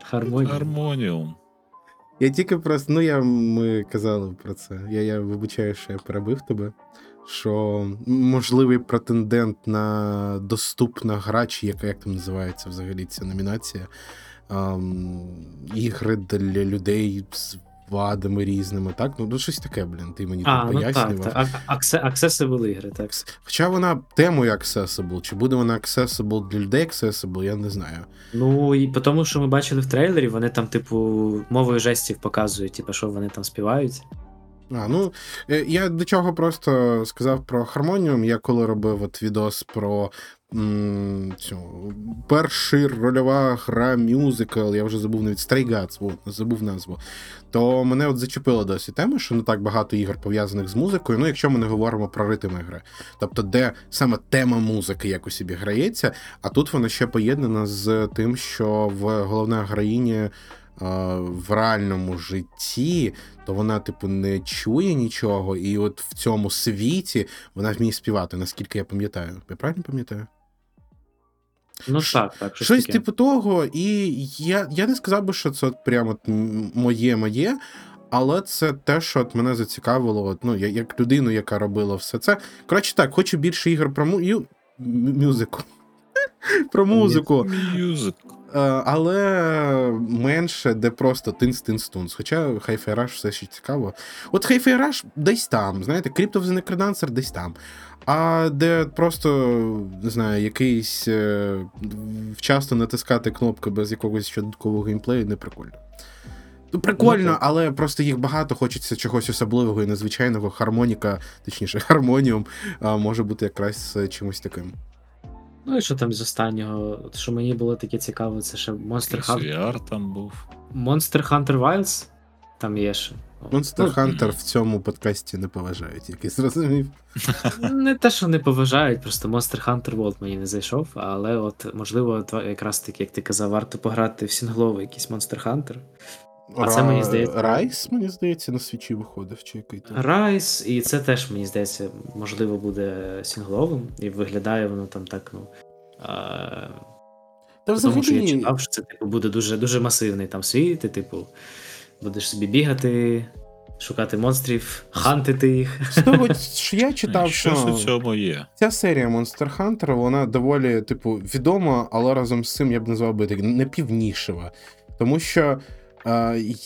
Хармонія. Гармоніум. Я тільки просто, ну я ми казали про це. Я, я вибачаю, що я перебив тебе. Що можливий претендент на доступна гра, чи яка як там називається взагалі ця номінація. Ем, ігри для людей з вадами різними, так? Ну, ну щось таке, блін, ти мені А, тут ну так, пояснював. так. А- аксе- Accessible ігри, так. Хоча вона темою accessible, чи буде вона accessible для людей accessible, я не знаю. Ну і по тому, що ми бачили в трейлері, вони там, типу, мовою жестів показують, типу, що вони там співають. А, ну е, я до чого просто сказав про Harmonium. Я коли робив от відос про цю перший рольова гра мюзикл, я вже забув навіть от, забув назву. То мене от зачепила досі тема, що не так багато ігор пов'язаних з музикою. Ну, якщо ми не говоримо про ритм ігри. Тобто, де саме тема музики якось собі грається, а тут вона ще поєднана з тим, що в головна героїні е, в реальному житті то вона, типу, не чує нічого, і от в цьому світі вона вміє співати, наскільки я пам'ятаю. Я правильно пам'ятаю? Ну Ш- так, так. Щось, Щось таке. типу того, і я, я не сказав би, що це от прямо от моє моє. Але це те, що от мене зацікавило, от, ну, я- як людину, яка робила все це. Коротше, так, хочу більше ігор про му... мюзику. Про музику. Мюзик. Е, але менше, де просто тинс-тинс-тунс. Хоча Hi-Fi Rush все ще цікаво. От Hi-Fi Rush десь там, знаєте, Crypt of the Necrodancer десь там. А де просто, не знаю, якийсь е, вчасно натискати кнопки без якогось додаткового геймплею, не прикольно. Ну, прикольно, Ну, але просто їх багато, хочеться чогось особливого і незвичайного. Хармоніка, точніше, гармоніум, може бути якраз е, чимось таким. Ну і що там з останнього? От Що мені було таке цікаво, це ще Monster Hunter. VR там був. Monster Hunter Wilds? Там є ще. Monster Ну, Hunter в цьому подкасті не поважають, як я зрозумів. Не те, що не поважають, просто Monster Hunter World мені не зайшов, але от можливо, якраз таки, як ти казав, варто пограти в сінгловий якийсь Monster Hunter. А це, мені здається- Райс, мені здається, на свічі виходив, чи який там. Rise, і це теж, мені здається, можливо, буде сінгловим, і виглядає воно там так, ну. А... Та Тому що я взагалі, читав, що це типу, буде дуже, дуже масивний там світ, і, типу, будеш собі бігати, шукати монстрів, хантити їх. з того, що я читав, Щось у що цьому є. ця серія Monster Hunter, вона доволі, типу, відома, але разом з цим я б назвав би так непівнішева. Тому що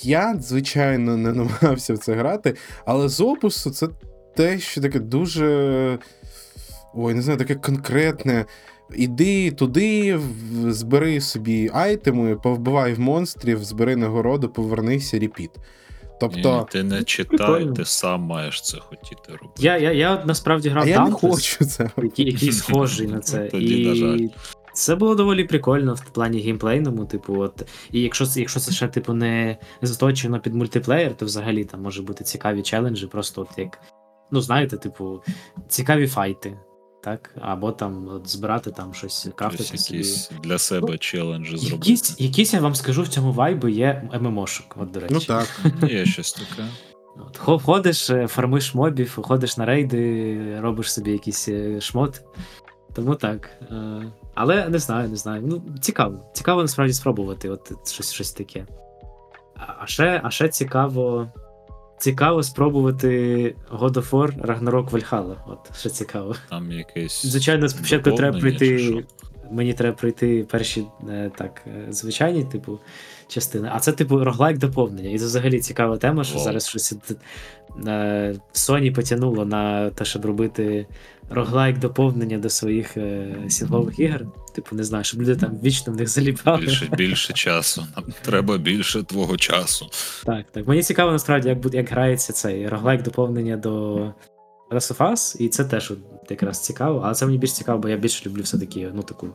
я, звичайно, не намагався в це грати, але з опису це те, що таке дуже. Ой, не знаю, таке конкретне. Іди туди, збери собі айтеми, повбивай в монстрів, збери нагороду, повернися, репіт. Тобто, Ні, ти не читай, ти сам маєш це хотіти робити. Я, я, я насправді грав а я не хочу це. який, який схожий на це. Тоді, на жаль. Це було доволі прикольно в плані геймплейному, типу, от. І якщо це, якщо це ще, типу, не заточено під мультиплеєр, то взагалі там може бути цікаві челенджі, просто от як. Ну, знаєте, типу, цікаві файти. Так, або там от збирати там щось, крафтити Тобто собі. якісь для себе челенджі зробити. Якісь, якісь, я вам скажу, в цьому вайбі є ММОшок, от, до речі. Ну так. Є щось таке. От, ходиш, е, фармиш мобів, ходиш на рейди, робиш собі якийсь е, шмот. Тому так. Але не знаю, не знаю. Ну, цікаво. Цікаво насправді спробувати от щось, щось таке. А ще, а ще цікаво. Цікаво спробувати God of War Ragnarok Valhalla. От, ще цікаво. Там якесь. Звичайно, спочатку треба прийти. Мені треба пройти перші е, так, е, звичайні, типу, частини. А це, типу, роглайк доповнення. І це взагалі цікава тема, що Вау. зараз щось е, Sony потягнуло на те, щоб робити роглайк доповнення до своїх е, сінглових ігор. Типу, не знаю, щоб люди там вічно в них заліпали. Більше, більше часу. Нам треба більше твого часу. Так, так. Мені цікаво насправді, як, як грається цей roguelike доповнення до Last of Us, і це теж якраз цікаво, але це мені більш цікаво, бо я більше люблю все-таки ну, таку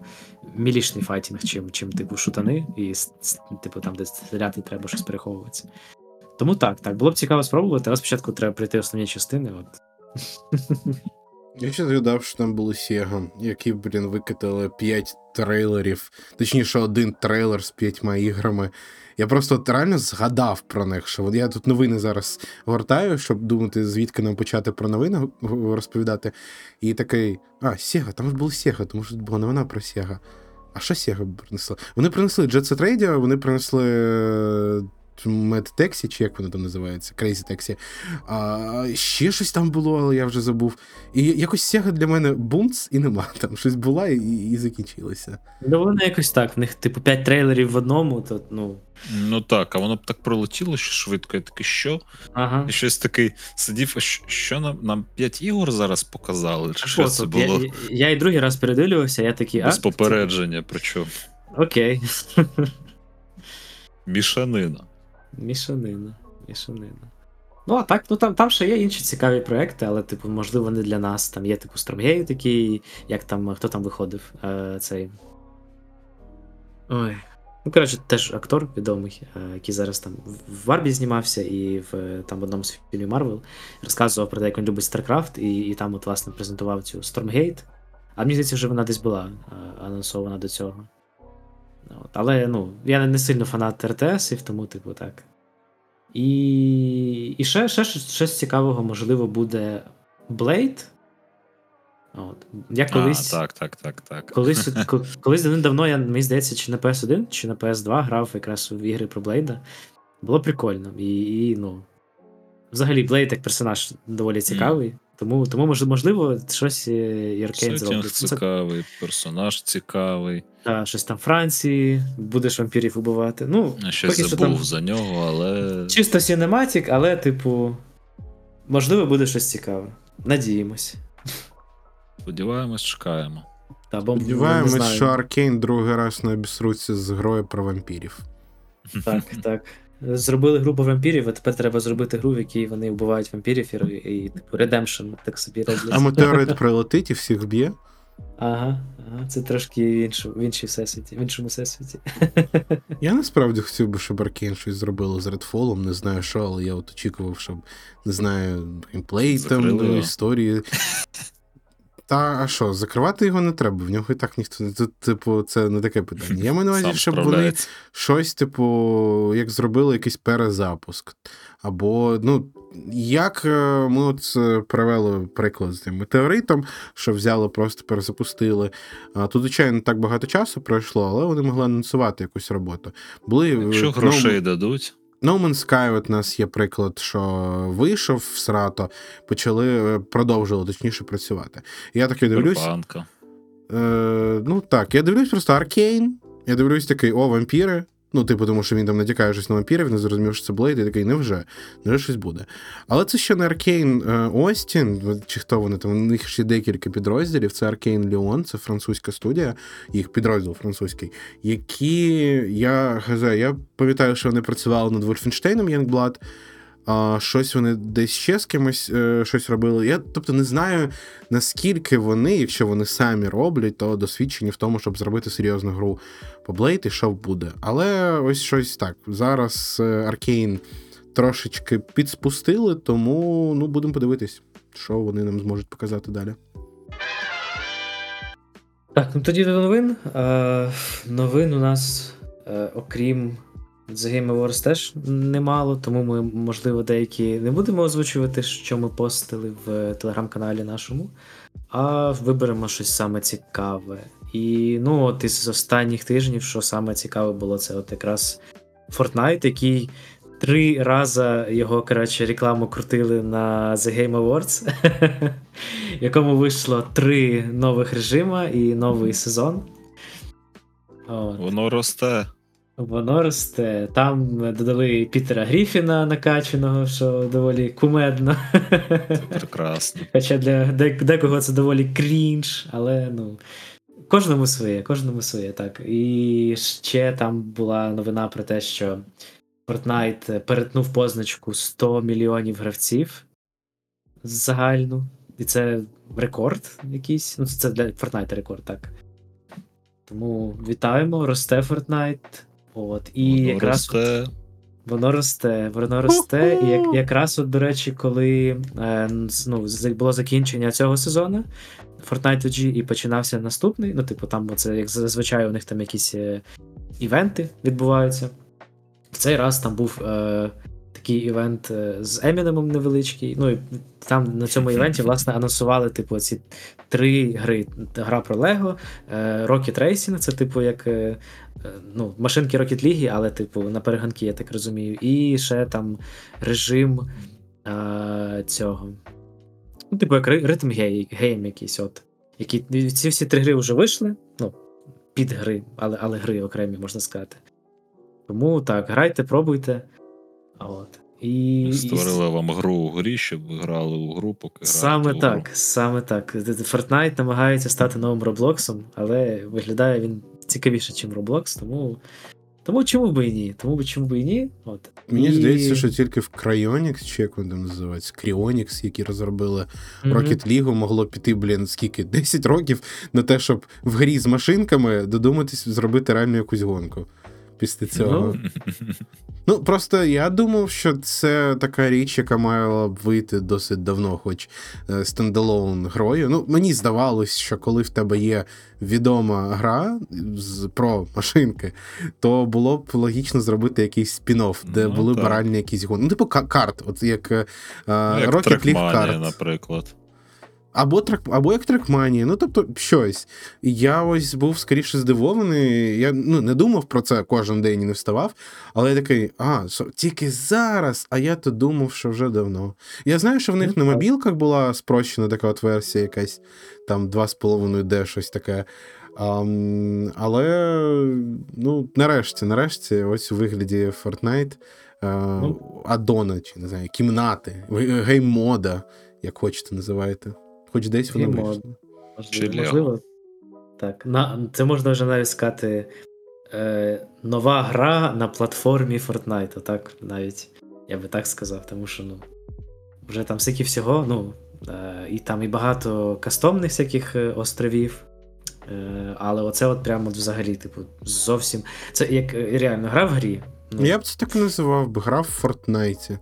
melee шний fighting, чим, чим типу шутани, і типу там, де стріляти треба щось переховуватися. Тому так, так, було б цікаво спробувати, але спочатку треба пройти основні частини. От. Я ще згадав, що там були Sega, які, блін, викатали 5 трейлерів, точніше, один трейлер з п'ятьма іграми. Я просто от реально згадав про них, що я тут новини зараз гортаю, щоб думати, звідки нам почати про новини розповідати. І такий, а, Сєга, там ж були Сєга, тому що була новина про Сєга. А що Сєга принесла? Вони принесли Jet Set Radio, вони принесли Mad Taxi, чи як воно там називається, Crazy Taxi. А, ще щось там було, але я вже забув. І якось Sega для мене бумц і нема. Там щось була і, і закінчилося. Ну, вони якось так, в них, типу, 5 трейлерів в одному, то ну. Ну так, а воно б так пролетіло що швидко. Я такий, що? Ага. І щось такий сидів, а що, що нам, нам 5 ігор зараз показали? Чи що це було? Я, я і другий раз передивлювався, я такий, а? Без попередження, причому. Окей. Мішанина. Мішанина. Мішанина. Ну, а так, ну там, там ще є інші цікаві проекти, але, типу, можливо, не для нас. Там є, типу, Stormgate такий, як там, хто там виходив? Е, цей. Ой. Ну, коротше, теж актор відомий, е, який зараз там в Барбі знімався і в там в одному з фільмів Марвел розказував про те, як він любить StarCraft, і, і там, от, власне, презентував цю Stormgate. А мені здається, вже вона десь була е, анонсована до цього. От. Але ну, я не сильно фанат RTS ів, тому, типу, так. І, і ще, ще щось, щось цікавого, можливо, буде Blade. От. Я колись, А, так, так, так, так. колись, колись давно, я, мені здається, чи на PS1, чи на PS2 грав якраз в ігри про Блейда. Було прикольно. І, і ну. Взагалі, Блейд як персонаж доволі цікавий. Тому, тому можливо, щось е, і зробить. Ну, це- цікавий, персонаж цікавий. Та, щось там Франції, будеш вампірів убивати. Ну, Я щось поки що там за нього, але. чисто cinematic, але, типу, можливо, буде щось цікаве. Надіємось. Сподіваємось, чекаємо. Та, бо, Сподіваємось, що Аркейн другий раз не обісруться з грою про вампірів. Так, так. Зробили гру по вампірів, а тепер треба зробити гру, в якій вони вбивають вампірів і, і типу, Redemption так собі роблять. А метеорит прилетить і всіх вб'є. Ага, ага, це трошки в іншому, в іншій всесвіті, в іншому всесвіті. Я насправді хотів би, щоб Аркейн щось зробило з Редфолом, не знаю що, але я от очікував, щоб не знаю, геймплей там, історії. Та а що, закривати його не треба, в нього і так ніхто не тут, типу, це не таке питання. Я маю на увазі, щоб вони щось, типу, як зробили якийсь перезапуск. Або, ну, як е, ми от е, привели приклад з тим метеоритом, що взяли, просто перезапустили. Тут, звичайно, так багато часу пройшло, але вони могли анонсувати якусь роботу. Були е, Якщо No- грошей дадуть, No Man's Sky, от нас є приклад, що вийшов в срато, почали е, продовжили точніше працювати. Я таки дивлюсь. Е, ну так, я дивлюсь просто Arkane. Я дивлюсь такий, о, вампіри. Ну, типу, тому що він там натякає щось на вампірів, не зрозумів, що це Блейд, і такий, невже, невже щось буде. Але це ще не Arkane е, Austin, чи хто вони там, у них ще декілька підрозділів. Це Arkane Lyon, це французька студія, їх підрозділ французький, які я газе, я пам'ятаю, що вони працювали над Вольфенштейном Youngblood, а, щось вони десь ще з кимось е, щось робили. Я тобто не знаю, наскільки вони, якщо вони самі роблять, то досвідчені в тому, щоб зробити серйозну гру по Blade і що буде. Але ось щось так. Зараз Аркейн трошечки підспустили, тому ну, будемо подивитись, що вони нам зможуть показати далі. Так, ну тоді до новин. Е, новин у нас, е, окрім The Game Awards, теж немало, тому ми, можливо, деякі не будемо озвучувати, що ми постили в телеграм-каналі нашому, а виберемо щось саме цікаве. І ну, от із останніх тижнів, що саме цікаве було, це от якраз Fortnite, який три рази його, коротше, рекламу крутили на The Game Awards, в якому вийшло три нових режима і новий сезон. От. Воно росте. Воно росте. Там додали Пітера Гріфіна накачаного, що доволі кумедно. Прекрасно. Хоча для декого це доволі крінж, але ну. Кожному своє, кожному своє, так. І ще там була новина про те, що Fortnite перетнув позначку 100 мільйонів гравців загальну. І це рекорд якийсь. Ну, це для Fortnite рекорд, так. Тому вітаємо, росте Fortnite. От. І Воно якраз от росте. Воно росте, воно росте. І як, якраз, от, до речі, коли е, ну, було закінчення цього сезону Fortnite OG і починався наступний. Ну, типу, там це як зазвичай у них там якісь е, івенти відбуваються. В цей раз там був е, такий івент е, з Емінемом невеличкий. Ну і там на цьому івенті, власне, анонсували, типу, ці три гри: гра про Лего, е, Rocket Racing, це, типу, як. е, Ну, машинки Rocket League, але, типу, на перегонки, я так розумію. І ще там режим е, цього. Ну, типу, як ритм гейм якийсь, от. Які, ці всі три гри вже вийшли. Ну, під гри, але, але гри окремі, можна сказати. Тому так, грайте, пробуйте. От. І, і вам гру у грі, щоб ви грали у гру, поки Саме у гру. так, саме так. Fortnite намагається стати новим Роблоксом, але виглядає він цікавіше, ніж Roblox, тому. Тому чому би і ні? Тому чому би і ні? От. Мені І- здається, що тільки в Cryonix, чи як вони там називаються, Cryonix, які розробили Мгм. Rocket League, могло піти, блін, скільки? 10 років на те, щоб в грі з машинками додуматись зробити реально якусь гонку. Після цього. Ну, Ну, просто я думав, що це така річ, яка мала б вийти досить давно, хоч е, стендалоун грою. Ну, мені здавалось, що коли в тебе є відома гра про машинки, то було б логічно зробити якийсь спін-офф, де Ну, були б реальні якісь гонки. Ну, типу карт, от як, е, Ну, як Rocket League карт. наприклад. Або трек, або як трекманія, ну тобто щось. Я ось був скоріше здивований. Я ну, не думав про це кожен день і не вставав, але я такий, а, що, тільки зараз, а я то думав, що вже давно. Я знаю, що в них Ну, на мобілках була спрощена така от версія, якась там 2,5D, щось таке. Ам, але ну, нарешті, нарешті, ось у вигляді Fortnite, е, Ну. аддона, чи не знаю, кімнати, гейм-мода, як хочете називайте. Хоч десь воно можливо, Чи можливо. Так. На, це можна вже навіть сказати. Е, нова гра на платформі Fortnite, так навіть. Я би так сказав, тому що ну, вже там стільки всього, ну, е, і там і багато кастомних всяких е, островів. Е, але оце от прямо взагалі, типу, зовсім. Це як е, реально гра в грі. Ну, Я б це так і називав, би грав в Fortnite.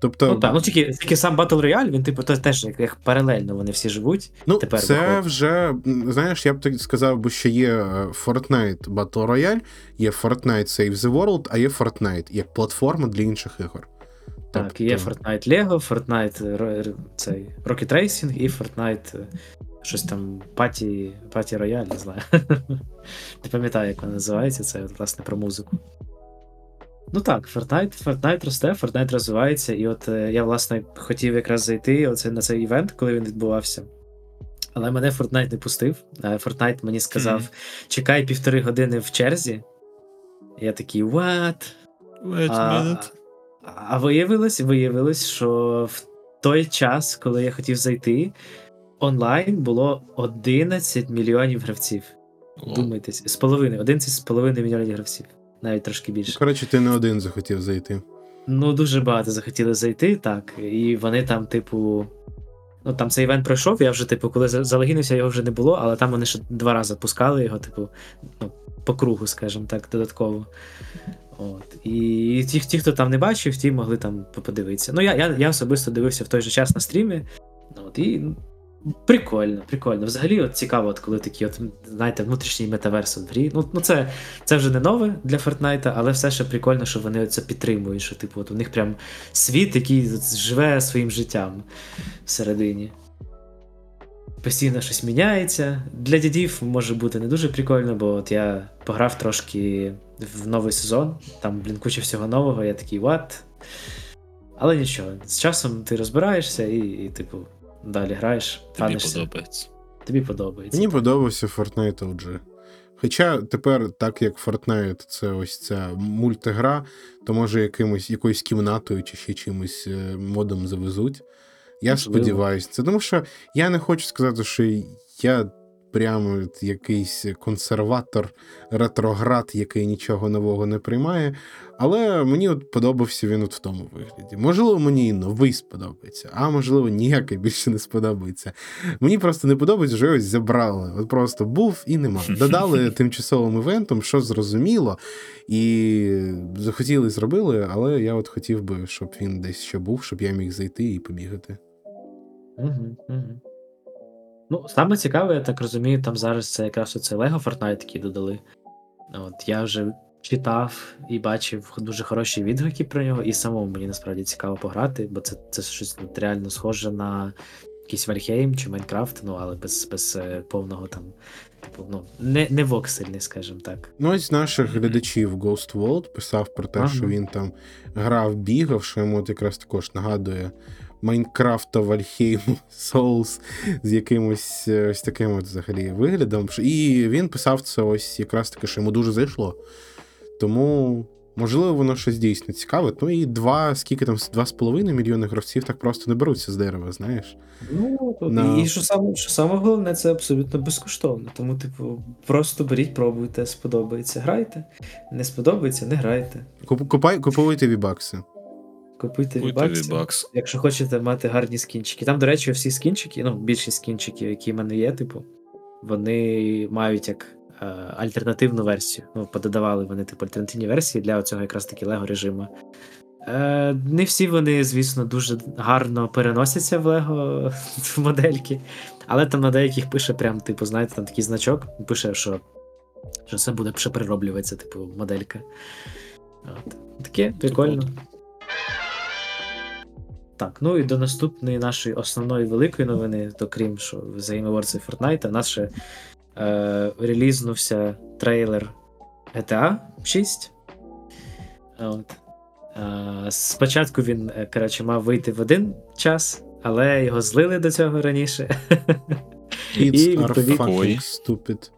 Тобто, ну так, ну тільки, тільки сам Battle Royale, він, типу, теж як, як паралельно вони всі живуть. ну, тепер це виходить. вже, знаєш, я б так сказав, би, що є е, Fortnite Battle Royale, є Fortnite Save the World, а є Fortnite як платформа для інших ігор. Так, Тобто- є Fortnite Lego, Fortnite е, цей Rocket Racing і Fortnite е, щось там Party, Party Royale, не знаю. Не пам'ятаю, як вона називається, це власне про музику. Ну так, Fortnite, Fortnite росте, Fortnite розвивається, і от е, я, власне, хотів якраз зайти оце, на цей івент, коли він відбувався. Але мене Fortnite не пустив. Е, Fortnite мені сказав: Мгм. чекай півтори години в черзі. Я такий, what? Wait a А, minute. а виявилось, виявилось, що в той час, коли я хотів зайти, онлайн було 11 мільйонів гравців. О, Думайтесь, з половиною, 11 з половиною мільйонів гравців, навіть трошки більше. Коротше, ти не один захотів зайти. Ну, дуже багато захотіли зайти, так. І вони там, типу. Ну, там цей івент пройшов, я вже, типу, коли за- залогінився, його вже не було, але там вони ще два рази пускали його, типу, ну, по кругу, скажімо так, додатково. От. І ті, ті, хто там не бачив, ті могли там подивитися. Ну, я, я, я особисто дивився в той же час на стрімі. От, і ну, прикольно, прикольно. Взагалі, от цікаво, от коли такі, от, знаєте, внутрішній метаверс в грі. Ну, ну це, це вже не нове для Fortnite, але все ще прикольно, що вони це підтримують. Що, типу, от у них прям світ, який живе своїм життям всередині. Постійно щось міняється. Для дідів може бути не дуже прикольно, бо от я пограв трошки в новий сезон, там, блін, куча всього нового, я такий, what? Але нічого, з часом ти розбираєшся і, і типу, далі граєш, Тобі фанишся. подобається. Тобі подобається. Мені подобався Fortnite OG. Хоча тепер, так як Fortnite це ось ця мультигра, то може якимось, якоюсь кімнатою чи ще чимось е, модом завезуть. Я Можливо. сподіваюся, це тому що я не хочу сказати, що я прямо якийсь консерватор, ретроград, який нічого нового не приймає. Але мені от подобався він от в тому вигляді. Можливо, мені і новий сподобається, а можливо, ніякий більше не сподобається. Мені просто не подобається, що ось забрали. От просто був і нема. Додали тимчасовим івентом, що зрозуміло, і захотіли, зробили, але я от хотів би, щоб він десь ще був, щоб я міг зайти і побігати. Угу, угу. Ну, саме цікаве, я так розумію, там зараз це якраз оце Lego Fortnite, який додали. От я вже читав і бачив дуже хороші відгуки про нього, і самому мені насправді цікаво пограти, бо це, це щось реально схоже на якийсь Valheim чи Minecraft, ну але без, без е, повного там, типу, ну, не, не воксельний, скажімо так. Ну, ось з наших глядачів Ghost World писав про те, Ага. що він там грав, бігав, що йому от якраз також нагадує Minecraft а Valheim Souls з якимось е, ось таким от взагалі виглядом. І він писав це ось якраз таки, що йому дуже зайшло. Тому, можливо, воно щось дійсно цікаве. Ну і два, скільки там, два з половиною мільйони гравців так просто не беруться з дерева, знаєш. Ну, Да. і що саме, що саме головне, це абсолютно безкоштовно. Тому, типу, просто беріть, пробуйте, сподобається, грайте. Не сподобається, не грайте. Купуйте вібакси. Купуйте відбакс. Якщо хочете мати гарні скінчики. Там, до речі, всі скінчики, ну, більшість скінчиків, які в мене є, типу, вони мають як е, альтернативну версію. Ну, пододавали вони, типу, альтернативні версії для цього якраз таки Лего режиму. Е, не всі вони, звісно, дуже гарно переносяться в Лего модельки, але там на деяких пише прям, типу, знаєте, там такий значок, пише, що, що це буде ще перероблюватися, типу, моделька. От. Таке прикольно. Так, ну і до наступної нашої основної великої новини, то крім що в The Game Awards і Fortnite, у нас ще е, релізнувся трейлер GTA 6. От. Е, спочатку він, е, коротше, мав вийти в один час, але його злили до цього раніше. Kids І, відповідно- stupid.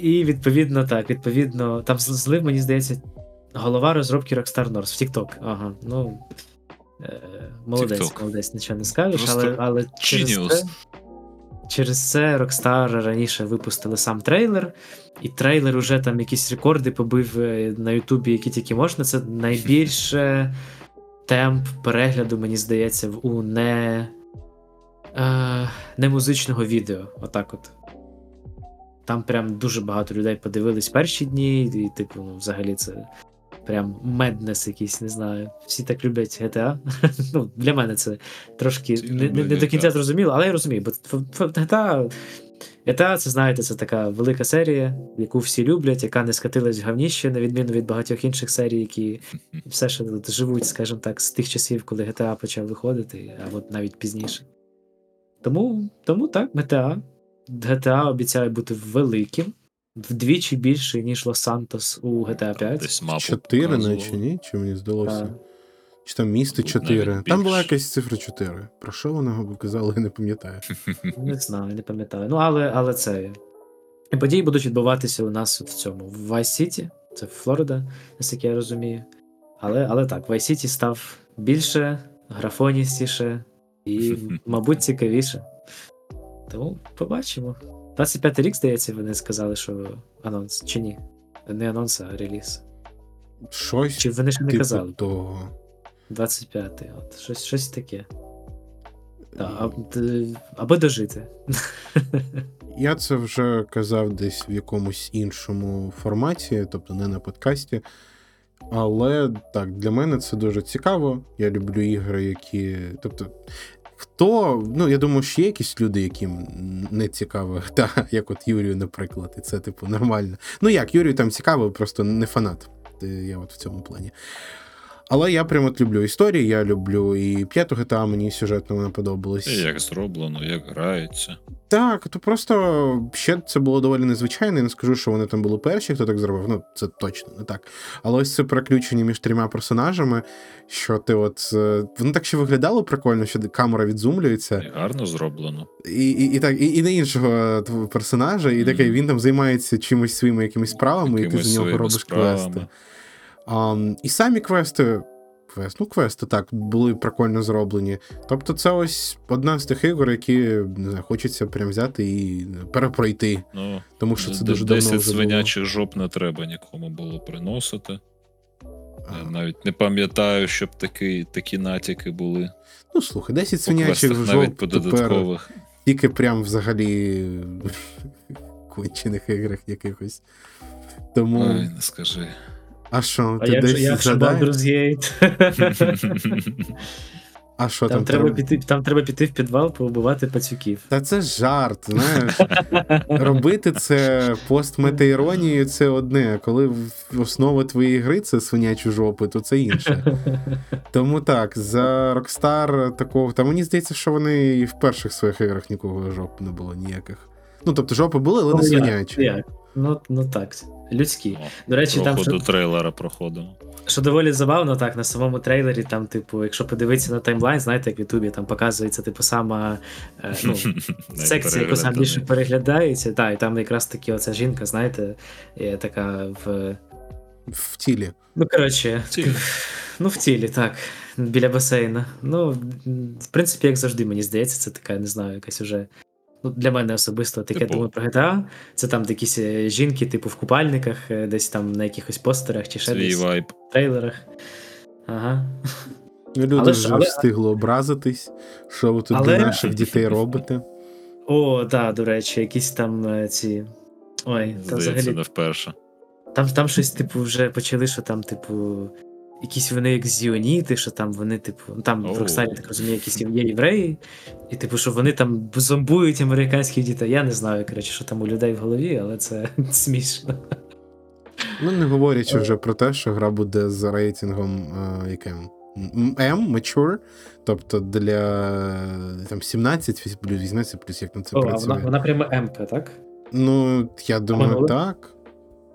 І відповідно, так, відповідно, там злив, мені здається, голова розробки Rockstar North в TikTok. Ага, ну. Е, молодець, TikTok. молодець, нічого не скажеш, Просто але, але через це, через це Rockstar раніше випустили сам трейлер, і трейлер уже там якісь рекорди побив е, на Ютубі, які тільки можна. Це найбільше темп перегляду, мені здається, у не, е, не музичного відео. Отак от. Там прям дуже багато людей подивились перші дні, і, типу, ну, взагалі це прям меднес якийсь, не знаю. Всі так люблять GTA. ну, для мене це трошки Всі не, не, не до кінця зрозуміло, але я розумію, бо GTA, GTA, це знаєте, це така велика серія, яку всі люблять, яка не скатилась в говніще, на відміну від багатьох інших серій, які все ще живуть, скажімо так, з тих часів, коли GTA почав виходити, або навіть пізніше. Тому, тому так, GTA. GTA обіцяє бути великим, вдвічі більший, ніж Лос-Сантос у GTA 5. Десь мапу Чотири, показували. наче ні? Чи мені здалося? Так. Чи там місто 4? Там була якась цифра 4. Про що вона казала, я не пам'ятаю. Не знаю, не пам'ятаю. Ну, але, але це. І події будуть відбуватися у нас в цьому в Vice City, це Флорида, наскільки я розумію. Але, але так, Vice City став більше, графоністіше і, мабуть, цікавіше. Тому побачимо. 25 рік, здається, вони сказали, що анонс, чи ні? Не анонс, а реліз. Щось Чи вони ще не типу казали? того. 25-й, от, щось, щось таке. Так, а, аби дожити. Я це вже казав десь в якомусь іншому форматі, тобто не на подкасті. Але так, для мене це дуже цікаво. Я люблю ігри, які. Тобто, хто. Ну, я думаю, що є якісь люди, яким не цікаво, та, як от Юрію, наприклад, і це, типу, нормально. Ну як, Юрію там цікаво, просто не фанат. Е, Я от в цьому плані. Але я прям от люблю історії, я люблю і п'яту GTA, мені сюжетно вона подобалась. І як зроблено, як грається. Так, то просто ще це було доволі незвичайно. Я не скажу, що вони там були перші, хто так зробив. Ну, це точно не так. Але ось це переключення між трьома персонажами, що ти от. е, Воно так ще виглядало прикольно, що камера відзумлюється, І гарно зроблено. і, і, і так, і, і на іншого персонажа, і такий він там займається чимось своїми якимись справами, і ти за нього робиш справами. квести. Um, і самі квести квест. Ну, квести так були прикольно зроблені. Тобто, це ось одна з тих ігор, які не знаю, хочеться прям взяти і перепройти. Ну, Тому що це дуже давно 10 свинячих жоп не треба нікому було приносити. Я навіть не пам'ятаю, щоб такі, такі натяки були. Ну, слухай, 10 По свинячих квестах навіть по жоп тепер додаткових. тільки прям взагалі кончених іграх якихось. Тому. Ой, не скажи. А що, А ти же, десь як же згадаєш? Baldur's Gate? А що Там там? треба треба? піти, там треба піти в підвал, поубивати пацюків. Та це жарт, знаєш. Робити це постметаіронією це одне, а коли основа твоєї гри це свинячі жопи, то це інше. Тому так, за Rockstar такого. Та мені здається, що вони і в перших своїх іграх нікого жоп не було ніяких. Ну, тобто, жопи були, але не Ну, як? свинячі. Як? Ну, ну так, людські. О, До речі, там Проходу що, трейлера проходимо. що доволі забавно, так, на самому трейлері, там, типу, якщо подивитися на таймлайн, знаєте, як в Ютубі там показується, типу, сама е, ну, секція, яку сам більше переглядається. Так, і там якраз таки оця жінка, знаєте, є така в. В тілі. Ну, коротше, ну, в тілі, так. Біля басейна. Ну, в принципі, як завжди, мені здається, це така, не знаю, якась уже. Ну, для мене особисто таке Типу. думаю про GTA. Це там якісь е, жінки, типу, в купальниках, е, десь там на якихось постерах чи ще Свій десь вайб. в трейлерах. Ага. Люди Але вже але- встигли образитись, що ви тут Але- для наших дітей робите. О, так, до речі, якісь там е, ці. Ой, там Здається, взагалі. не вперше. Там, там щось, типу, вже почали, що там, типу, якісь вони як зіоніти, що там вони, типу, ну там в Оу. Так розумію, якісь є євреї, і типу, що вони там зомбують американських дітей. Я не знаю, коротше, що там у людей в голові, але це смішно. Ну, не говорячи вже про те, що гра буде з рейтингом е, яким? М- M, Mature, тобто для там 17 плюс 18 плюс як на це О, працює. вона, вона прямо МК, так? Ну, я думаю, минуле? так.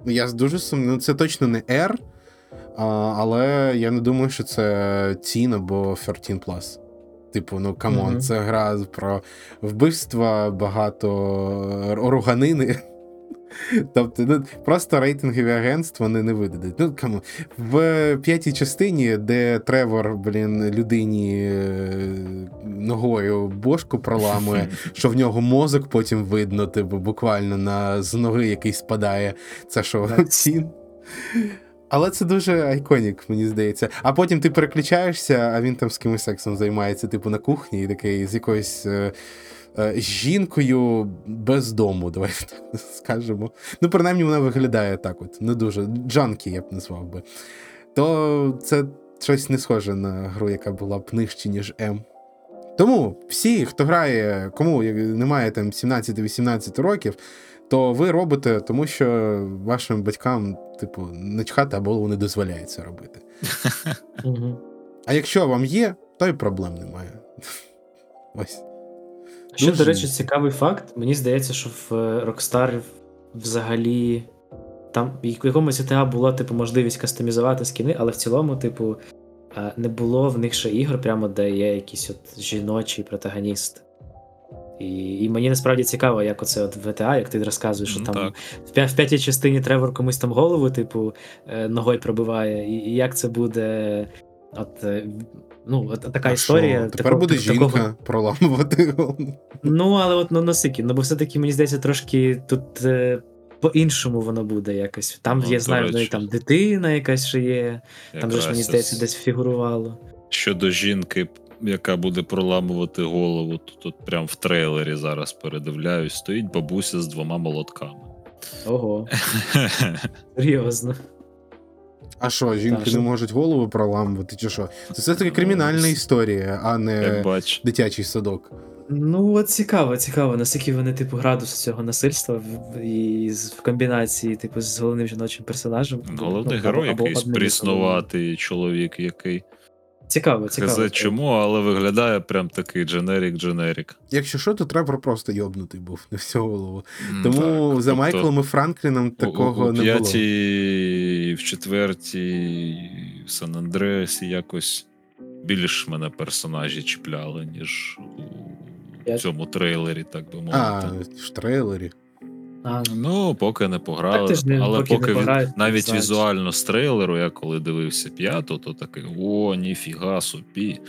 Я дуже сумнів. Ну, це точно не R, а, але я не думаю, що це Teen або 13+. Типу, ну камон, Мгм. це гра про вбивства, багато руганини. Тобто, ну, просто рейтингові агентства вони не видадуть. Ну, камон. В п'ятій частині, де Тревор, блін, людині е, ногою бошку проламує, що в нього мозок потім видно, типу, буквально на з ноги який спадає. Це що, Teen? Але це дуже айконік, мені здається. А потім ти переключаєшся, а він там з кимось сексом займається, типу, на кухні, і такий з якоюсь е, е, жінкою без дому, давай так скажемо. Ну, принаймні, вона виглядає так, от, не дуже. Джанкі, я б назвав би. То це щось не схоже на гру, яка була б нижче, ніж М. Тому всі, хто грає, кому немає там 17-18 років, то ви робите, тому що вашим батькам, типу, начхати або вони дозволяють це робити. А якщо вам є, то й проблем немає. Ось. Ще, Дуже. до речі, цікавий факт. Мені здається, що в е, Rockstar взагалі там в якомусь GTA була типу можливість кастомізувати скіни, але в цілому, типу, е, не було в них ще ігор, прямо де є якийсь от жіночий протагоніст. І, і мені насправді цікаво, як оце от в GTA, як ти розказуєш, що Ну, там так. в, п'я- в п'ятій частині Тревор комусь там голову, типу, е, ногою пробиває, і, і як це буде. От, е, ну, от така А історія. що, Тепер такого- буде такого- жінка проламувати голову. Ну, але от ну, насики, ну бо все-таки мені здається, трошки тут е, по-іншому воно буде якось. Там, Ну, я знаю, неї речі. там дитина якась ще є. Там же ж мені здається, десь фігурувало. Щодо жінки, яка буде проламувати голову, то тут прям в трейлері зараз передивляюсь, стоїть бабуся з двома молотками. Ого, серйозно. А що, жінки Так, не що- можуть голову проламувати, чи що? Це все-таки кримінальна історія, а не дитячий садок. Ну, от цікаво, цікаво, наскільки вони, типу, градус цього насильства в, і з- в комбінації, типу, з головним жіночим персонажем. головний Ну, герой або- або якийсь одним із пріснуватий чоловік, який Цікаво, цікаво. Хз чому, але виглядає прям такий дженерік-дженерік. Якщо що, то треба просто йобнутий був на всю голову. Тому так, за тобто Майклом і Франкліном такого у, у не було. В п'ятій, в четвертій, в Сан Андреасі якось більш мене персонажі чіпляли, ніж у цьому трейлері, так би А, мовити. в трейлері. А, Ну, поки не пограли. Так ти ж не- але поки не поки, від- пограєш, навіть не знаєш. візуально з трейлеру, я коли дивився п'яту, то такий о, ніфіга собі.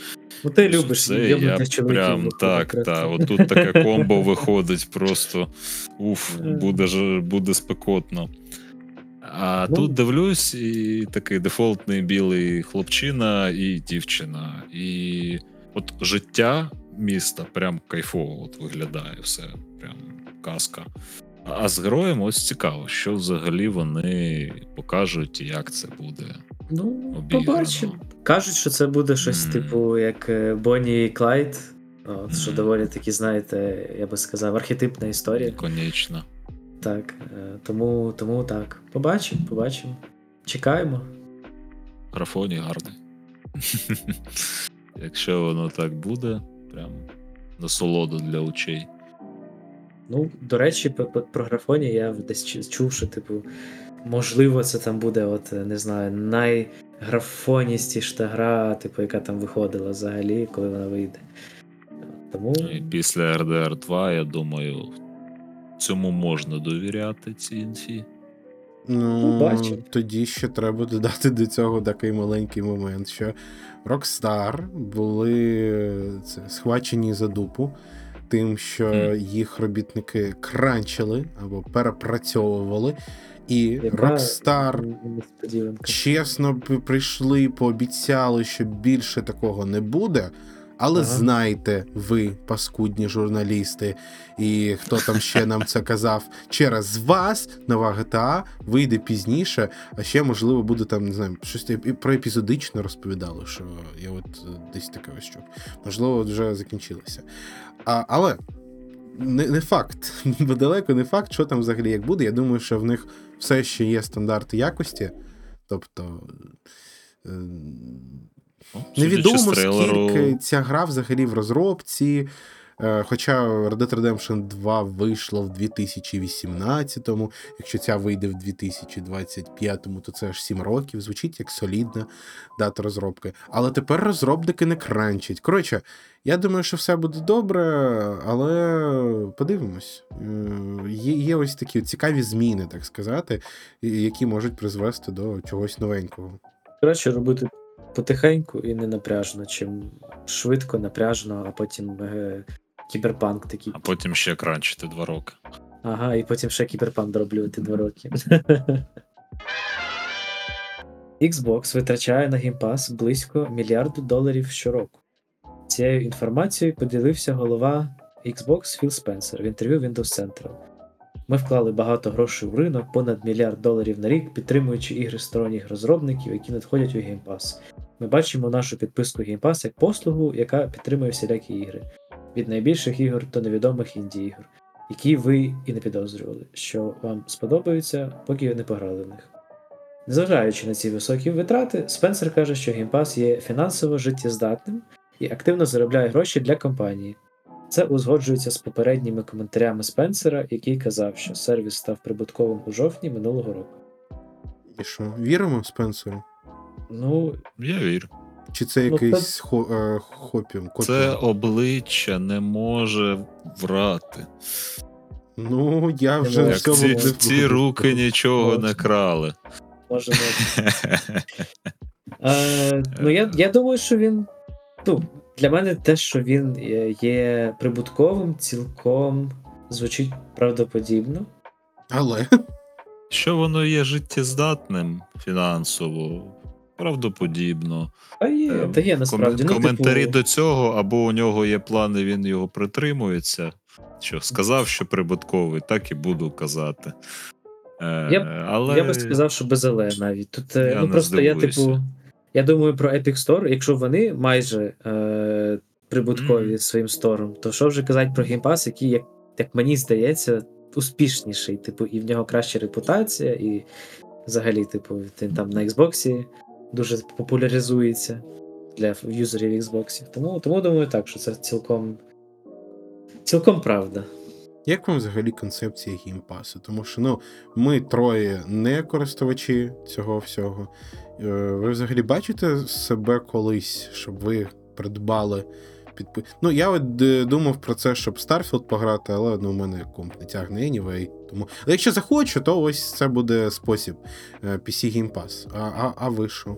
ну ти любиш Це я йобнутих чоловіків. прям так. Отут таке комбо виходить просто уф, Е. буде ж буде спекотно. А Ну. тут дивлюсь, і такий дефолтний білий хлопчина і дівчина. І от життя міста прям кайфово от виглядає все, прям казка. А з героєм ось цікаво, що взагалі вони покажуть і як це буде. Ну, побачимо. Кажуть, що це буде щось, Мгм. типу, як е, Бонні і Клайд. От, що доволі таки, знаєте, я би сказав, архетипна історія. Конечно. Так. е, Тому, тому так. Побачимо, побачимо. Чекаємо. Графоні гарний. Якщо воно так буде, прям насолода для очей. Ну, до речі, про графоні я десь чув, що, типу, можливо, це там буде, от, не знаю, найграфоністіша гра, типу, яка там виходила взагалі, коли вона вийде. Тому. І після RDR 2, я думаю, цьому можна довіряти цій інфі. Ну, бачимо. тоді ще треба додати до цього такий маленький момент, що Rockstar були е, це, схвачені за дупу тим, що їх робітники кранчили або перепрацьовували, і Яка Rockstar чесно прийшли, пообіцяли, що більше такого не буде. Але Ага. знайте ви, паскудні журналісти, і хто там ще нам це казав, через вас нова GTA вийде пізніше, а ще, можливо, буде там, не знаю, щось про епізодично розповідали, що я от е, десь таке ось чув. Можливо, вже закінчилося. А, але не, не факт, бо далеко не факт, що там взагалі як буде. Я думаю, що в них все ще є стандарти якості. Тобто. Ну, судячи Невідомо, скільки ця гра взагалі в розробці. Е, Хоча Red Dead Redemption 2 вийшла в 2018-му, якщо ця вийде в 2025-му, то це аж 7 років. Звучить як солідна дата розробки. Але тепер розробники не кранчать. Коротше, я думаю, що все буде добре, але подивимось. Е, Є, є ось такі цікаві зміни, так сказати, які можуть призвести до чогось новенького. Краще робити потихеньку і не напряжно, чим швидко, напряжно, а потім е, кіберпанк такий. а потім ще кранчити два роки. Ага, і потім ще кіберпанк дороблювати два роки. Xbox витрачає на Game Pass близько мільярду доларів щороку. Цією інформацією поділився голова Xbox Філ Спенсер в інтерв'ю Windows Central. Ми вклали багато грошей в ринок, понад мільярд доларів на рік, підтримуючи ігри сторонніх розробників, які надходять у Game Pass. Ми бачимо нашу підписку Game Pass як послугу, яка підтримує всілякі ігри. Від найбільших ігор до невідомих інді-ігор, які ви і не підозрювали, що вам сподобаються, поки не пограли в них. Незважаючи на ці високі витрати, Спенсер каже, що Game Pass є фінансово життєздатним і активно заробляє гроші для компанії. Це узгоджується з попередніми коментарями Спенсера, який казав, що сервіс став прибутковим у жовтні минулого року. І що, віримо Спенсеру? Ну, Я вірю. Чи це Ну, якийсь хо, е, хопіум? Це обличчя не може врати. Ну, я вже Як в ці, не ці руки нічого не крали. може не. Е, ну, я, я думаю, що він. Ну, для мене те, що він є- є прибутковим, цілком звучить правдоподібно. Але Що воно є життєздатним фінансово, правдоподібно. А є, Е, та є насправді. Ком- ну, коментарі типу, до цього, або у нього є плани, він його притримується. Що сказав, що прибутковий, так і буду казати. Е, Я але... Я би сказав, що без але навіть. Тут е, Я ну не просто я, типу, я думаю про Epic Store, якщо вони майже е, прибуткові Мгм. своїм стором, то що вже казати про Game Pass, який, як, як мені здається, успішніший, типу, і в нього краща репутація, і взагалі, типу, він там на Xbox дуже популяризується для юзерів Xbox. Тому, тому думаю так, що це цілком. Цілком правда. як вам взагалі концепція геймпасу? Тому що ну, ми троє не користувачі цього всього. Е, Ви взагалі бачите себе колись, щоб ви придбали підпи... Ну, я от е, думав про це, щоб Starfield пограти, але ну, у мене комп не тягне anyway. Тому... Але якщо захочу, то ось це буде спосіб е, PC Game Pass. А, а, а ви що?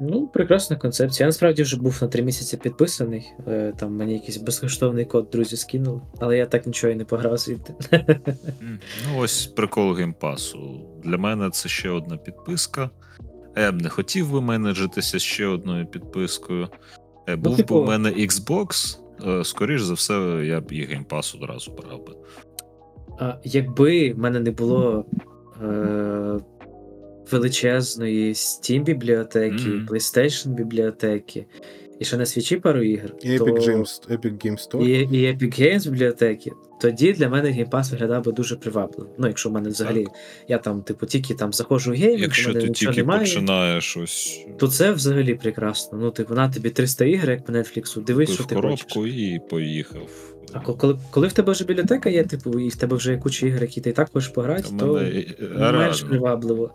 Ну, прекрасна концепція. Я насправді вже був на три місяці підписаний. Е, Там мені якийсь безкоштовний код друзі скинули, але я так нічого і не пограв звідти. Ну, ось прикол геймпасу. Для мене це ще одна підписка. Я б не хотів би менеджитися ще одною підпискою. Е, Був би типу- у мене Xbox, е, скоріш за все, я б і геймпас одразу брав би. А, якби в мене не було е, величезної Steam бібліотеки, Мгм. PlayStation бібліотеки, і ще на свічі пару ігр, І то... Epic, Games, Epic Game Store. і, і Epic Games бібліотеки, тоді для мене Game Pass виглядав би дуже привабливо. Ну, якщо в мене взагалі, я там, типу, тільки там заходжу в геймінг, у Якщо мене ти нічого тільки немає. починаєш ось То це взагалі прекрасно. Ну, типу, на тобі 300 ігр, як по Netflix, дивись, що купив ти хочеш. коробку і поїхав. А коли, коли в тебе вже бібліотека є, типу, і в тебе вже є куча ігор, які ти і так хочеш пограти, то мене, е, менш привабливо.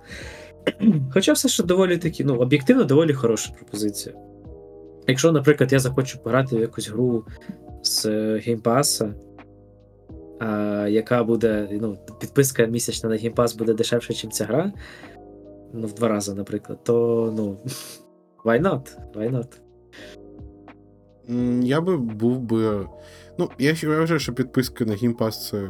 Хоча все ж доволі такі, ну, об'єктивно доволі хороша пропозиція. Якщо, наприклад, я захочу пограти в якусь гру з геймпаса, яка буде, ну, підписка місячна на геймпас буде дешевше, ніж ця гра, ну, в два рази, наприклад, то ну. Why not? Why not? Я би був би. Ну, я вважаю, що підписка на Game це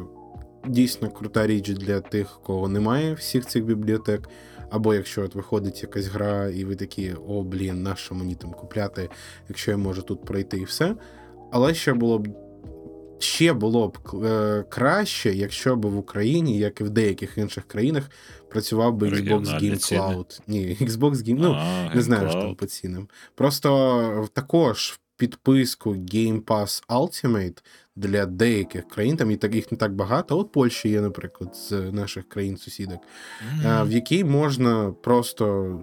дійсно крута річ для тих, кого немає всіх цих бібліотек. Або якщо от виходить якась гра, і ви такі, о, блін, на що мені там купляти, якщо я можу тут пройти і все. Але ще було б. Ще було б е, краще, якщо б в Україні, як і в деяких інших країнах, працював би Xbox Game. Cloud. Ні, Xbox Game, ну, а, не знаю, що там по цінам. Просто також в підписку Game Pass Ultimate для деяких країн, там і так їх не так багато. От Польща є, наприклад, з наших країн-сусідок, е, в якій можна просто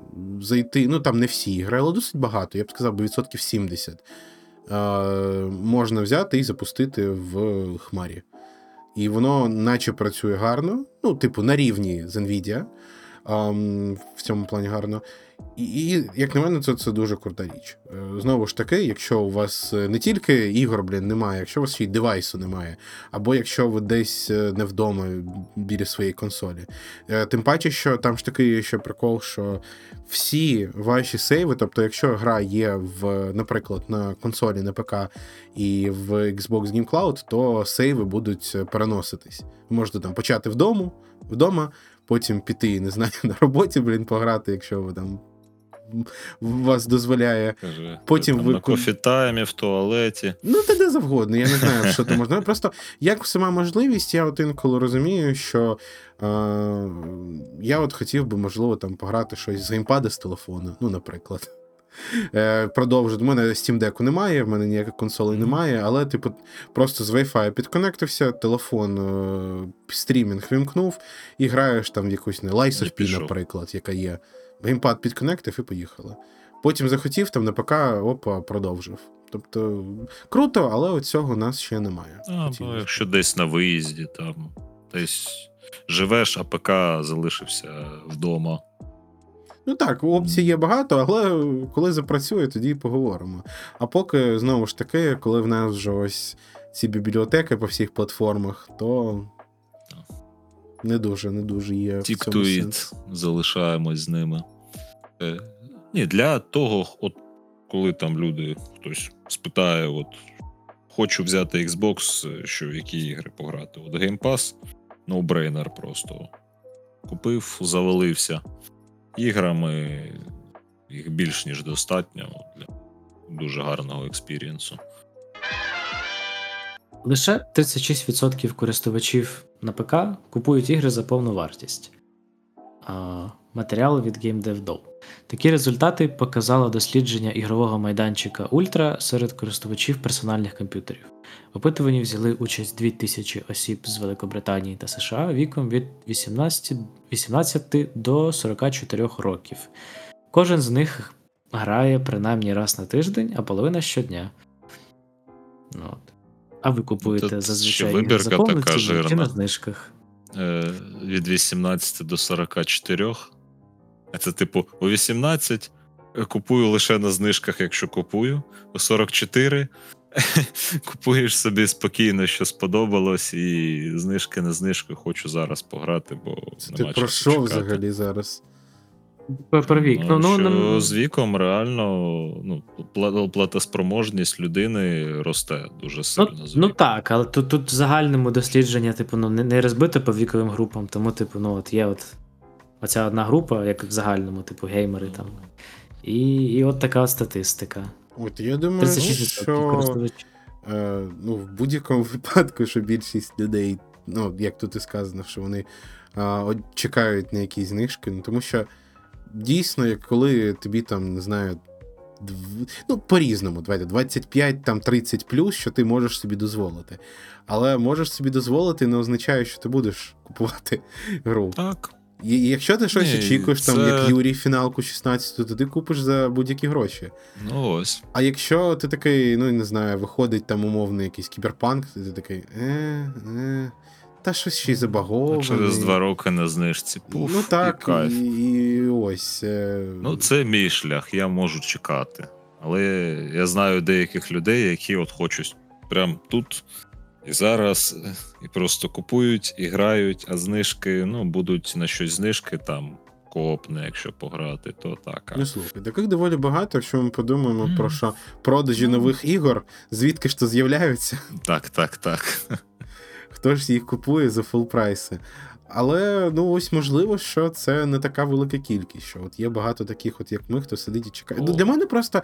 зайти. Ну там не всі ігри, але досить багато. Я б сказав, відсотків 70. Е, Можна взяти і запустити в хмарі. І воно наче працює гарно, ну, типу, на рівні з Nvidia. в цьому плані гарно. І, і як на мене, це, це дуже крута річ. Е, Знову ж таки, якщо у вас е, не тільки ігор, блін, немає, якщо у вас ще й девайсу немає, або якщо ви десь е, не вдома біля своєї консолі. Тим паче, що там ж такий ще прикол, що всі ваші сейви, тобто, якщо гра є в, наприклад, на консолі, на ПК і в Xbox Game Cloud, то сейви будуть переноситись. Ви можете там почати вдома, вдома, потім піти, не знаю, на роботі, блін, пограти, якщо ви там вас дозволяє. Кажи, Потім там ви на кофітаймі, в туалеті. Ну, та де завгодно, я не знаю, що там можна. Просто як сама можливість, я от інколи розумію, що е, я от хотів би, можливо, там пограти щось з геймпада з телефону, ну, наприклад. Е. У мене Steam Deck немає, в мене ніяких консолей немає, але, типу, просто з Wi-Fi підконектився, телефон е, стрімінг вімкнув і граєш там в якусь не Lies of P, наприклад, яка є. Геймпад підконектив і поїхали. Потім захотів там на ПК, опа, продовжив. Тобто круто, але от цього у нас ще немає. А, бо якщо десь на виїзді, там десь живеш, а ПК залишився вдома. Ну так, опцій є багато, але коли запрацює, тоді поговоримо. А поки знову ж таки, коли в нас вже ось ці бібліотеки по всіх платформах, то не дуже, не дуже є. в Ті, цьому залишаємось з ними. Е, ні, для того, от коли там люди хтось спитає, от хочу взяти Xbox, е, що в які ігри пограти. От Game Pass, no-brainer просто. Купив, завалився. Іграми їх більш ніж достатньо для дуже гарного експірієнсу. Лише 36% користувачів на ПК купують ігри за повну вартість. Матеріал від GameDevDoll. Такі результати показало дослідження ігрового майданчика Ultra серед користувачів персональних комп'ютерів. В опитуванні взяли участь 2000 осіб з Великобританії та США віком від 18, 18 до 44 років. Кожен з них грає принаймні раз на тиждень, а половина щодня. Ну, от. А ви купуєте Тут зазвичай за чи на знижках. е, від 18 до 44. А Це, типу, у 18 купую лише на знижках, якщо купую. У 44 купуєш собі спокійно, що сподобалось, і знижки на знижки хочу зараз пограти, бо Це ти про що чекати. взагалі зараз? Про, вік. Ну, ну, що ну, з віком реально ну, пла- платоспроможність людини росте дуже сильно. Ну, з ну так, але тут, тут в загальному дослідження, типу, ну, не, не розбите по віковим групам, тому, типу, ну, от є от оця одна група, як в загальному, типу, геймери там. І, і от така статистика. От я думаю, що е, ну, в будь-якому випадку, що більшість людей, ну, як тут і сказано, що вони е, чекають на якісь знижки, ну, тому що дійсно, як коли тобі там, не знаю, дв- ну, по-різному, давайте, 25, там 30 плюс, що ти можеш собі дозволити. Але можеш собі дозволити, не означає, що ти будеш купувати гру. Так. І якщо ти щось Ні, очікуєш, там, як Юрій фіналку 16, то ти купиш за будь-які гроші. Ну ось. А якщо ти такий, ну не знаю, виходить там умовно якийсь кіберпанк, то ти такий, е, е, та щось ще й забаговане. Через два роки на знижці. Пуф, ну так, і кайф. і, і ось. Е, Ну, це мій шлях, я можу чекати. Але я знаю деяких людей, які от хочуть прям тут і зараз, е, і просто купують, і грають, а знижки, ну, будуть на щось знижки там. Коопне, якщо пограти, то так. а Ну слухай, таких доволі багато, якщо ми подумаємо Мгм. про що продажі Ну. нових ігор, звідки ж то з'являються, Так, так, так. хто ж їх купує за фул прайси. Але ну ось можливо, що це не така велика кількість. Що от є багато таких, от як ми, хто сидить і чекає. О. Для мене просто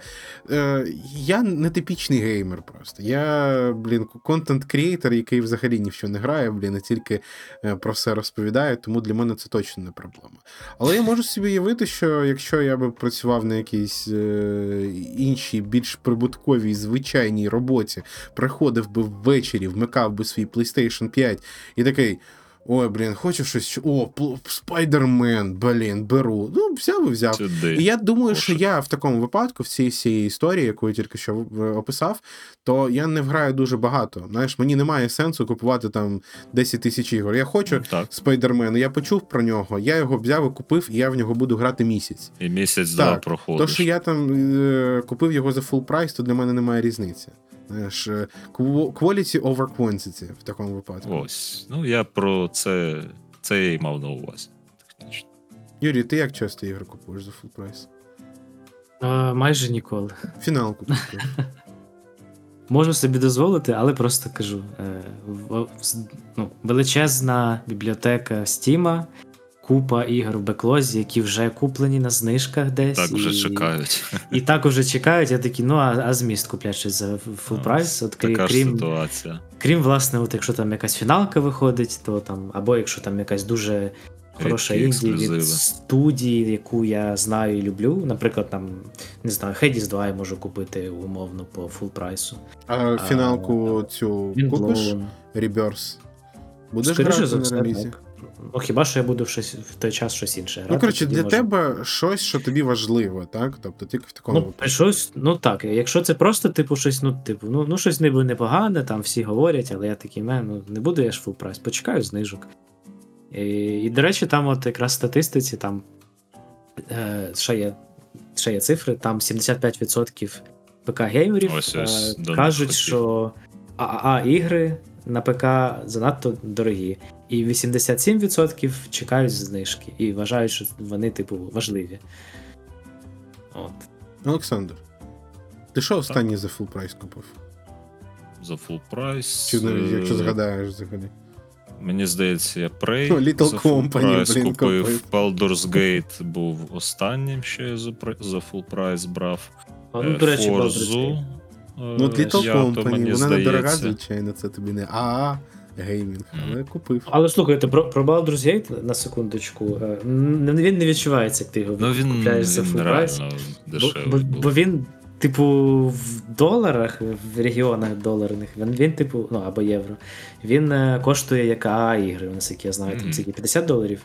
е, я не типічний геймер. Просто я, блін, контент-крієтор, який взагалі ні в що не грає, блін, а тільки е, про все розповідає, тому для мене це точно не проблема. Але я можу собі уявити, що якщо я би працював на якійсь е, іншій, більш прибутковій, звичайній роботі, приходив би ввечері, вмикав би свій PlayStation 5 і такий. Ой, блін, хочу щось. О, Спайдермен, блін, беру. Ну, взяв і взяв. Сюди. І я думаю, що я в такому випадку, в цій всій історії, яку я тільки що в- описав, то я не вграю дуже багато. Знаєш, мені немає сенсу купувати там 10 тисяч ігор. Я хочу Ну, Так. Спайдермен, я почув про нього, я його взяв і купив, і я в нього буду грати місяць. І місяць-два Так, проходиш. То, що я там е, купив його за full прайс, то для мене немає різниці. Знаєш, е, quality over quantity в такому випадку. Ось. Ну, я про це. Це я й мав на увазі. Технічно. Юрій, ти як часто ігри купуєш за full прайс? А, майже ніколи. Фіналку купив. Можу собі дозволити, але просто кажу: е, ну, величезна бібліотека Стіма, купа ігор в беклозі, які вже куплені на знижках десь. Так вже і, чекають. І так уже чекають. Я такий, ну а, а замість куплять щось за фул прайс. От крім, ж ситуація. крім, власне, от якщо там якась фіналка виходить, то там, або якщо там якась дуже хороша інді від студії, яку я знаю і люблю. Наприклад, там, не знаю, Hades 2 я можу купити умовно по фул прайсу. А фіналку цю Він купиш? Reverse. Будеш грати за на релізі? Ну, хіба що я буду в, щось, в той час щось інше грати. Ну, коротше, для може- тебе щось, що тобі важливо, так? Тобто тільки в такому Ну, щось, ну так, якщо це просто, типу, щось, ну, типу, ну, ну щось ніби непогане, там всі говорять, але я такий, не, ну не буду я ж фул прайс, почекаю знижок. І, і, до речі, там от якраз в статистиці там е, ще, є, ще є цифри, там 75% ПК-геймерів Ось, ось, е, кажуть, що ААА-ігри на ПК занадто дорогі. І 87% чекають знижки і вважають, що вони, типу, важливі. От. Олександр, ти що останній за full прайс купив? За full прайс. Чи навіть, е, якщо згадаєш взагалі? Мені здається, я Prey Ну, Little за full Company, прайс блін, купив. Baldur's Gate був останнім, що я за, за full прайс брав. А, ну, до речі, Forzu, Baldur's Gate. е, Ну, от Little п'яту, Company, вона недорога, здається. звичайно, це тобі не АА геймінг, але купив. Але слухайте, про, про Baldur's Gate на секундочку. е, н- Він не відчувається, як ти його Ну, він, купляєш за він full прайс. реально Бо, дешевий бо, був. бо він, типу, в доларах, в регіонах доларних, він, він типу, ну або євро, він е, коштує як АА ігри, наскільки я знаю, там Мгм. скільки 50 доларів.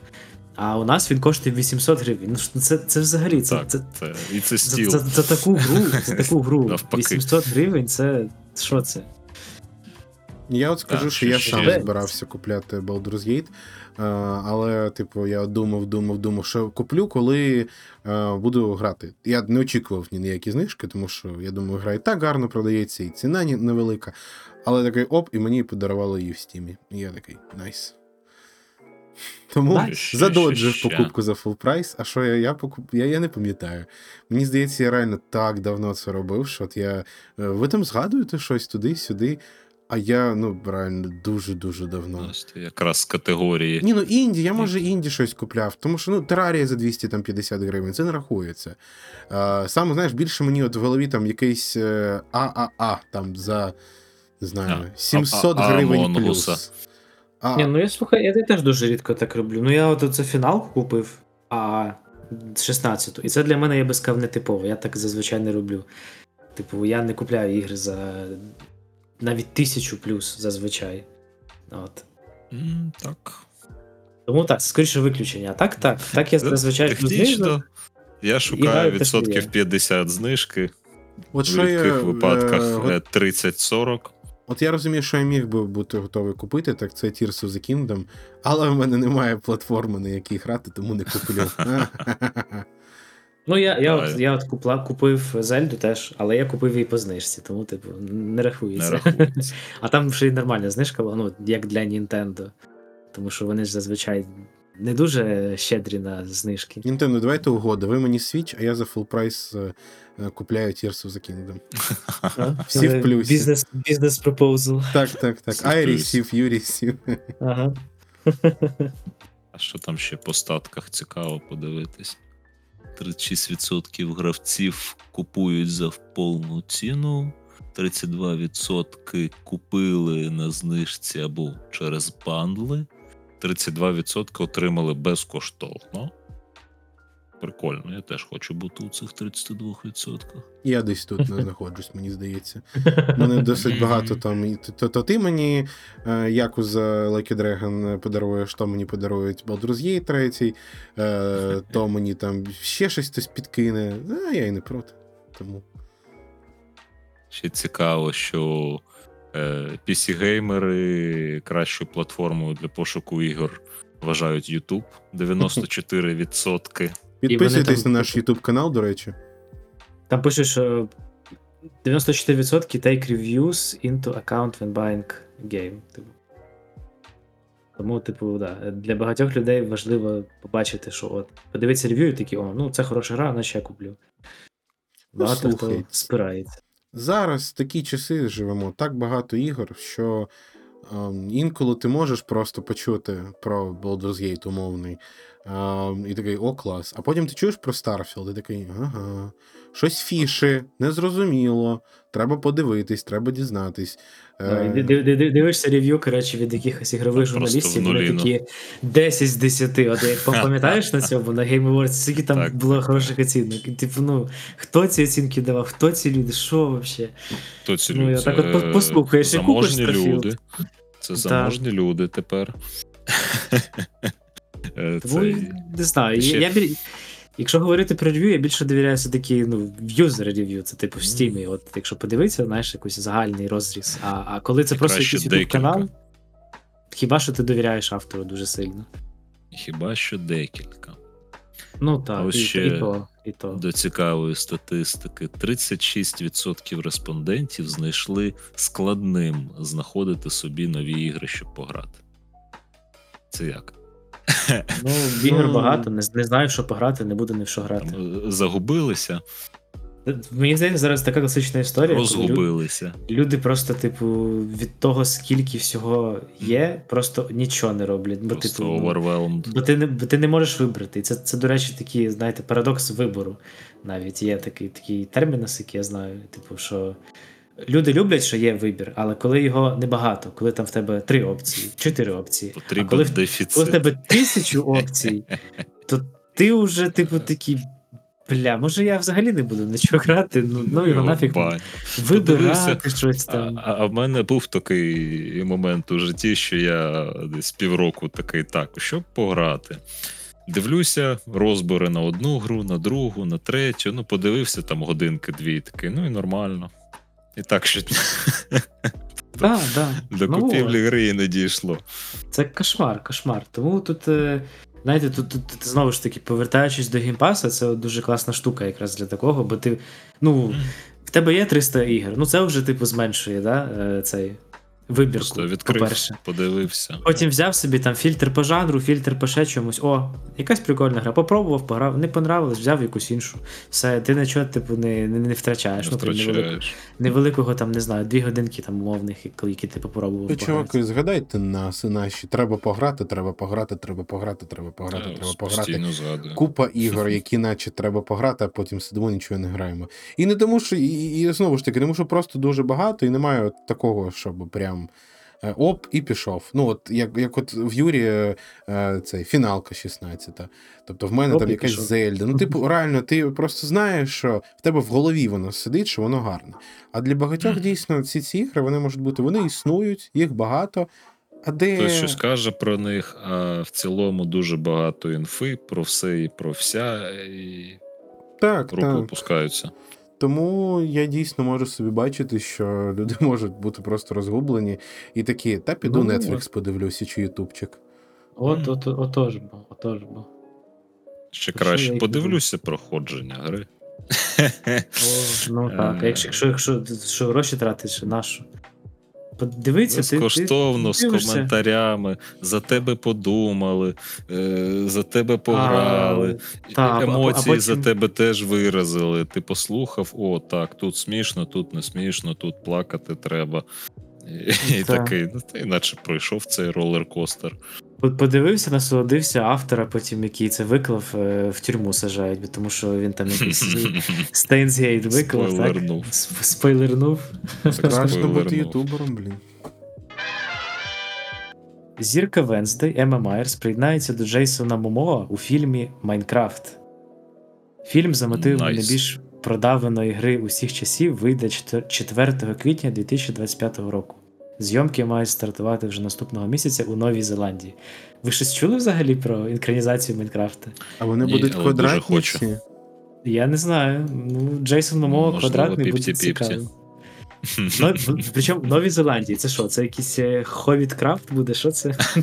А у нас він коштує 800 гривень. Ну це, це взагалі це, Так, це, це, і це за, стіл. за, за таку гру, за таку гру 800 гривень, це що це? Я от скажу, Так, що я сам ще. збирався купляти Baldur's Gate, е, але, типу, я думав, думав, думав, що куплю, коли е, буду грати. Я не очікував ні на які знижки, тому що я думаю, гра і так гарно продається, і ціна ні- невелика. Але такий оп, і мені подарували її в стімі. І я такий найс. Тому задоджив покупку за full прайс. А що я, я покуп... я, я не пам'ятаю. Мені здається, я реально так давно це робив, що от я. е, Ви там згадуєте щось туди-сюди. А я, ну, реально, дуже-дуже давно. Це якраз з категорії. Ні, ну інді, я може інді щось купляв, тому що ну, терарія за 250 гривень, це не рахується. Е, саме, знаєш, більше мені от в голові там якийсь е, ААА там за не знаю, А, 700 а- а- гривень Амонгуса. плюс. А, Ні, ну я слухай, я теж дуже рідко так роблю. Ну я от оце фінал купив, а 16-ту. І це для мене я би сказав не типово. Я так зазвичай не роблю. Типу, я не купляю ігри за навіть тисячу плюс зазвичай. От. М, Так. Тому так, скоріше виключення. А так, так. Так я зазвичай Технічно. Я шукаю відсотків є. 50 знижки. от В що я, рідких випадках е, е, 30-40. От я розумію, що я міг би бути готовий купити, так це Tears of the Kingdom, але в мене немає платформи, на якій грати, тому не куплю. Ну, я, я, от, я от купла, купив Зельду теж, але я купив її по знижці, тому, типу, не Не рахується. рахується. А там ще й нормальна знижка була, ну, як для Nintendo. Тому що вони ж зазвичай не дуже щедрі на знижки. Nintendo, давайте угода. Ви мені Switch, а я за full прайс купляю Tears of the Kingdom. Всі в плюсі. Бізнес, бізнес пропозал. Так, так, так. I receive, you receive. Ага. А що там ще по статках цікаво подивитись? 36% гравців купують за повну ціну, 32% купили на знижці або через бандли, 32% отримали безкоштовно. Прикольно, я теж хочу бути у цих 32%. Я десь тут не знаходжусь, мені здається. Мене досить багато там. То, то, ти мені е, Якуза Lucky Dragon подаруєш, то мені подарують Baldur's Gate 3, е, то мені там ще щось хтось підкине. А я і не проти. Тому. Ще цікаво, що е, PC-геймери кращою платформою для пошуку ігор вважають YouTube 94%. Підписуйтесь там- на наш YouTube канал, до речі. Там пише, що 94% take reviews into account when buying game. Типу. Тому, типу, да, для багатьох людей важливо побачити, що от подивитися рев'ю і такі, о, ну це хороша гра, наче я куплю. Ну, Багато слухай, хто спирається. Зараз такі часи живемо, так багато ігор, що ем, інколи ти можеш просто почути про Baldur's Gate умовний. І такий, о, клас. А потім ти чуєш про Starfield, і такий, ага, щось фіші, незрозуміло, треба подивитись, треба дізнатись. Е, ди- ди- ди- Дивишся рев'ю, коротше, від якихось ігрових журналістів, вони такі 10 з 10. От як пам'ятаєш на цьому, на Game Awards, скільки там Так, було хороших оцінок. Типу, ну, хто ці оцінки давав, хто ці люди, що взагалі? Хто ці Ну, люди? так от Це послухаєш і купиш люди. Це Да. заможні люди тепер. Е, Тому Це... не знаю. ще- Я, я, якщо говорити про рев'ю, я більше довіряю такі, ну, юзер рев'ю, це типу в Steam. От якщо подивитися, знаєш, якийсь загальний розріз. А, а коли це просто якийсь YouTube канал, хіба що ти довіряєш автору дуже сильно? Хіба що декілька. Ну так, ось і, ще і то, і то. До цікавої статистики: 36% респондентів знайшли складним знаходити собі нові ігри, щоб пограти. Це як? Ну, ігор Ну, багато, не, не знаю, що пограти, не буду ні в що грати. Е, загубилися, Мені здається, зараз така класична історія. коли лю- Люди просто, типу, від того, скільки всього є, просто нічого не роблять. Бо, Просто типу, ну, overwhelmed. Бо ти не, бо ти не можеш вибрати. І це, це, до речі, такий, знаєте, парадокс вибору. Навіть є такий, такий термінус, який я знаю. Типу, що люди люблять, що є вибір, але коли його небагато, коли там в тебе три опції, чотири опції, а коли, дефіцит. коли в тебе тисячу опцій, то ти вже, типу, такий. Бля, може я взагалі не буду нічого грати, ну, ну його нафіг бань. вибирати щось А, а в мене був такий момент у житті, що я десь півроку такий, так, щоб пограти. Дивлюся, розбори на одну гру, на другу, на третю. Ну, подивився там годинки дві, такий, ну і нормально. І так щодня. Да, да. До Ну, купівлі гри і не дійшло. Це кошмар, кошмар. Тому тут, е, знаєте, тут, тут, тут знову ж таки, повертаючись до геймпаса, це дуже класна штука якраз для такого, бо ти. Ну, в тебе є 300 ігор. Ну це вже, типу, зменшує, да, е, цей вибірку, Просто відкрив, по-перше. подивився. Потім взяв собі там фільтр по жанру, фільтр по ще чомусь. О, якась прикольна гра. Попробував, пограв, не понравилось, взяв якусь іншу. Все, ти нічого, типу, не, не, не втрачаєш. Не ну, крім невеликого, там, не знаю, дві годинки там умовних, які ти типу, попробував. Пограти. чуваки, згадайте нас наші. Треба пограти, треба пограти, треба пограти, треба пограти, Та, треба пограти. Згадую. Купа ігор, які наче треба пограти, а потім сидимо, нічого не граємо. І не тому, що і, і знову ж таки, тому що просто дуже багато, і немає такого, щоб прям. Е, Оп, і пішов. Ну, от як, як от в Юрі е, цей фіналка 16. Тобто в мене Оп, там якась пішов. Зельда. Ну, типу, реально, ти просто знаєш, що в тебе в голові воно сидить, що воно гарне. А для багатьох дійсно ці, ці ігри вони можуть бути, вони існують, їх багато. А де. Хтось щось каже про них, а в цілому дуже багато інфи про все і про вся, і Так, руки так. опускаються. Тому я дійсно можу собі бачити, що люди можуть бути просто розгублені і такі, та піду Ну, Netflix подивлюся чи Ютубчик. От, от, отож бо, отож бо. Ще То краще подивлюся проходження гри. О, ну так. Е. Якщо, якщо, якщо, що гроші тратиш, на що? Подивіться, ти, Безкоштовно, ти з дивишся. коментарями, за тебе подумали, е, за тебе пограли, А, та, емоції а емоції за потім- тебе теж виразили. Ти послухав, о, так, тут смішно, тут не смішно, тут плакати треба. І, і такий, ну ти іначе пройшов цей ролер-костер. По- Подивився, насолодився автора, потім який це виклав, е, в тюрму сажають, тому що він там якийсь Стейнсгейт виклав, так? Спойлернув. Сп- Спойлернув. Страшно бути ютубером, блін. Зірка Венздей Ема Майерс приєднається до Джейсона Момоа у фільмі Майнкрафт. Фільм за мотивами Nice. найбільш продаваної гри усіх часів вийде 4 квітня 2025 року. Зйомки мають стартувати вже наступного місяця у Новій Зеландії. Ви щось чули взагалі про інкранізацію Майнкрафта? А вони Ні, будуть але дуже квадратні хочу. всі? Я не знаю. Ну, Джейсон Момоа Можливо, квадратний буде цікавий. Ну, причому в Новій Зеландії. Це що? Це якийсь Ховіткрафт буде? Що це?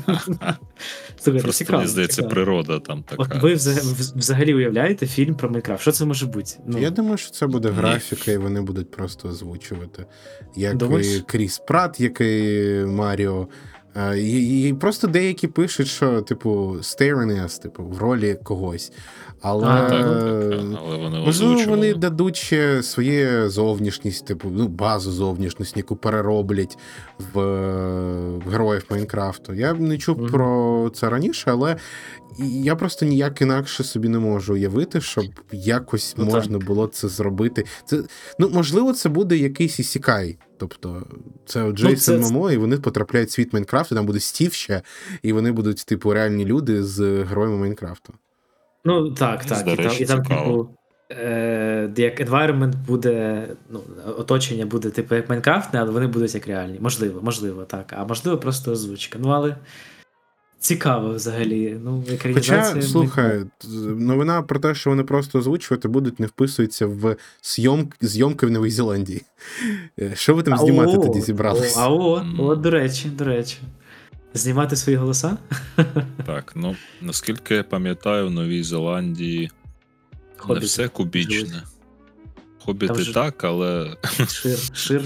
Слухайте, Просто цікаво. мені здається, цікаво. природа там От така. ви взагалі, взагалі уявляєте фільм про Майнкрафт? Що це може бути? Ну, Я думаю, що це буде Ні. графіка, і вони будуть просто озвучувати. Як Думаєш? і Кріс Прат, який Маріо. Е, І, і просто деякі пишуть, що, типу, Стейренес, типу, в ролі когось. Але, А, Так, так, але вони можливо, вони дадуть ще своє зовнішність, типу, ну, базу зовнішності, яку перероблять в, е, в героїв Майнкрафту. Я не чув Мгм. про це раніше, але я просто ніяк інакше собі не можу уявити, щоб якось Ну, так. можна було це зробити. Це, ну, можливо, це буде якийсь ісікай. Тобто, це Джейсон Ну, це- Момо, і вони потрапляють в світ Майнкрафту, там буде Стів ще, і вони будуть, типу, реальні люди з героями Майнкрафту. Ну так, так. І там, речі, і там типу, е, як environment буде, ну, оточення буде, типу, як Майнкрафтне, але вони будуть як реальні. Можливо, можливо, так. А можливо, просто озвучка. Ну, але цікаво взагалі. Ну. Хоча, слухай, новина про те, що вони просто озвучувати будуть, не вписується в зйом... зйомки в Новій Зеландії. Е, Що ви там знімати тоді зібралися? А от, до речі, до речі. Знімати свої голоса? Так, ну наскільки я пам'ятаю, в Новій Зеландії не все кубічне. Хобіти вже- так, але Шир, шир,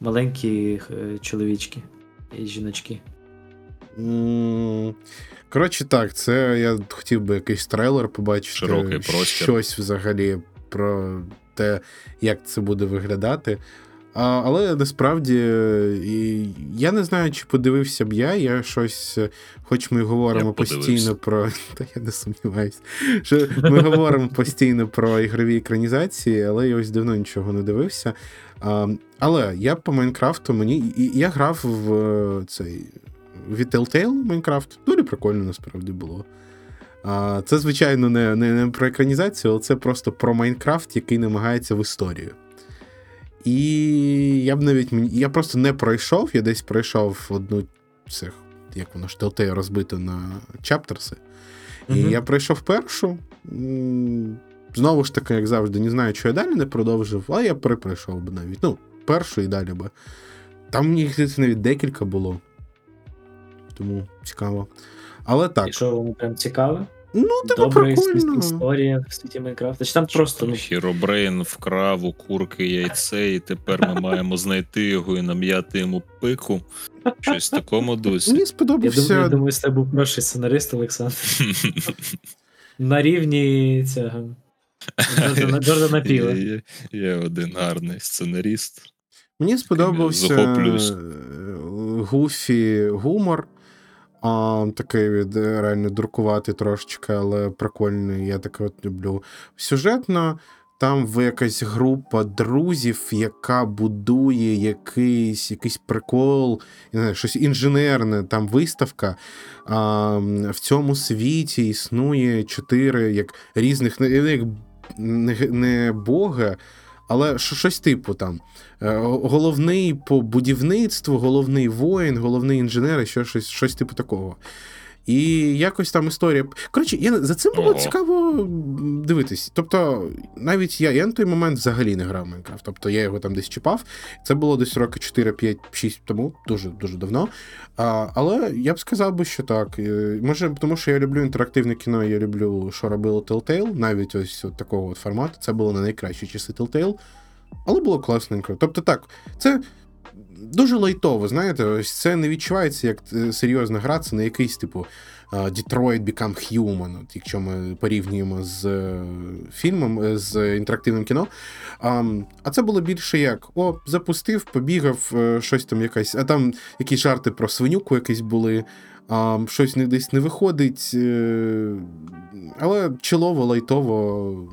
маленькі е, чоловічки і жіночки. Коротше, так, це я хотів би якийсь трейлер побачити. Широкий простір. Щось взагалі про те, як це буде виглядати. А, але насправді і, я не знаю, чи подивився б я. Я щось, е, хоч ми говоримо Я постійно про. Та я не сумніваюся. Що ми говоримо постійно про ігрові екранізації, але я ось давно нічого не дивився. А, але я по Майнкрафту мені. Я грав в е, цей від Telltale Майнкрафт. Дуже прикольно насправді було. А, Це, звичайно, не, не, не про екранізацію, але це просто про Майнкрафт, який намагається в історію. І я б навіть я просто не пройшов, я десь пройшов одну цих, як воно ж Telltale розбито на чаптерси. І Мгм. я пройшов першу. Знову ж таки, як завжди, не знаю, що я далі не продовжив, але я перепройшов би навіть. Ну, першу і далі би. Там їх навіть декілька було. Тому цікаво. Але так, І що вам прям цікаве? Ну, типу, Добра прикольно. історія в світі Майнкрафта. Чи там просто ну, Хіробрейн вкрав у курки яйце, і тепер ми маємо знайти його і нам'яти йому пику. Щось в такому дусі. Мені я сподобався. думаю, я думаю, це був перший сценарист Олександр. На рівні цього. Джордана, Джордана Піла. Є, є, один гарний сценаріст. Мені сподобався захоплююсь. е, гуфі гумор. А, такий від е, реально друкувати трошечки, але прикольний. Я таке от люблю. Сюжетно, там в якась група друзів, яка будує якийсь, якийсь прикол, не знаю, щось інженерне, там виставка. А, в цьому світі існує чотири як різних, як не бога, але що- щось типу там. Е, Головний по будівництву, головний воїн, головний інженер, і що щось, щось типу такого. І якось там історія. Коротше, я, за цим було Ого. цікаво дивитись. Тобто, навіть я, я на той момент взагалі не грав в Майнкрафт. Тобто я його там десь чіпав. Це було десь роки 4, 5, 6 тому, дуже дуже давно. А, але я б сказав би, що так. Е, Може, тому що я люблю інтерактивне кіно, я люблю, що робили Telltale, навіть ось от такого от формату. Це було не найкращі часи Telltale, але було класненько. Тобто так, це. Дуже лайтово, знаєте, ось це не відчувається як е, серйозна гра, це не якийсь, типу, Detroit Become Human, от, якщо ми порівнюємо з е, фільмом, е, з інтерактивним кіно. А, це було більше як: о, запустив, побігав, щось там якась, а там якісь жарти про свинюку якісь були, а, щось не десь не виходить. Але чилово, лайтово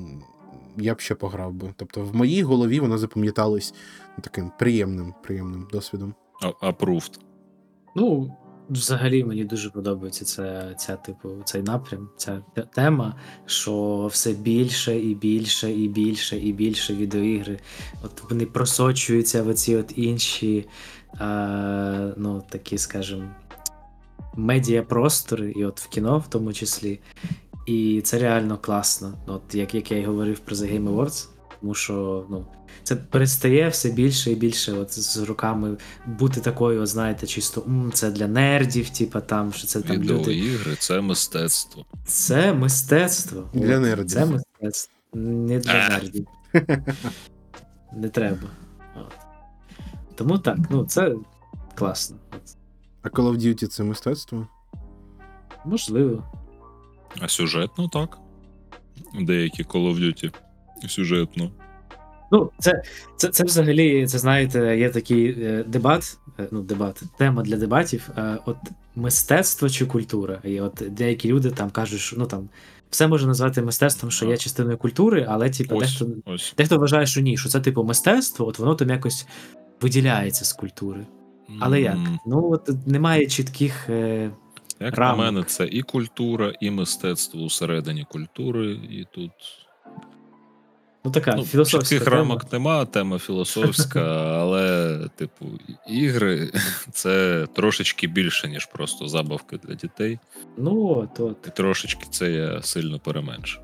я б ще пограв би. Тобто в моїй голові воно запам'яталось таким приємним, приємним досвідом. Approved. Ну, взагалі мені дуже подобається ця, ця типу, цей напрям, ця тема, що все більше і більше, і більше, і більше відеоігри. От вони просочуються в оці от інші, е, ну, такі, скажімо, медіапростори, і от в кіно в тому числі. І це реально класно. От як, як я й говорив про The Game Awards, тому що ну, це перестає все більше і більше от з роками бути такою, знаєте, чисто «М, це для нердів, типа там, що це там люди. Відеоігри це мистецтво. Це мистецтво. Для От, нердів. Це мистецтво. Не для А. нердів. Не треба. От. Тому так, ну це класно. От. А Call of Duty це мистецтво? Можливо. А сюжетно так. Деякі Call of Duty сюжетно. Ну, це, це, це взагалі, це знаєте, є такий е, дебат, е, ну, дебат, тема для дебатів. Е, от мистецтво чи культура. І от деякі люди там кажуть, що ну там все можна назвати мистецтвом, що є частиною культури, але типу, Ось, дехто, ось. дехто вважає, що ні, що це типу мистецтво, от воно там якось виділяється з культури. Але як? Ну, от немає чітких. Е, Як рамок. на мене, це і культура, і мистецтво усередині культури, і тут ну така ну, філософська чітких тема. рамок нема, тема філософська, але, типу, ігри це трошечки більше, ніж просто забавки для дітей. Ну, от, от. І трошечки це я сильно переменшу.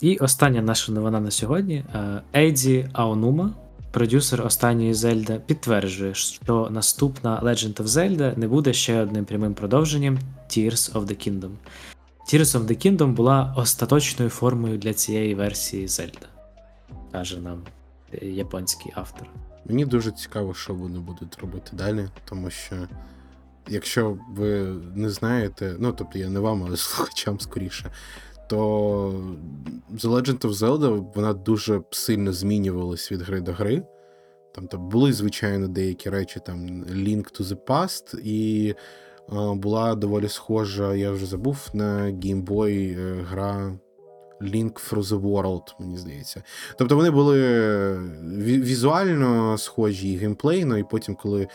І остання наша новина на сьогодні. Е, Ейді Аонума, продюсер останньої Зельда, підтверджує, що наступна Legend of Zelda не буде ще одним прямим продовженням Tears of the Kingdom. Tears of the Kingdom була остаточною формою для цієї версії Zelda, каже нам е, японський автор. Мені дуже цікаво, що вони будуть робити далі, тому що якщо ви не знаєте, ну тобто я не вам, але слухачам скоріше, то The Legend of Zelda вона дуже сильно змінювалась від гри до гри. Там то були, звичайно, деякі речі, там Link to the Past, і була доволі схожа, я вже забув, на Game Boy е, гра Link for the World, мені здається. Тобто вони були візуально схожі і геймплейно, і потім, коли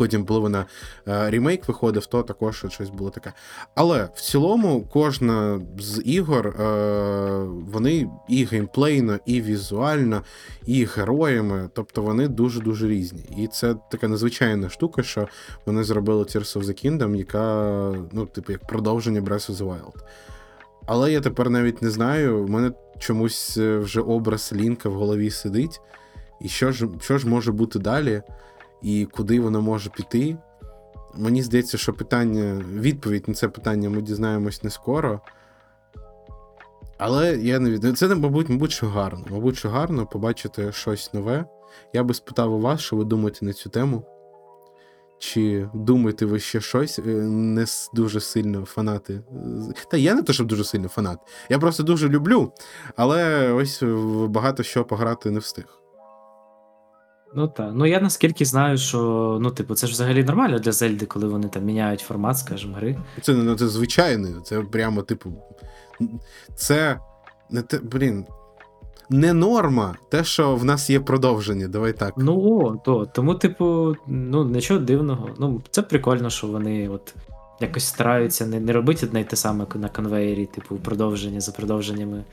потім половина е, ремейк виходив, то також щось було таке. Але в цілому кожна з ігор е, вони і геймплейно, і візуально, і героями, тобто вони дуже-дуже різні. І це така незвичайна штука, що вони зробили Tears of the Kingdom, яка, ну, типу, як продовження Breath of the Wild. Але я тепер навіть не знаю. У мене чомусь е, вже образ Лінка в голові сидить. і що ж, що ж може бути далі, і куди воно може піти. Мені здається, що питання, відповідь на це питання ми дізнаємось не скоро. Але я не від... Це, мабуть, мабуть, що гарно. Мабуть, що гарно побачити щось нове. Я би спитав у вас, що ви думаєте на цю тему. Чи думаєте ви ще щось? Е, Не дуже сильно фанати. Та я не то, щоб дуже сильно фанат. Я просто дуже люблю, але ось багато що пограти не встиг. Ну так. Ну я наскільки знаю, що ну, типу, це ж взагалі нормально для Зельди, коли вони там міняють формат, скажімо, гри. Це не це звичайне, це прямо, типу. Це не те, блін. Не норма, те, що в нас є продовження, давай так. Ну о, то. Тому, типу, ну нічого дивного. Ну, це прикольно, що вони от якось стараються не, не робити одне й те саме на конвеєрі, типу, продовження за продовженнями,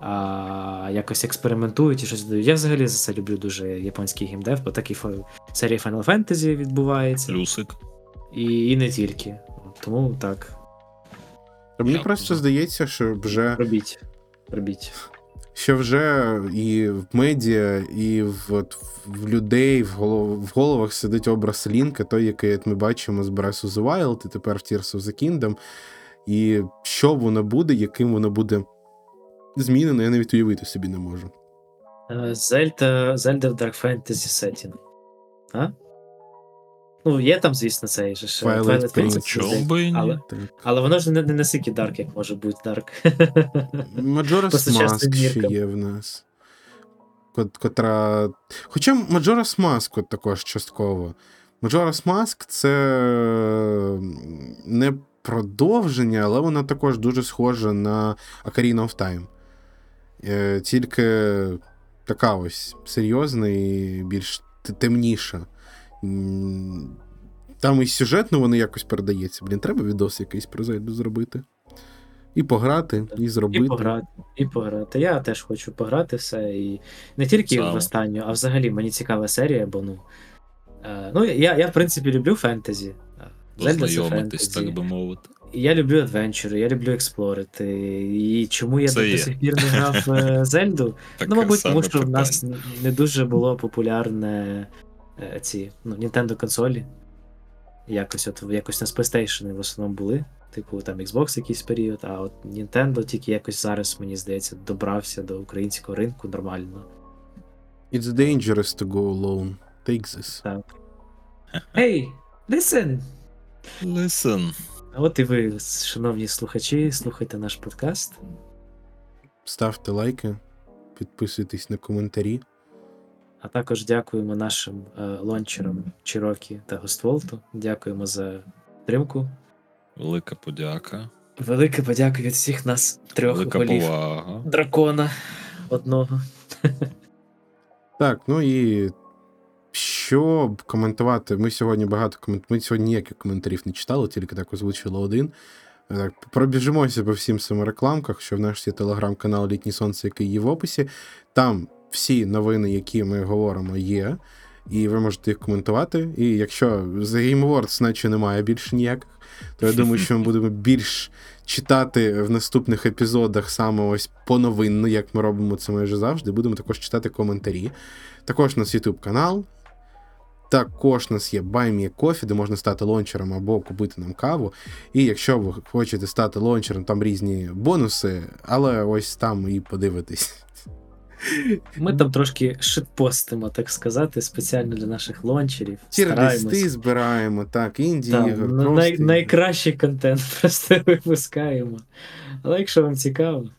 а якось експериментують і щось додають. Я взагалі за це люблю дуже японський геймдев, бо такі фо- серії Final Fantasy відбувається. Плюсик. І, і не тільки. Тому так, Мені просто здається, що вже робіть. Робіть. Що вже і в медіа, і в, от, в людей в, голов, в головах сидить образ Лінка, той, який от ми бачимо з Breath of the Wild, і тепер в Tears of the Kingdom. І що воно буде, яким воно буде змінено, я навіть уявити собі не можу. Е, Зельда, в Dark Fantasy Setting. А? Ну, є там, звісно, цей же ж, Twilight Twilight Princess. Чому би і ні? але, Так. але воно ж не, не настільки дарк, як може бути дарк. Majora's сучасним Mask ще є в нас. Кот- Котра. Хоча Majora's Mask от також частково. Majora's Mask це не продовження, але вона також дуже схожа на Ocarina of Time. Е, Тільки така ось серйозна і більш т- темніша. Там і сюжетно воно якось передається. Блін, треба відос якийсь про Зельду зробити. І пограти, і зробити. І пограти, і пограти. Я теж хочу пограти все. І не тільки Саме. в останню, а взагалі мені цікава серія, бо ну. Е, ну, я, я, в принципі, люблю фентезі. Е, Познайомитись, так би мовити. Я люблю адвенчури, я люблю експлорити. І чому я Це до, сих пір не грав в е, Зельду? Ну, мабуть, тому що в нас не дуже було популярне ці ну, Nintendo консолі. Якось от якось на PlayStation в основному були. Типу там Xbox якийсь період, а от Nintendo тільки якось зараз, мені здається, добрався до українського ринку нормально. It's dangerous to go alone. Take this. Так. Hey, listen! Listen. А от і ви, шановні слухачі, слухайте наш подкаст. Ставте лайки, підписуйтесь на коментарі. А також дякуємо нашим е, лончерам Чирокі та Гостволту. Дякуємо за підтримку. Велика подяка. Велика подяка від всіх нас трьох Велика голів повага. дракона одного. Так, ну і що коментувати? Ми сьогодні багато комент... Ми сьогодні ніяких коментарів не читали, тільки так озвучили один. Так, пробіжимося по всім цим рекламках, що в нас є телеграм-канал Літнє Сонце, який є в описі. Там всі новини, які ми говоримо, є. І ви можете їх коментувати. І якщо за Game Awards наче немає більше ніяких, то я думаю, що ми будемо більш читати в наступних епізодах саме ось поновинно, як ми робимо це майже завжди. Будемо також читати коментарі. Також у нас YouTube канал. Також у нас є BuyMeCoffee, де можна стати лончером або купити нам каву. І якщо ви хочете стати лончером, там різні бонуси, але ось там і подивитись. Ми там трошки шитпостимо, так сказати, спеціально для наших лончерів. Тір-листи збираємо, так, інді ігор. ну, най- найкращий контент просто випускаємо. Але якщо вам цікаво,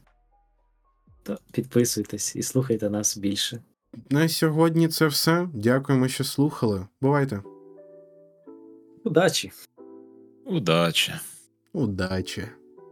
то підписуйтесь і слухайте нас більше. На сьогодні це все. Дякуємо, що слухали. Бувайте. Удачі! Удачі. Удачі!